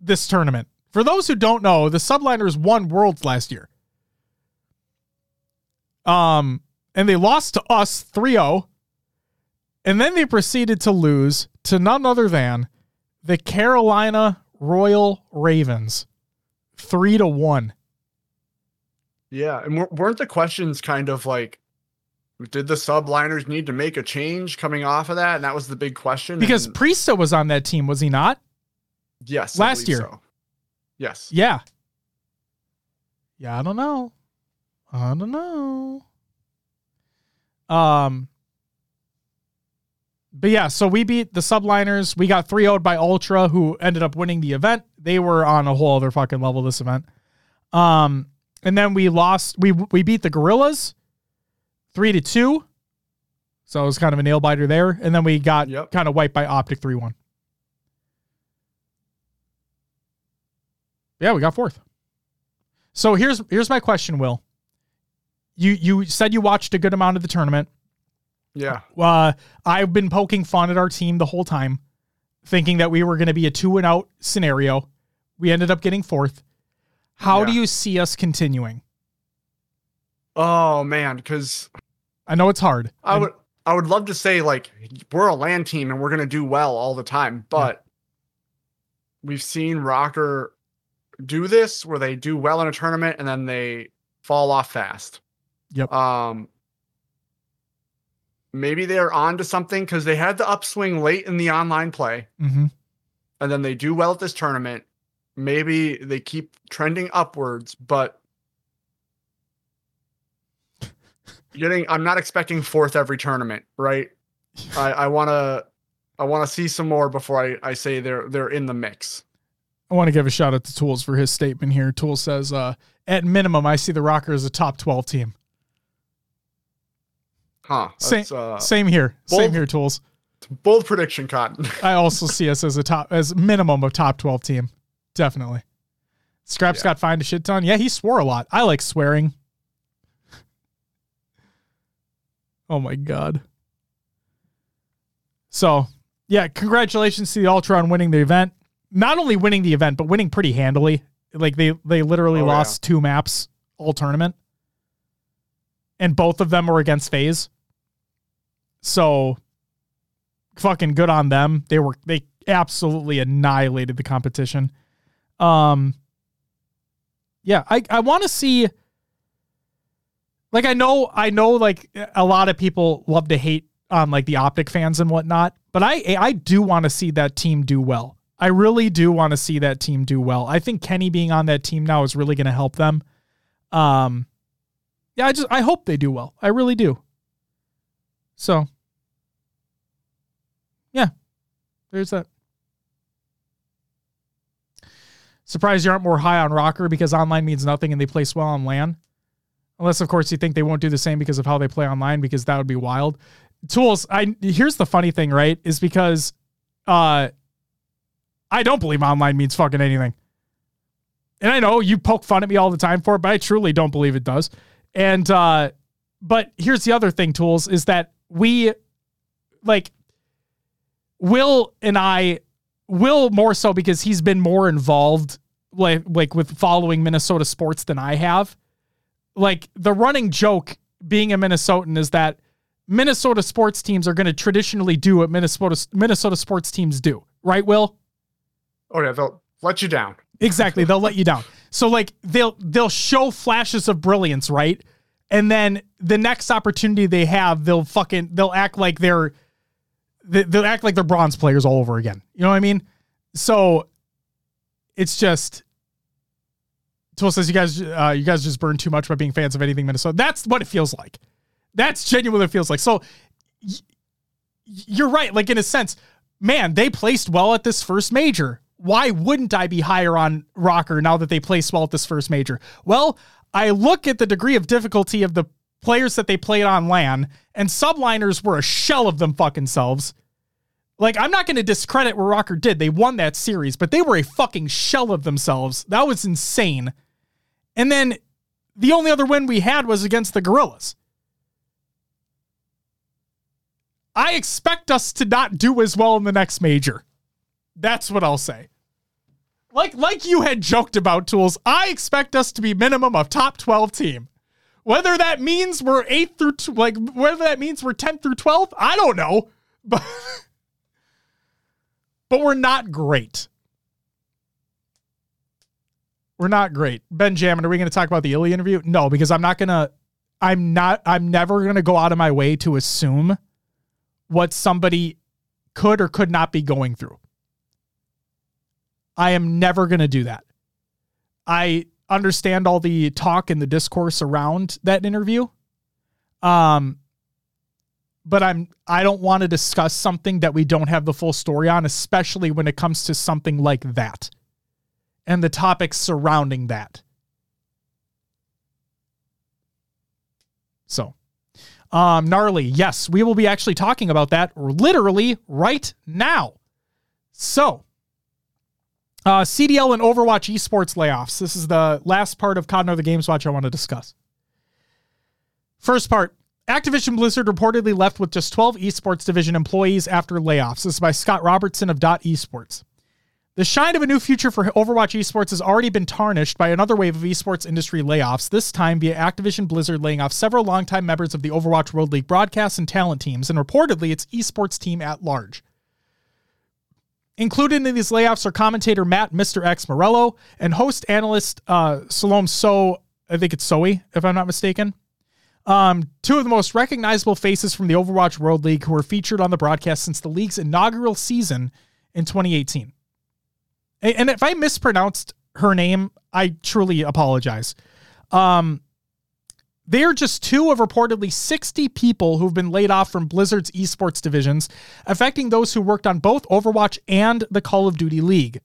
this tournament. For those who don't know, the subliners won worlds last year. Um, and they lost to us 3-0. And then they proceeded to lose to none other than the Carolina Royal Ravens. 3 to 1.
Yeah, and wer- weren't the questions kind of like, did the subliners need to make a change coming off of that? And that was the big question.
Because
and
Priesta was on that team, was he not?
yes,
last year.
so. Yes.
Yeah. Yeah, I don't know. I don't know. Um But yeah, so we beat the subliners. We got 3 0 by Ultra, who ended up winning the event. They were on a whole other fucking level this event. Um, and then we lost we we beat the Gorillas three to two. So it was kind of a nail biter there. And then we got
Yep.
kind of wiped by Optic 3 1. Yeah, we got fourth. So here's here's my question, Will. You you said you watched a good amount of the tournament.
Yeah.
Uh, I've been poking fun at our team the whole time, thinking that we were going to be a two and out scenario. We ended up getting fourth. How do you see us continuing?
Oh man, because
I know it's hard.
I would I would love to say like we're a LAN team and we're gonna do well all the time, but we've seen Rokkr do this where they do well in a tournament and then they fall off fast.
Yep.
Um maybe they're on to something because they had the upswing late in the online play
Mhm.
and then they do well at this tournament. Maybe they keep trending upwards, but getting I'm not expecting fourth every tournament, right? I, I wanna I wanna see some more before I, I say they're they're in the mix.
I want to give a shout out to Tools for his statement here. Tools says, uh, at minimum, I see the Rokkr as a top 12 team.
Huh.
Same-
uh
Same here. Same here, Tools.
bold prediction, Cotton.
I also see us as a top, as minimum a top 12 team. Definitely. Scraps
Yeah.
got fined a shit ton. Yeah, he swore a lot. I like swearing. Oh my God. So, yeah, congratulations to the Ultra on winning the event. Not only winning the event, but winning pretty handily. Like they they literally
Oh, yeah.
lost two maps all tournament. And both of them were against FaZe. So fucking good on them. They were they absolutely annihilated the competition. Um yeah, I I want to see like I know I know like a lot of people love to hate on like the optic fans and whatnot, but I I do want to see that team do well. I really do want to see that team do well. I think Kenny being on that team now is really going to help them. Um yeah, I just I hope they do well. I really do. So yeah, there's that. Surprised you aren't more high on Rokkr because online means nothing and they place well on LAN. Unless, of course, you think they won't do the same because of how they play online, because that would be wild. Tools, I here's the funny thing, right? Is because uh I don't believe online means fucking anything. And I know you poke fun at me all the time for it, but I truly don't believe it does. And uh but here's the other thing, Tools, is that we like Will and I Will more so because he's been more involved like like with following Minnesota sports than I have. Like the running joke being a Minnesotan is that Minnesota sports teams are going to traditionally do what Minnesota Minnesota sports teams do, right? Will
Oh yeah, they'll let you down.
exactly they'll let you down. So like they'll they'll show flashes of brilliance, right? And then the next opportunity they have, they'll fucking they'll act like they're they- they'll act like they're bronze players all over again. You know what I mean? So it's just Tool says you guys uh, you guys just burn too much by being fans of anything Minnesota. That's what it feels like. That's genuinely what it feels like. So y- you're right. Like in a sense, man, they placed well at this first major. Why wouldn't I be higher on Rokkr now that they placed well at this first major? Well, I look at the degree of difficulty of the players that they played on LAN, and subliners were a shell of them fucking selves. Like, I'm not going to discredit what Rokkr did. They won that series, but they were a fucking shell of themselves. That was insane. And then the only other win we had was against the Gorillas. I expect us to not do as well in the next major. That's what I'll say. Like like you had joked about tools, I expect us to be minimum of top 12 team. Whether that means we're 8th through t- like whether that means we're 10th through 12th, I don't know. But but we're not great. We're not great. Benjamin, are we going to talk about the Ilya interview? No, because I'm not going to I'm not I'm never going to go out of my way to assume what somebody could or could not be going through. I am never going to do that. I understand all the talk and the discourse around that interview. Um but I'm I don't want to discuss something that we don't have the full story on, especially when it comes to something like that and the topics surrounding that. So, um, gnarly. Yes, we will be actually talking about that literally right now. So, uh, CDL and Overwatch esports layoffs. This is the last part of COD the Games Watch I want to discuss. First part Activision Blizzard reportedly left with just 12 esports division employees after layoffs. This is by Scott Robertson of Dot Esports. The shine of a new future for Overwatch esports has already been tarnished by another wave of esports industry layoffs, this time via Activision Blizzard laying off several longtime members of the Overwatch World League broadcast and talent teams, and reportedly its esports team at large. Included in these layoffs are commentator Matt Mr. X Morello and host analyst uh, Salome So, I think it's Soe, if I'm not mistaken. Um, two of the most recognizable faces from the Overwatch World League who were featured on the broadcast since the league's inaugural season in 2018. And if I mispronounced her name, I truly apologize. Um, they are just two of reportedly 60 people who've been laid off from Blizzard's esports divisions, affecting those who worked on both Overwatch and the Call of Duty League.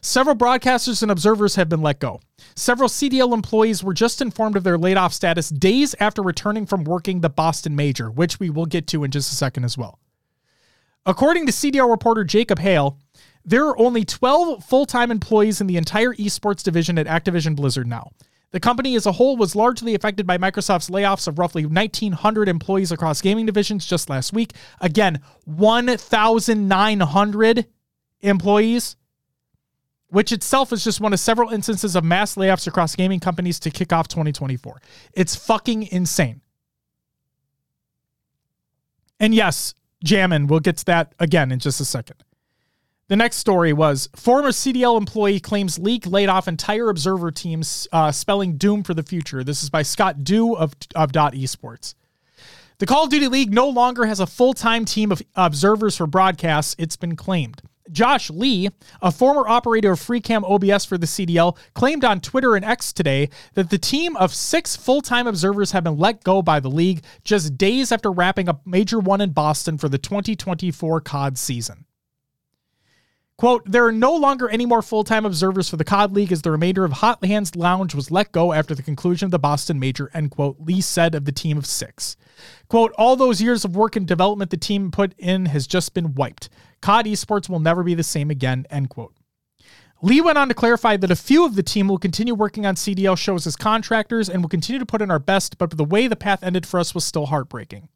Several broadcasters and observers have been let go. Several CDL employees were just informed of their laid off status days after returning from working the Boston Major, which we will get to in just a second as well. According to CDL reporter Jacob Hale, there are only 12 full time employees in the entire esports division at Activision Blizzard now. The company as a whole was largely affected by Microsoft's layoffs of roughly 1,900 employees across gaming divisions just last week. Again, 1,900 employees, which itself is just one of several instances of mass layoffs across gaming companies to kick off 2024. It's fucking insane. And yes, Jammin, we'll get to that again in just a second. The next story was former CDL employee claims leak laid off entire observer teams, uh, spelling doom for the future. This is by Scott Duwe of, of Dot Esports. The Call of Duty League no longer has a full time team of observers for broadcasts, it's been claimed. Josh Lee, a former operator of FreeCam OBS for the CDL, claimed on Twitter and X today that the team of six full time observers have been let go by the league just days after wrapping up Major 1 in Boston for the 2024 COD season. Quote, there are no longer any more full time observers for the COD League as the remainder of Hot Hands Lounge was let go after the conclusion of the Boston Major, end quote, Lee said of the team of six. Quote, all those years of work and development the team put in has just been wiped. COD esports will never be the same again, end quote. Lee went on to clarify that a few of the team will continue working on CDL shows as contractors and will continue to put in our best, but the way the path ended for us was still heartbreaking.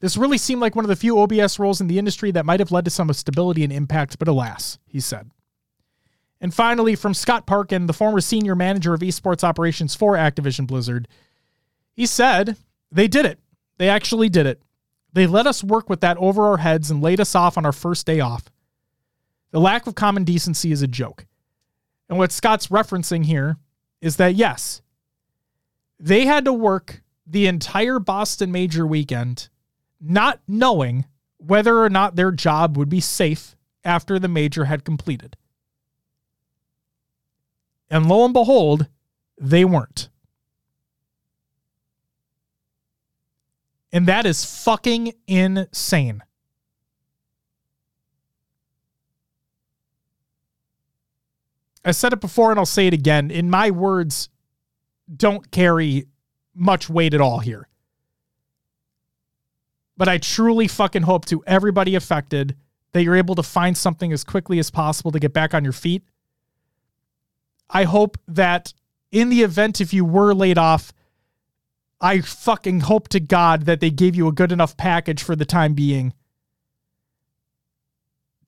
This really seemed like one of the few OBS roles in the industry that might have led to some stability and impact, but alas, he said. And finally, from Scott Parkin, the former senior manager of esports operations for Activision Blizzard, he said, They did it. They actually did it. They let us work with that over our heads and laid us off on our first day off. The lack of common decency is a joke. And what Scott's referencing here is that, yes, they had to work the entire Boston major weekend not knowing whether or not their job would be safe after the major had completed. And lo and behold, they weren't. And that is fucking insane. I said it before and I'll say it again. In my words, don't carry much weight at all here. But I truly fucking hope to everybody affected that you're able to find something as quickly as possible to get back on your feet. I hope that in the event if you were laid off, I fucking hope to God that they gave you a good enough package for the time being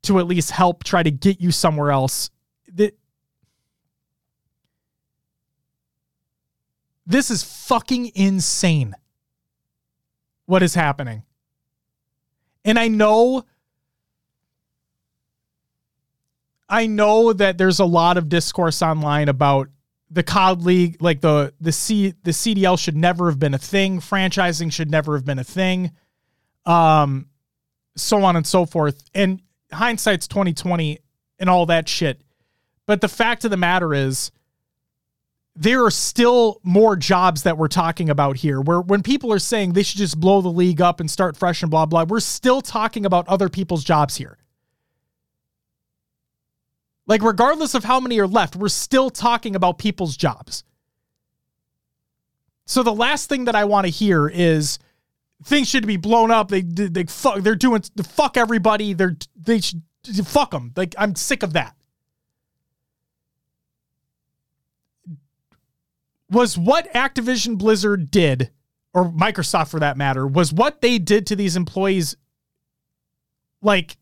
to at least help try to get you somewhere else. This is fucking insane. What is happening? And I know I know that there's a lot of discourse online about the COD League, like the the C the CDL should never have been a thing. Franchising should never have been a thing. Um, so on and so forth. And hindsight's twenty twenty and all that shit. But the fact of the matter is, there are still more jobs that we're talking about here. Where when people are saying they should just blow the league up and start fresh and blah blah, we're still talking about other people's jobs here. Like, regardless of how many are left, we're still talking about people's jobs. So the last thing that I want to hear is things should be blown up. They they fuck. They're doing fuck everybody. They're they should fuck them. Like I'm sick of that. Was what Activision Blizzard did, or Microsoft for that matter, was what they did to these employees like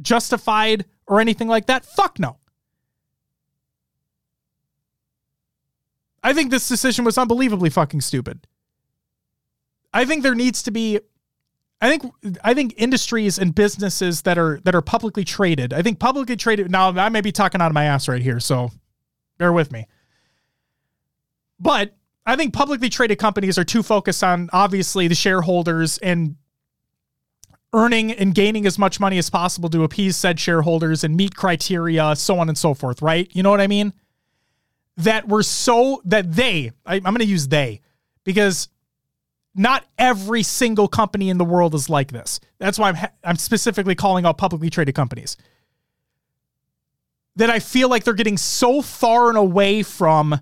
justified or anything like that? Fuck no. I think this decision was unbelievably fucking stupid. I think there needs to be I think I think industries and businesses that are that are publicly traded. I think publicly traded now I may be talking out of my ass right here, so bear with me. But I think publicly traded companies are too focused on obviously the shareholders and earning and gaining as much money as possible to appease said shareholders and meet criteria, so on and so forth, right? You know what I mean? That we're so, that they, I, I'm going to use they, because not every single company in the world is like this. That's why I'm, I'm specifically calling out publicly traded companies. That I feel like they're getting so far and away from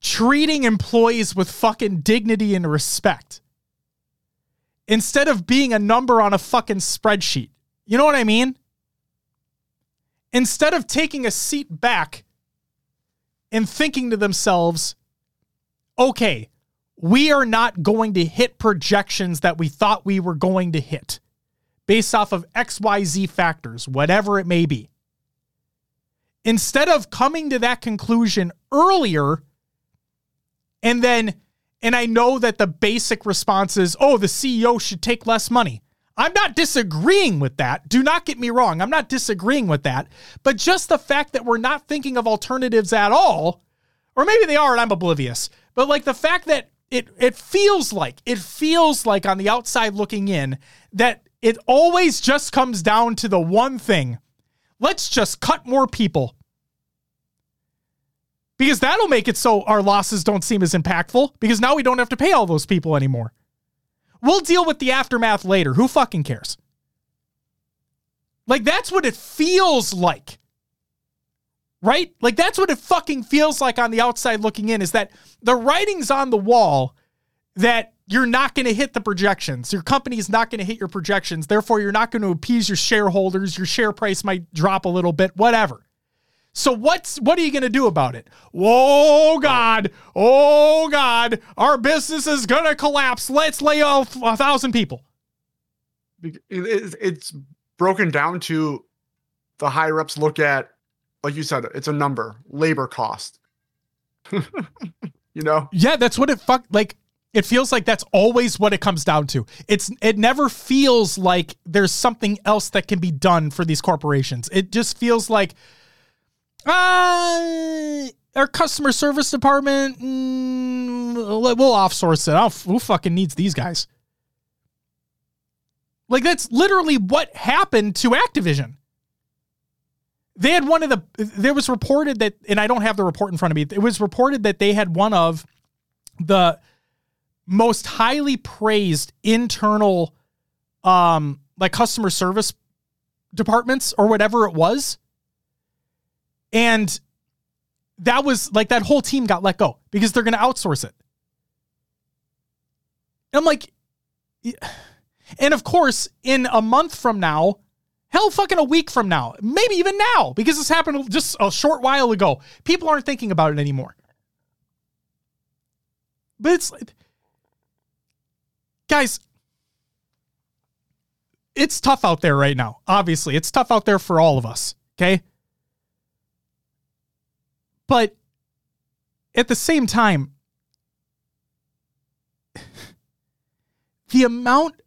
treating employees with fucking dignity and respect instead of being a number on a fucking spreadsheet. You know what I mean? Instead of taking a seat back and thinking to themselves, okay, we are not going to hit projections that we thought we were going to hit based off of XYZ factors, whatever it may be. Instead of coming to that conclusion earlier and then and I know that the basic response is, oh, the CEO should take less money. I'm not disagreeing with that. Do not get me wrong. I'm not disagreeing with that. But just the fact that we're not thinking of alternatives at all, or maybe they are and I'm oblivious, but like the fact that it it feels like it feels like on the outside looking in that it always just comes down to the one thing. Let's just cut more people because that'll make it so our losses don't seem as impactful because now we don't have to pay all those people anymore. We'll deal with the aftermath later. Who fucking cares? Like, that's what it feels like. Right? Like, that's what it fucking feels like on the outside looking in is that the writing's on the wall that you're not going to hit the projections. Your company's not going to hit your projections. Therefore, you're not going to appease your shareholders. Your share price might drop a little bit, whatever. So what's what are you going to do about it? Oh God, oh God, our business is going to collapse. Let's lay off a thousand people.
It's broken down to the higher ups look at, like you said, it's a number, labor cost. you know?
Yeah, that's what it fuck like. It feels like that's always what it comes down to. It's it never feels like there's something else that can be done for these corporations. It just feels like uh, our customer service department, mm, we'll offsource it. I'll, who fucking needs these guys? Like that's literally what happened to Activision. They had one of the. There was reported that, and I don't have the report in front of me. It was reported that they had one of the most highly praised internal, um, like customer service departments or whatever it was and that was like that whole team got let go because they're going to outsource it. I'm like, and of course, in a month from now, hell, fucking a week from now, maybe even now, because this happened just a short while ago, people aren't thinking about it anymore. But it's, like guys, it's tough out there right now. Obviously, it's tough out there for all of us. Okay. But at the same time, the amount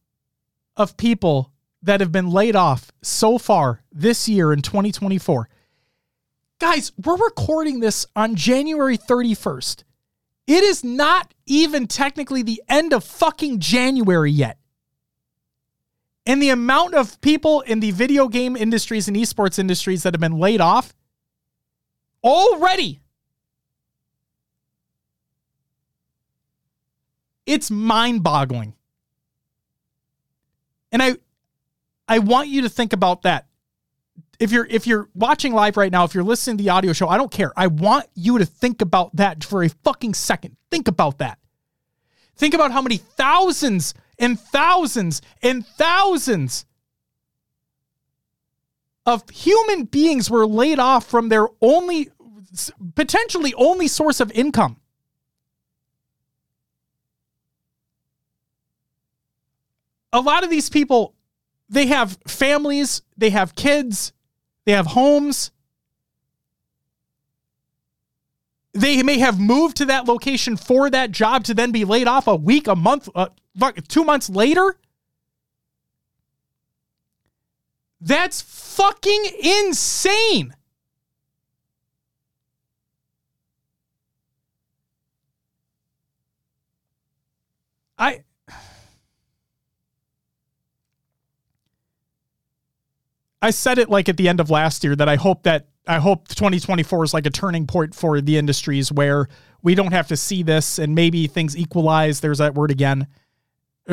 of people that have been laid off so far this year in 2024. Guys, we're recording this on January 31st. It is not even technically the end of fucking January yet. And the amount of people in the video game industries and esports industries that have been laid off already. It's mind boggling. And I I want you to think about that. If you're if you're watching live right now, if you're listening to the audio show, I don't care. I want you to think about that for a fucking second. Think about that. Think about how many thousands and thousands and thousands of human beings were laid off from their only potentially only source of income. A lot of these people they have families, they have kids, they have homes. They may have moved to that location for that job to then be laid off a week, a month, uh, two months later. That's fucking insane. I I said it like at the end of last year that I hope that I hope 2024 is like a turning point for the industries where we don't have to see this and maybe things equalize. There's that word again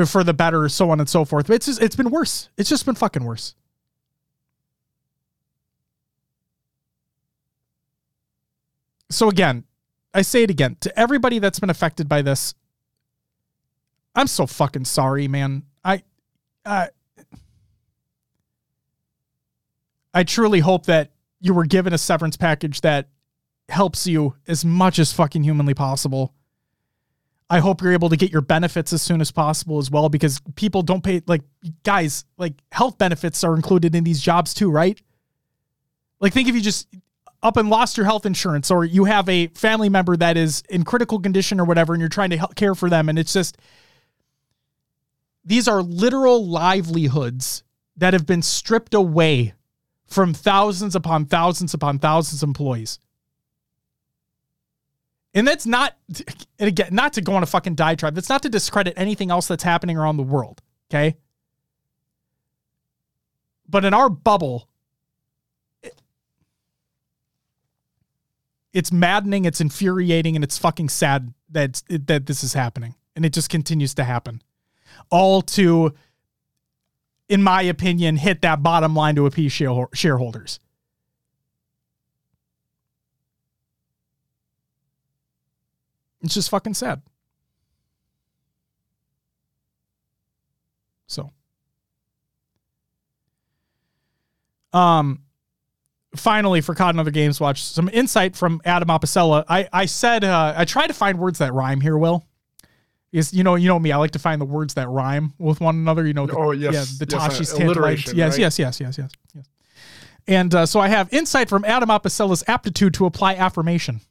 for the better, so on and so forth. But it's just, it's been worse. It's just been fucking worse. So again, I say it again to everybody that's been affected by this. I'm so fucking sorry, man. I, I I truly hope that you were given a severance package that helps you as much as fucking humanly possible. I hope you're able to get your benefits as soon as possible as well because people don't pay like guys, like health benefits are included in these jobs too, right? Like think if you just up and lost your health insurance or you have a family member that is in critical condition or whatever and you're trying to care for them and it's just these are literal livelihoods that have been stripped away from thousands upon thousands upon thousands of employees. And that's not, and again, not to go on a fucking diatribe. That's not to discredit anything else that's happening around the world. Okay. But in our bubble, it's maddening, it's infuriating, and it's fucking sad that that this is happening, and it just continues to happen. All to in my opinion, hit that bottom line to appease shareholders. It's just fucking sad. So, um, finally for COD and other games watch some insight from Adam Apicella. I I said uh, I tried to find words that rhyme here. Will is you know you know me. I like to find the words that rhyme with one another. You know, the,
oh yes,
yeah, the
yes,
Tashi's
uh,
tantalized. Yes, yes, yes, yes, yes, yes. And uh, so I have insight from Adam Apicella's aptitude to apply affirmation.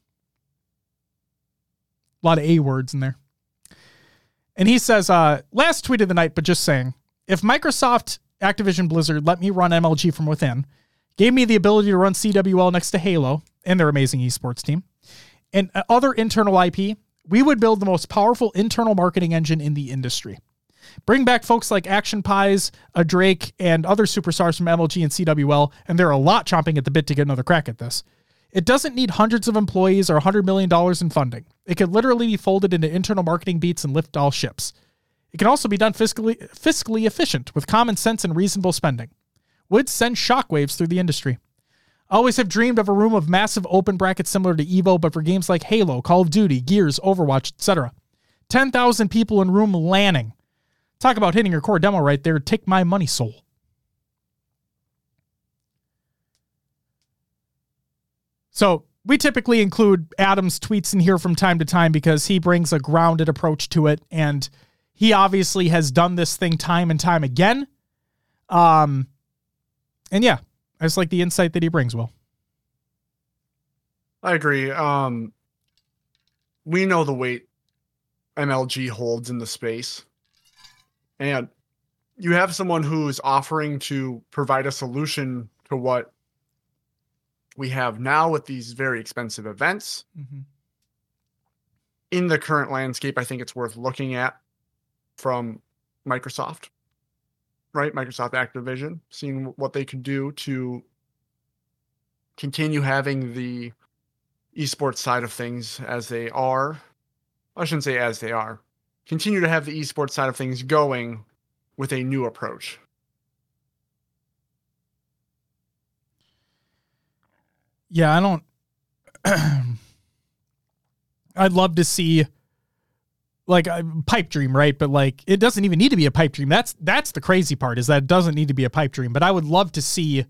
A lot of A words in there. And he says, uh, last tweet of the night, but just saying, if Microsoft Activision Blizzard let me run MLG from within, gave me the ability to run CWL next to Halo and their amazing esports team, and uh, other internal IP, we would build the most powerful internal marketing engine in the industry. Bring back folks like Action Pies, a Drake, and other superstars from MLG and CWL, and they're a lot chomping at the bit to get another crack at this. It doesn't need hundreds of employees or $100 million in funding. It could literally be folded into internal marketing beats and lift all ships. It can also be done fiscally, fiscally efficient with common sense and reasonable spending. Would send shockwaves through the industry. I always have dreamed of a room of massive open brackets similar to Evo, but for games like Halo, Call of Duty, Gears, Overwatch, etc. 10,000 people in room Lanning. Talk about hitting your core demo right there. Take my money, soul. So we typically include Adam's tweets in here from time to time because he brings a grounded approach to it. And he obviously has done this thing time and time again. Um, and yeah, I just like the insight that he brings, Will.
I agree. Um, we know the weight MLG holds in the space. And you have someone who's offering to provide a solution to what we have now with these very expensive events. Mm-hmm. In the current landscape, I think it's worth looking at from Microsoft, right? Microsoft Activision, seeing what they can do to continue having the esports side of things as they are. I shouldn't say as they are. Continue to have the esports side of things going with a new approach.
Yeah, I don't. I'd love to see like a pipe dream, right? But like it doesn't even need to be a pipe dream. That's that's the crazy part is that it doesn't need to be a pipe dream. But I would love to see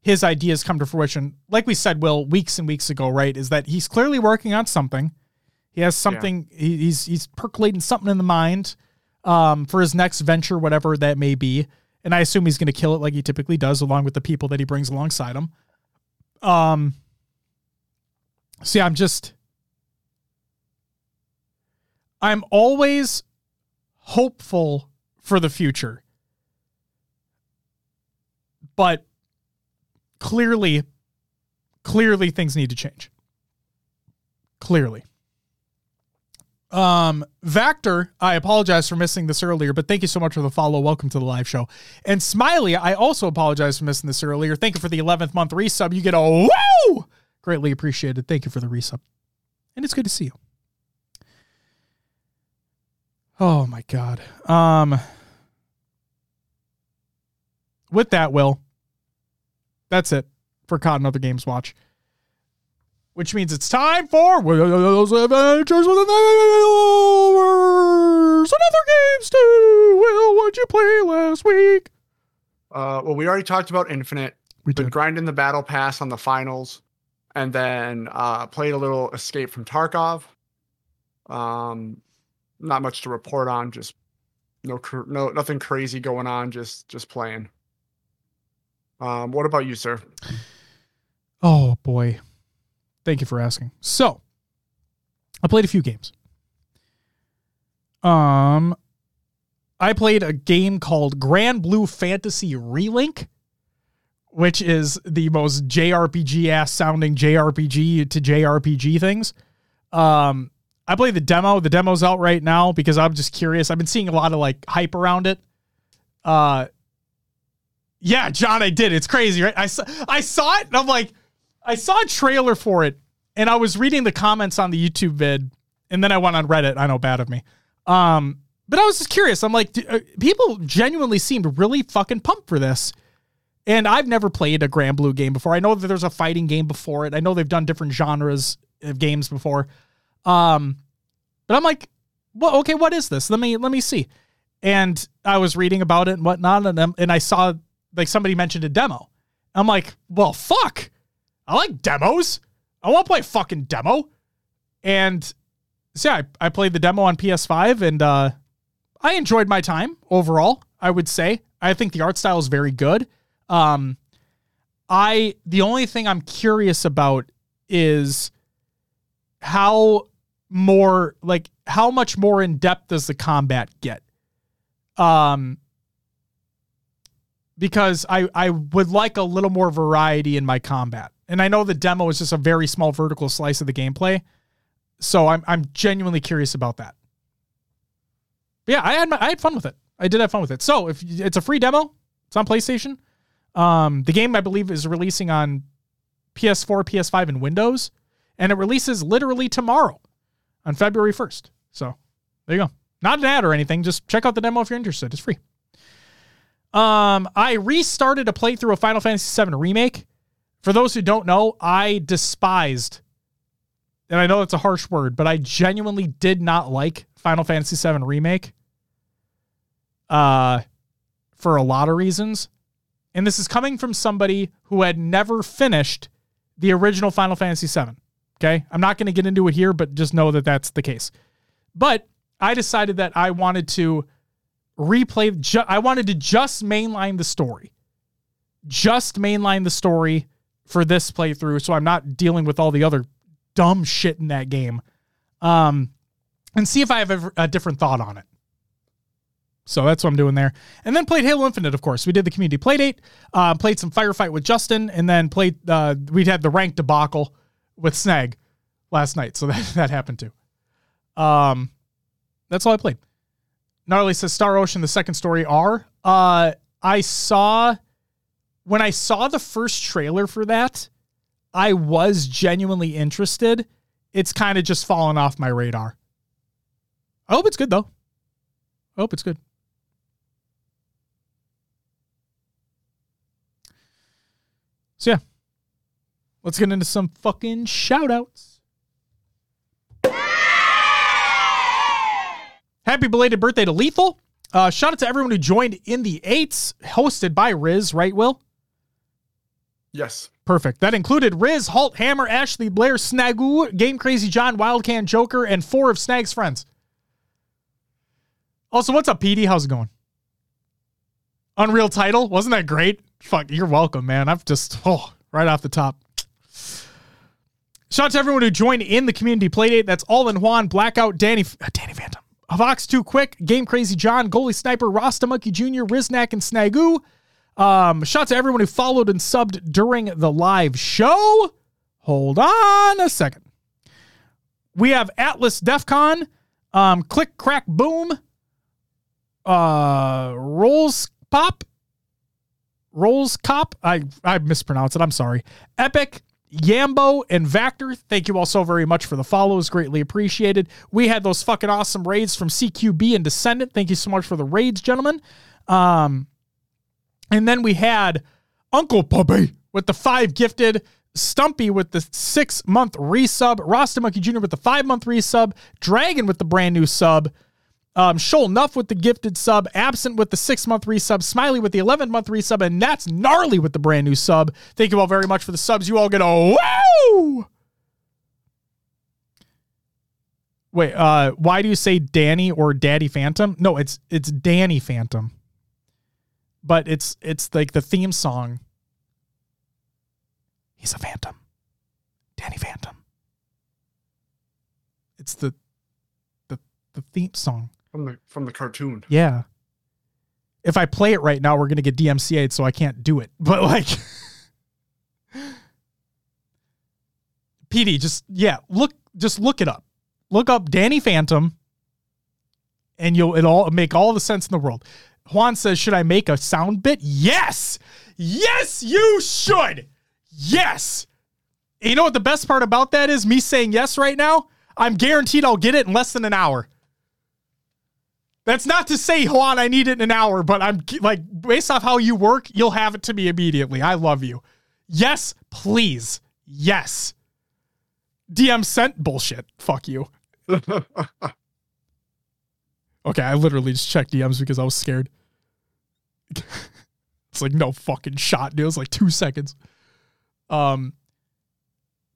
his ideas come to fruition. Like we said, Will, weeks and weeks ago, right? Is that he's clearly working on something. He has something. Yeah. He, he's he's percolating something in the mind um, for his next venture, whatever that may be. And I assume he's going to kill it like he typically does, along with the people that he brings alongside him. Um. See, I'm just. I'm always hopeful for the future. But clearly, clearly things need to change. Clearly. Um, Vactor, I apologize for missing this earlier, but thank you so much for the follow. Welcome to the live show. And Smiley, I also apologize for missing this earlier. Thank you for the 11th month resub. You get a woo! Greatly appreciated. Thank you for the resub. And it's good to see you. Oh my God. Um, with that, Will, that's it for Cotton Other Games Watch. Which means it's time for Will's Adventures with the Nailers and other games too. Will, what'd you play last week?
Uh, well, we already talked about Infinite. We did. grinding the battle pass on the finals, and then uh, played a little Escape from Tarkov. Um, not much to report on. Just no, no, nothing crazy going on. Just, just playing. Um, what about you, sir?
Oh boy. Thank you for asking. So, I played a few games. Um I played a game called Granblue Fantasy Relink, which is the most JRPG ass sounding JRPG to JRPG things. Um I played the demo. The demo's out right now because I'm just curious. I've been seeing a lot of like hype around it. Uh yeah, John, I did. It's crazy, right? I saw, I saw it and I'm like, I saw a trailer for it and I was reading the comments on the YouTube vid and then I went on Reddit. I know, bad of me. Um, but I was just curious. I'm like, uh, people genuinely seemed really fucking pumped for this. And I've never played a Granblue game before. I know that there's a fighting game before it. I know they've done different genres of games before. Um, but I'm like, well, okay, what is this? Let me let me see. And I was reading about it and whatnot, and and I saw like somebody mentioned a demo. I'm like, well, fuck. I like demos. I want to play fucking demo. And so yeah, I, I played the demo on PS5 and uh, I enjoyed my time overall, I would say. I think the art style is very good. Um, I the only thing I'm curious about is how more like how much more in depth does the combat get? Um because I, I would like a little more variety in my combat. And I know the demo is just a very small vertical slice of the gameplay. So I'm, I'm genuinely curious about that. But yeah, I had, my, I had fun with it. I did have fun with it. So if it's a free demo, it's on PlayStation. Um, the game I believe is releasing on PS4, PS5, and Windows, and it releases literally tomorrow on February 1st. So there you go. Not an ad or anything. Just check out the demo if you're interested. It's free. Um, I restarted a playthrough of Final Fantasy VII Remake. For those who don't know, I despised and I know that's a harsh word, but I genuinely did not like Final Fantasy VII Remake. Uh, for a lot of reasons. And this is coming from somebody who had never finished the original Final Fantasy VII. Okay. I'm not going to get into it here, but just know that that's the case. But I decided that I wanted to replay, ju- I wanted to just mainline the story. Just mainline the story for this playthrough. So I'm not dealing with all the other dumb shit in that game. Um, and see if I have a, a different thought on it. So that's what I'm doing there. And then played Halo Infinite, of course. We did the community playdate, uh, played some firefight with Justin, and then played, uh, we had the rank debacle with Snag last night. So that, that happened too. Um, that's all I played. Gnarly says Star Ocean, the second story R. Uh, I saw, when I saw the first trailer for that, I was genuinely interested. It's kind of just fallen off my radar. I hope it's good though. I hope it's good. So yeah. Let's get into some fucking shout outs. Happy belated birthday to Lethal. Uh, shout out to everyone who joined in the eights, hosted by Riz, right, Will?
Yes.
Perfect. That included Riz, Halt, Hammer, Ashley, Blair, Snagoo, Game Crazy John, Wildcan, Joker, and four of Snag's friends. Also, what's up, PD? How's it going? Unreal title. Wasn't that great? Fuck, you're welcome, man. I've just, oh, right off the top. Shout out to everyone who joined in the community playdate. That's All in Juan, Blackout, Danny, uh, Danny Phantom, Vox Too Quick, Game Crazy John, Goalie Sniper, Rasta Monkey Jr., Riznak, and Snagoo. Um, shout out to everyone who followed and subbed during the live show. Hold on a second. We have Atlas DEFCON, um, Click Crack Boom, uh, Rolls Pop, Rolls Cop. I I mispronounced it. I'm sorry. Epic. Yambo and Vactor, thank you all so very much for the follows. Greatly appreciated. We had those fucking awesome raids from CQB and Descendant. Thank you so much for the raids, gentlemen. Um, and then we had Uncle Puppy with the five gifted, Stumpy with the six month resub, Rasta Monkey Jr. with the five month resub, Dragon with the brand new sub, um, Sholnuff with the gifted sub, Absent with the six month resub, Smiley with the 11 month resub, and that's Gnarly with the brand new sub. Thank you all very much for the subs. You all get a woo! Wait, uh, why do you say Danny or Daddy Phantom? No, it's it's Danny Phantom. But it's it's like the theme song. He's a phantom. Danny Phantom. It's the the the theme song.
From the from the cartoon.
Yeah. If I play it right now, we're gonna get DMCA'd, so I can't do it. But like PD, just yeah, look just look it up. Look up Danny Phantom and you'll it all make all the sense in the world. Juan says, should I make a sound bit? Yes! Yes, you should! Yes! And you know what the best part about that is? Me saying yes right now? I'm guaranteed I'll get it in less than an hour. That's not to say, Juan, I need it in an hour, but I'm like, based off how you work, you'll have it to me immediately. I love you. Yes, please. Yes. DM sent bullshit. Fuck you. okay, I literally just checked DMs because I was scared. it's like no fucking shot, dude. It was like two seconds. Um,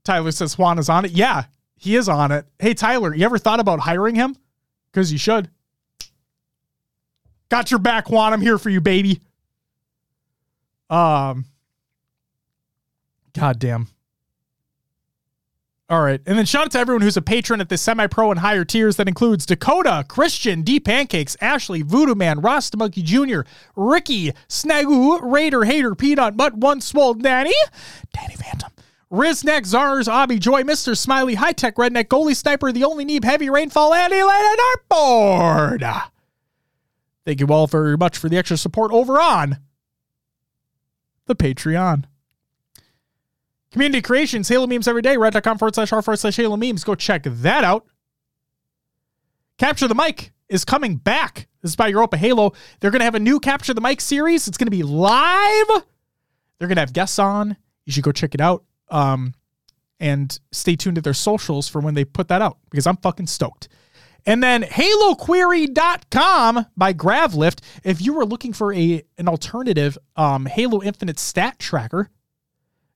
Tyler says Juan is on it. Yeah, he is on it. Hey, Tyler, you ever thought about hiring him? Because you should. Got your back, Juan. I'm here for you, baby. Um, goddamn. All right. And then shout out to everyone who's a patron at the semi pro and higher tiers. That includes Dakota, Christian, D Pancakes, Ashley, Voodoo Man, Rasta Monkey Jr., Ricky, Snagoo, Raider, Hater, Peanut, Butt, One Swole, Danny, Danny Phantom, Riznek, Zars, Obby, Joy, Mr. Smiley, High Tech Redneck, Goalie Sniper, The Only Neeb, Heavy Rainfall, and Elena Dartboard. Thank you all very much for the extra support over on the Patreon. Community creations, Halo memes every day, red.com forward slash r forward slash Halo memes. Go check that out. Capture the Mic is coming back. This is by Europa Halo. They're going to have a new Capture the Mic series. It's going to be live. They're going to have guests on. You should go check it out. Um, and stay tuned to their socials for when they put that out because I'm fucking stoked. And then HaloQuery.com by Gravlift. If you were looking for a an alternative um, Halo Infinite stat tracker,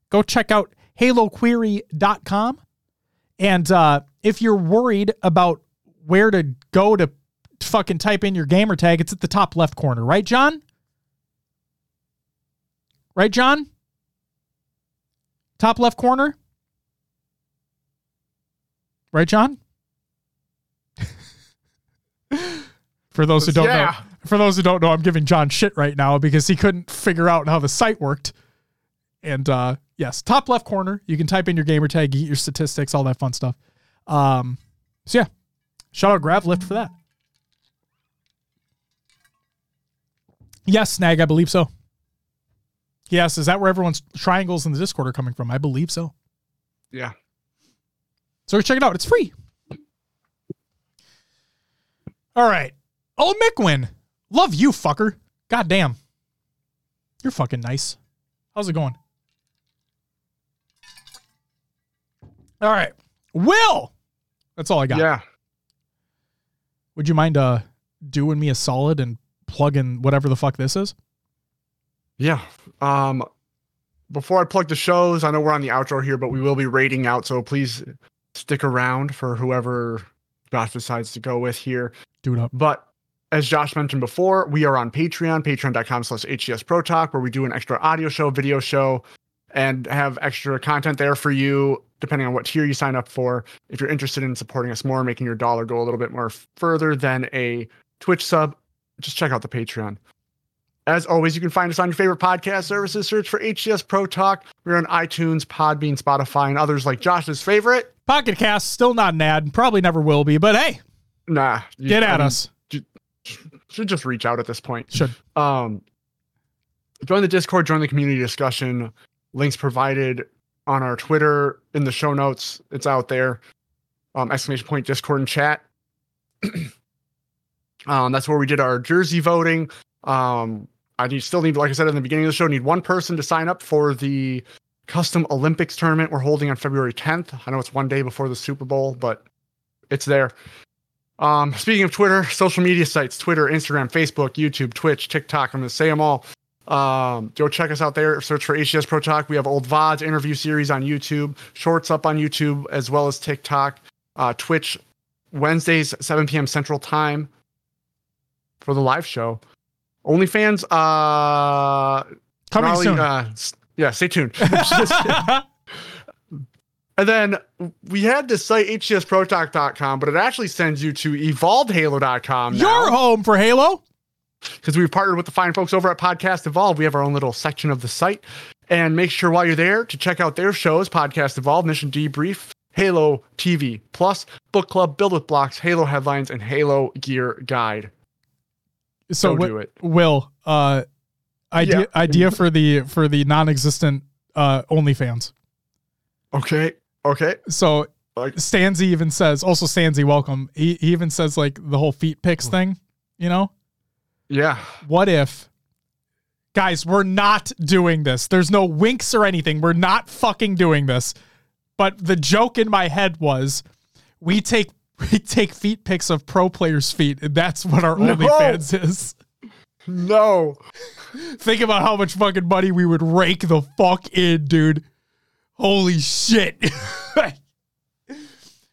go check out HaloQuery.com. And uh, if you're worried about where to go to fucking type in your gamer tag, it's at the top left corner, right, John? Right, John? Top left corner? Right, John? For those who don't
Yeah.
know, for those who don't know, I'm giving John shit right now because he couldn't figure out how the site worked. And uh, yes, top left corner, you can type in your gamer tag, get your statistics, all that fun stuff. Um, so yeah, shout out Gravlift for that. Yes, Snag, I believe so. Yes, is that where everyone's triangles in the Discord are coming from? I believe so.
Yeah.
So check it out. It's free. All right. Oh, Mickwin. Love you, fucker. God damn. You're fucking nice. How's it going? All right. Will. That's all I got.
Yeah.
Would you mind uh doing me a solid and plugging whatever the fuck this is?
Yeah. Um before I plug the shows, I know we're on the outro here, but we will be rating out, so please stick around for whoever Josh decides to go with here.
Do it up.
But as Josh mentioned before, we are on Patreon, patreon.com slash HCS Pro Talk, where we do an extra audio show, video show, and have extra content there for you, depending on what tier you sign up for. If you're interested in supporting us more, making your dollar go a little bit more further than a Twitch sub, just check out the Patreon. As always, you can find us on your favorite podcast services. Search for HCS Pro Talk. We're on iTunes, Podbean, Spotify, and others like Josh's favorite.
Pocket Cast, still not an ad. Probably never will be, but hey,
Nah, you-
get at us.
Should just reach out at this point.
Should.
um join the discord join the community discussion. Links provided on our twitter in the show notes. It's out there. Um exclamation point discord and chat. Um that's where we did our jersey voting. Um i need, still need like i said in the beginning of the show need one person to sign up for the custom olympics tournament we're holding on february 10th i know it's one day before the super bowl but it's there um, speaking of Twitter, social media sites, Twitter, Instagram, Facebook, YouTube, Twitch, TikTok, I'm going to say them all. Um, go check us out there. Search for HCS Pro Talk. We have old VODs, interview series on YouTube, shorts up on YouTube, as well as TikTok, uh, Twitch, Wednesdays, 7 p.m. Central Time for the live show. OnlyFans, uh,
Coming
Raleigh,
soon.
Uh, yeah, stay tuned. And then we had this site, hcsprotalk.com, but it actually sends you to evolvedhalo.com
Your
now
home for Halo.
because we've partnered with the fine folks over at Podcast Evolve. We have our own little section of the site. And make sure while you're there to check out their shows, Podcast Evolve, Mission Debrief, Halo TV Plus, Book Club, Build with Blocks, Halo Headlines, and Halo Gear Guide.
So
Go do it.
Will, uh, idea
Yeah.
idea for the for the non-existent uh OnlyFans.
Okay. Okay.
So
Like-
Stanzi even says, also Stanzi, welcome. He, he even says like the whole feet pics hmm. thing, you know?
Yeah.
What if guys, we're not doing this. There's no winks or anything. We're not fucking doing this. But the joke in my head was we take we take feet pics of pro players' feet, and that's what our
No.
OnlyFans is.
No.
Think about how much fucking money we would rake the fuck in, dude. Holy shit.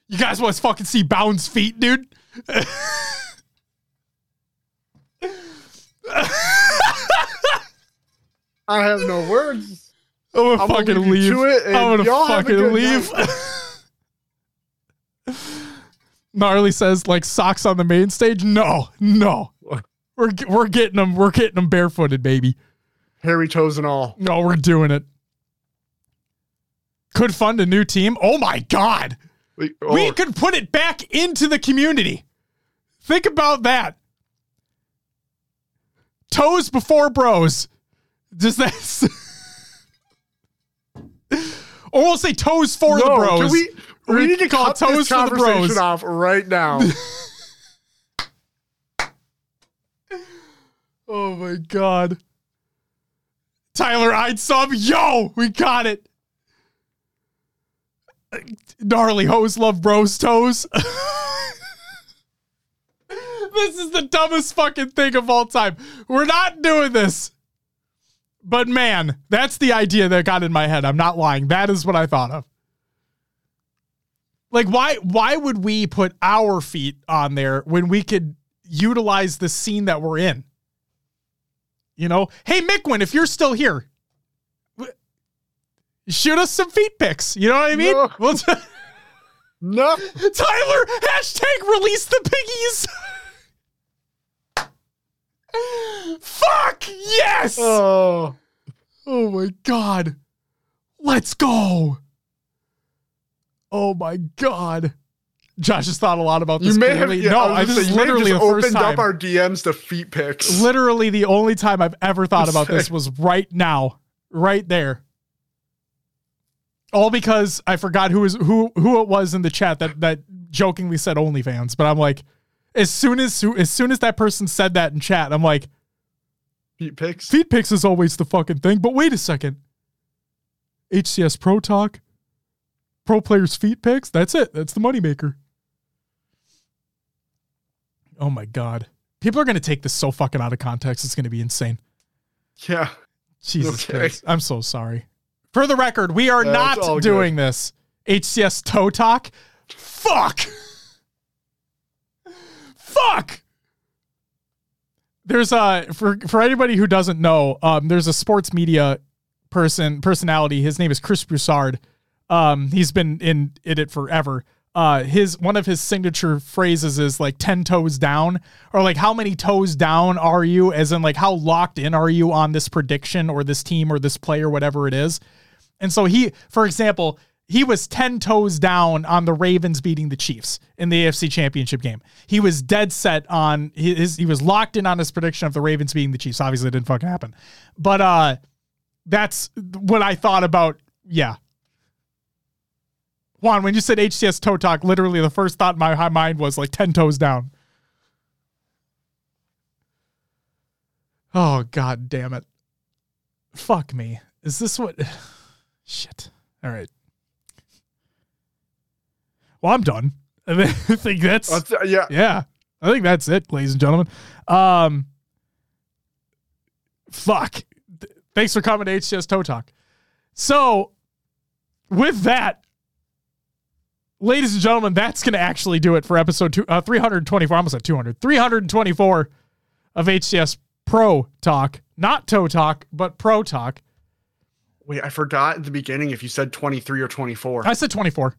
you guys want to fucking see Bound's feet, dude?
I have no words.
I'm gonna
I'm gonna
fucking
leave
leave.
it,
I'm gonna fucking leave. Gnarly says like socks on the main stage. No, no. We're we're getting them. We're getting them barefooted, baby.
Hairy toes and all.
No, we're doing it. Could fund a new team. Oh my god.
We,
We
oh,
could put it back into the community. Think about that. Toes before bros. Does that? or we'll say toes for the bros.
can we,
We
we need to
call toes
this
for the bros.
off right now.
oh my god. Tyler, I'd sub. Yo, we got it. Gnarly hose love bros toes. this is the dumbest fucking thing of all time. We're not doing this. But man, that's the idea that got in my head. I'm not lying. That is what I thought of. Like why why would we put our feet on there when we could utilize the scene that we're in? You know, hey Mickwin, if you're still here, shoot us some feet pics. You know what I mean?
No.
We'll t-
No.
Tyler, hashtag release the piggies. Fuck yes.
Oh.
Oh my god. Let's go. Oh my god. Josh has thought a lot about this.
You may have
clearly.
yeah,
no,
I
I
was
this is
gonna say, you may have
literally
just opened
time.
up our DMs to feet pics.
literally the only time I've ever thought about this was right now, right there. All because I forgot who was who who it was in the chat that that jokingly said OnlyFans, but I'm like, as soon as as soon as that person said that in chat, I'm like,
Feet pics.
feed pics is always the fucking thing. But wait a second, HCS Pro Talk, pro players feet pics. That's it. That's the moneymaker. Oh my god, people are gonna take this so fucking out of context. It's gonna be insane.
Yeah.
Jesus
Okay.
Christ. I'm so sorry. For the record, we are
That's
not
good.
doing this. HCS Toe Talk. Fuck. Fuck. There's a for for anybody who doesn't know, um, there's a sports media person personality. His name is Chris Broussard. Um, he's been in, in it forever. Uh, his one of his signature phrases is like 10 toes down or like how many toes down are you as in like how locked in are you on this prediction or this team or this play or whatever it is and so he for example he was 10 toes down on the Ravens beating the Chiefs in the AFC Championship game. He was dead set on his he was locked in on his prediction of the Ravens beating the Chiefs. Obviously it didn't fucking happen. But uh that's what I thought about yeah, Juan, when you said HCS toe talk, literally the first thought in my mind was like 10 toes down. Oh, god damn it. Fuck me. Is this what. Shit. All right. Well, I'm done. I think that's.
Uh, yeah.
Yeah. I think that's it, ladies and gentlemen. Um, fuck. Thanks for coming to HCS Toe Talk. So, with that, ladies and gentlemen, that's going to actually do it for episode two, uh, 324. I almost at 200. 324 of HCS Pro Talk. Not Toe Talk, but Pro Talk.
Wait, I forgot at the beginning if you said 23 or 24.
I said 24.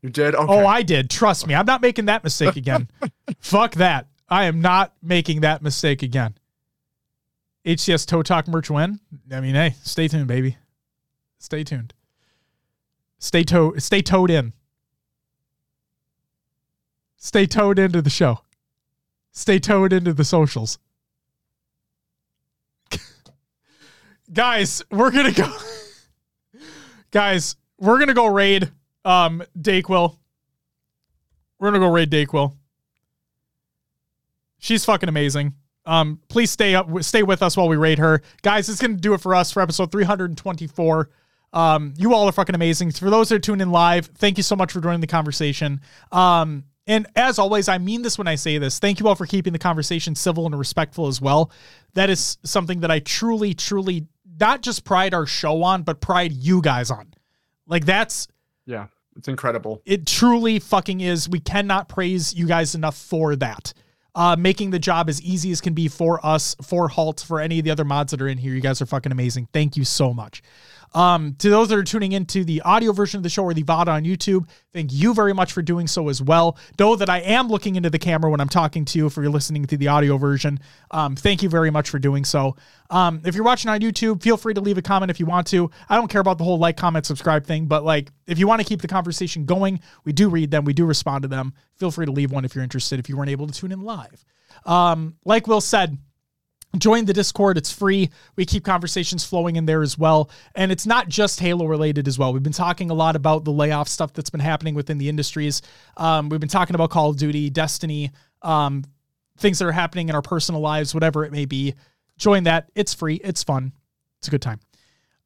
you did? Okay.
Oh, I did. Trust me. I'm not making that mistake again. Fuck that. I am not making that mistake again. HCS Toe Talk merch win. I mean, hey, stay tuned, baby. Stay tuned. Stay toe stay toed in. Stay toed into the show. Stay toed into the socials. Guys, we're gonna go. Guys, we're gonna go raid um Dayquil. We're gonna go raid Dayquil. She's fucking amazing. Um, please stay up, stay with us while we raid her, guys. It's gonna do it for us for episode 324. Um, you all are fucking amazing. For those that are tuning in live, thank you so much for joining the conversation. Um, and as always, I mean this when I say this. Thank you all for keeping the conversation civil and respectful as well. That is something that I truly, truly not just pride our show on, but pride you guys on. Like that's
Yeah. It's incredible.
it truly fucking is. We cannot praise you guys enough for that. Uh, making the job as easy as can be for us, for Halt, for any of the other mods that are in here. You guys are fucking amazing. Thank you so much. Um, to those that are tuning into the audio version of the show or the VOD on YouTube, thank you very much for doing so as well. Know that I am looking into the camera when I'm talking to you if you're listening to the audio version. Um, thank you very much for doing so. Um, if you're watching on YouTube, feel free to leave a comment if you want to. I don't care about the whole like, comment, subscribe thing, but like if you want to keep the conversation going, we do read them, we do respond to them. Feel free to leave one if you're interested if you weren't able to tune in live. Um, like Will said, join the discord. It's free. We keep conversations flowing in there as well. And it's not just halo related as well. We've been talking a lot about the layoff stuff that's been happening within the industries. Um, we've been talking about call of duty destiny um, things that are happening in our personal lives whatever it may be. Join that. It's free. It's fun. It's a good time.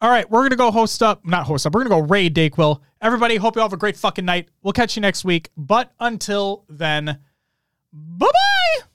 All right, we're gonna go host up, not host up. We're gonna go raid Dayquil. Everybody, hope you all have a great fucking night. We'll catch you next week. But until then, bye bye.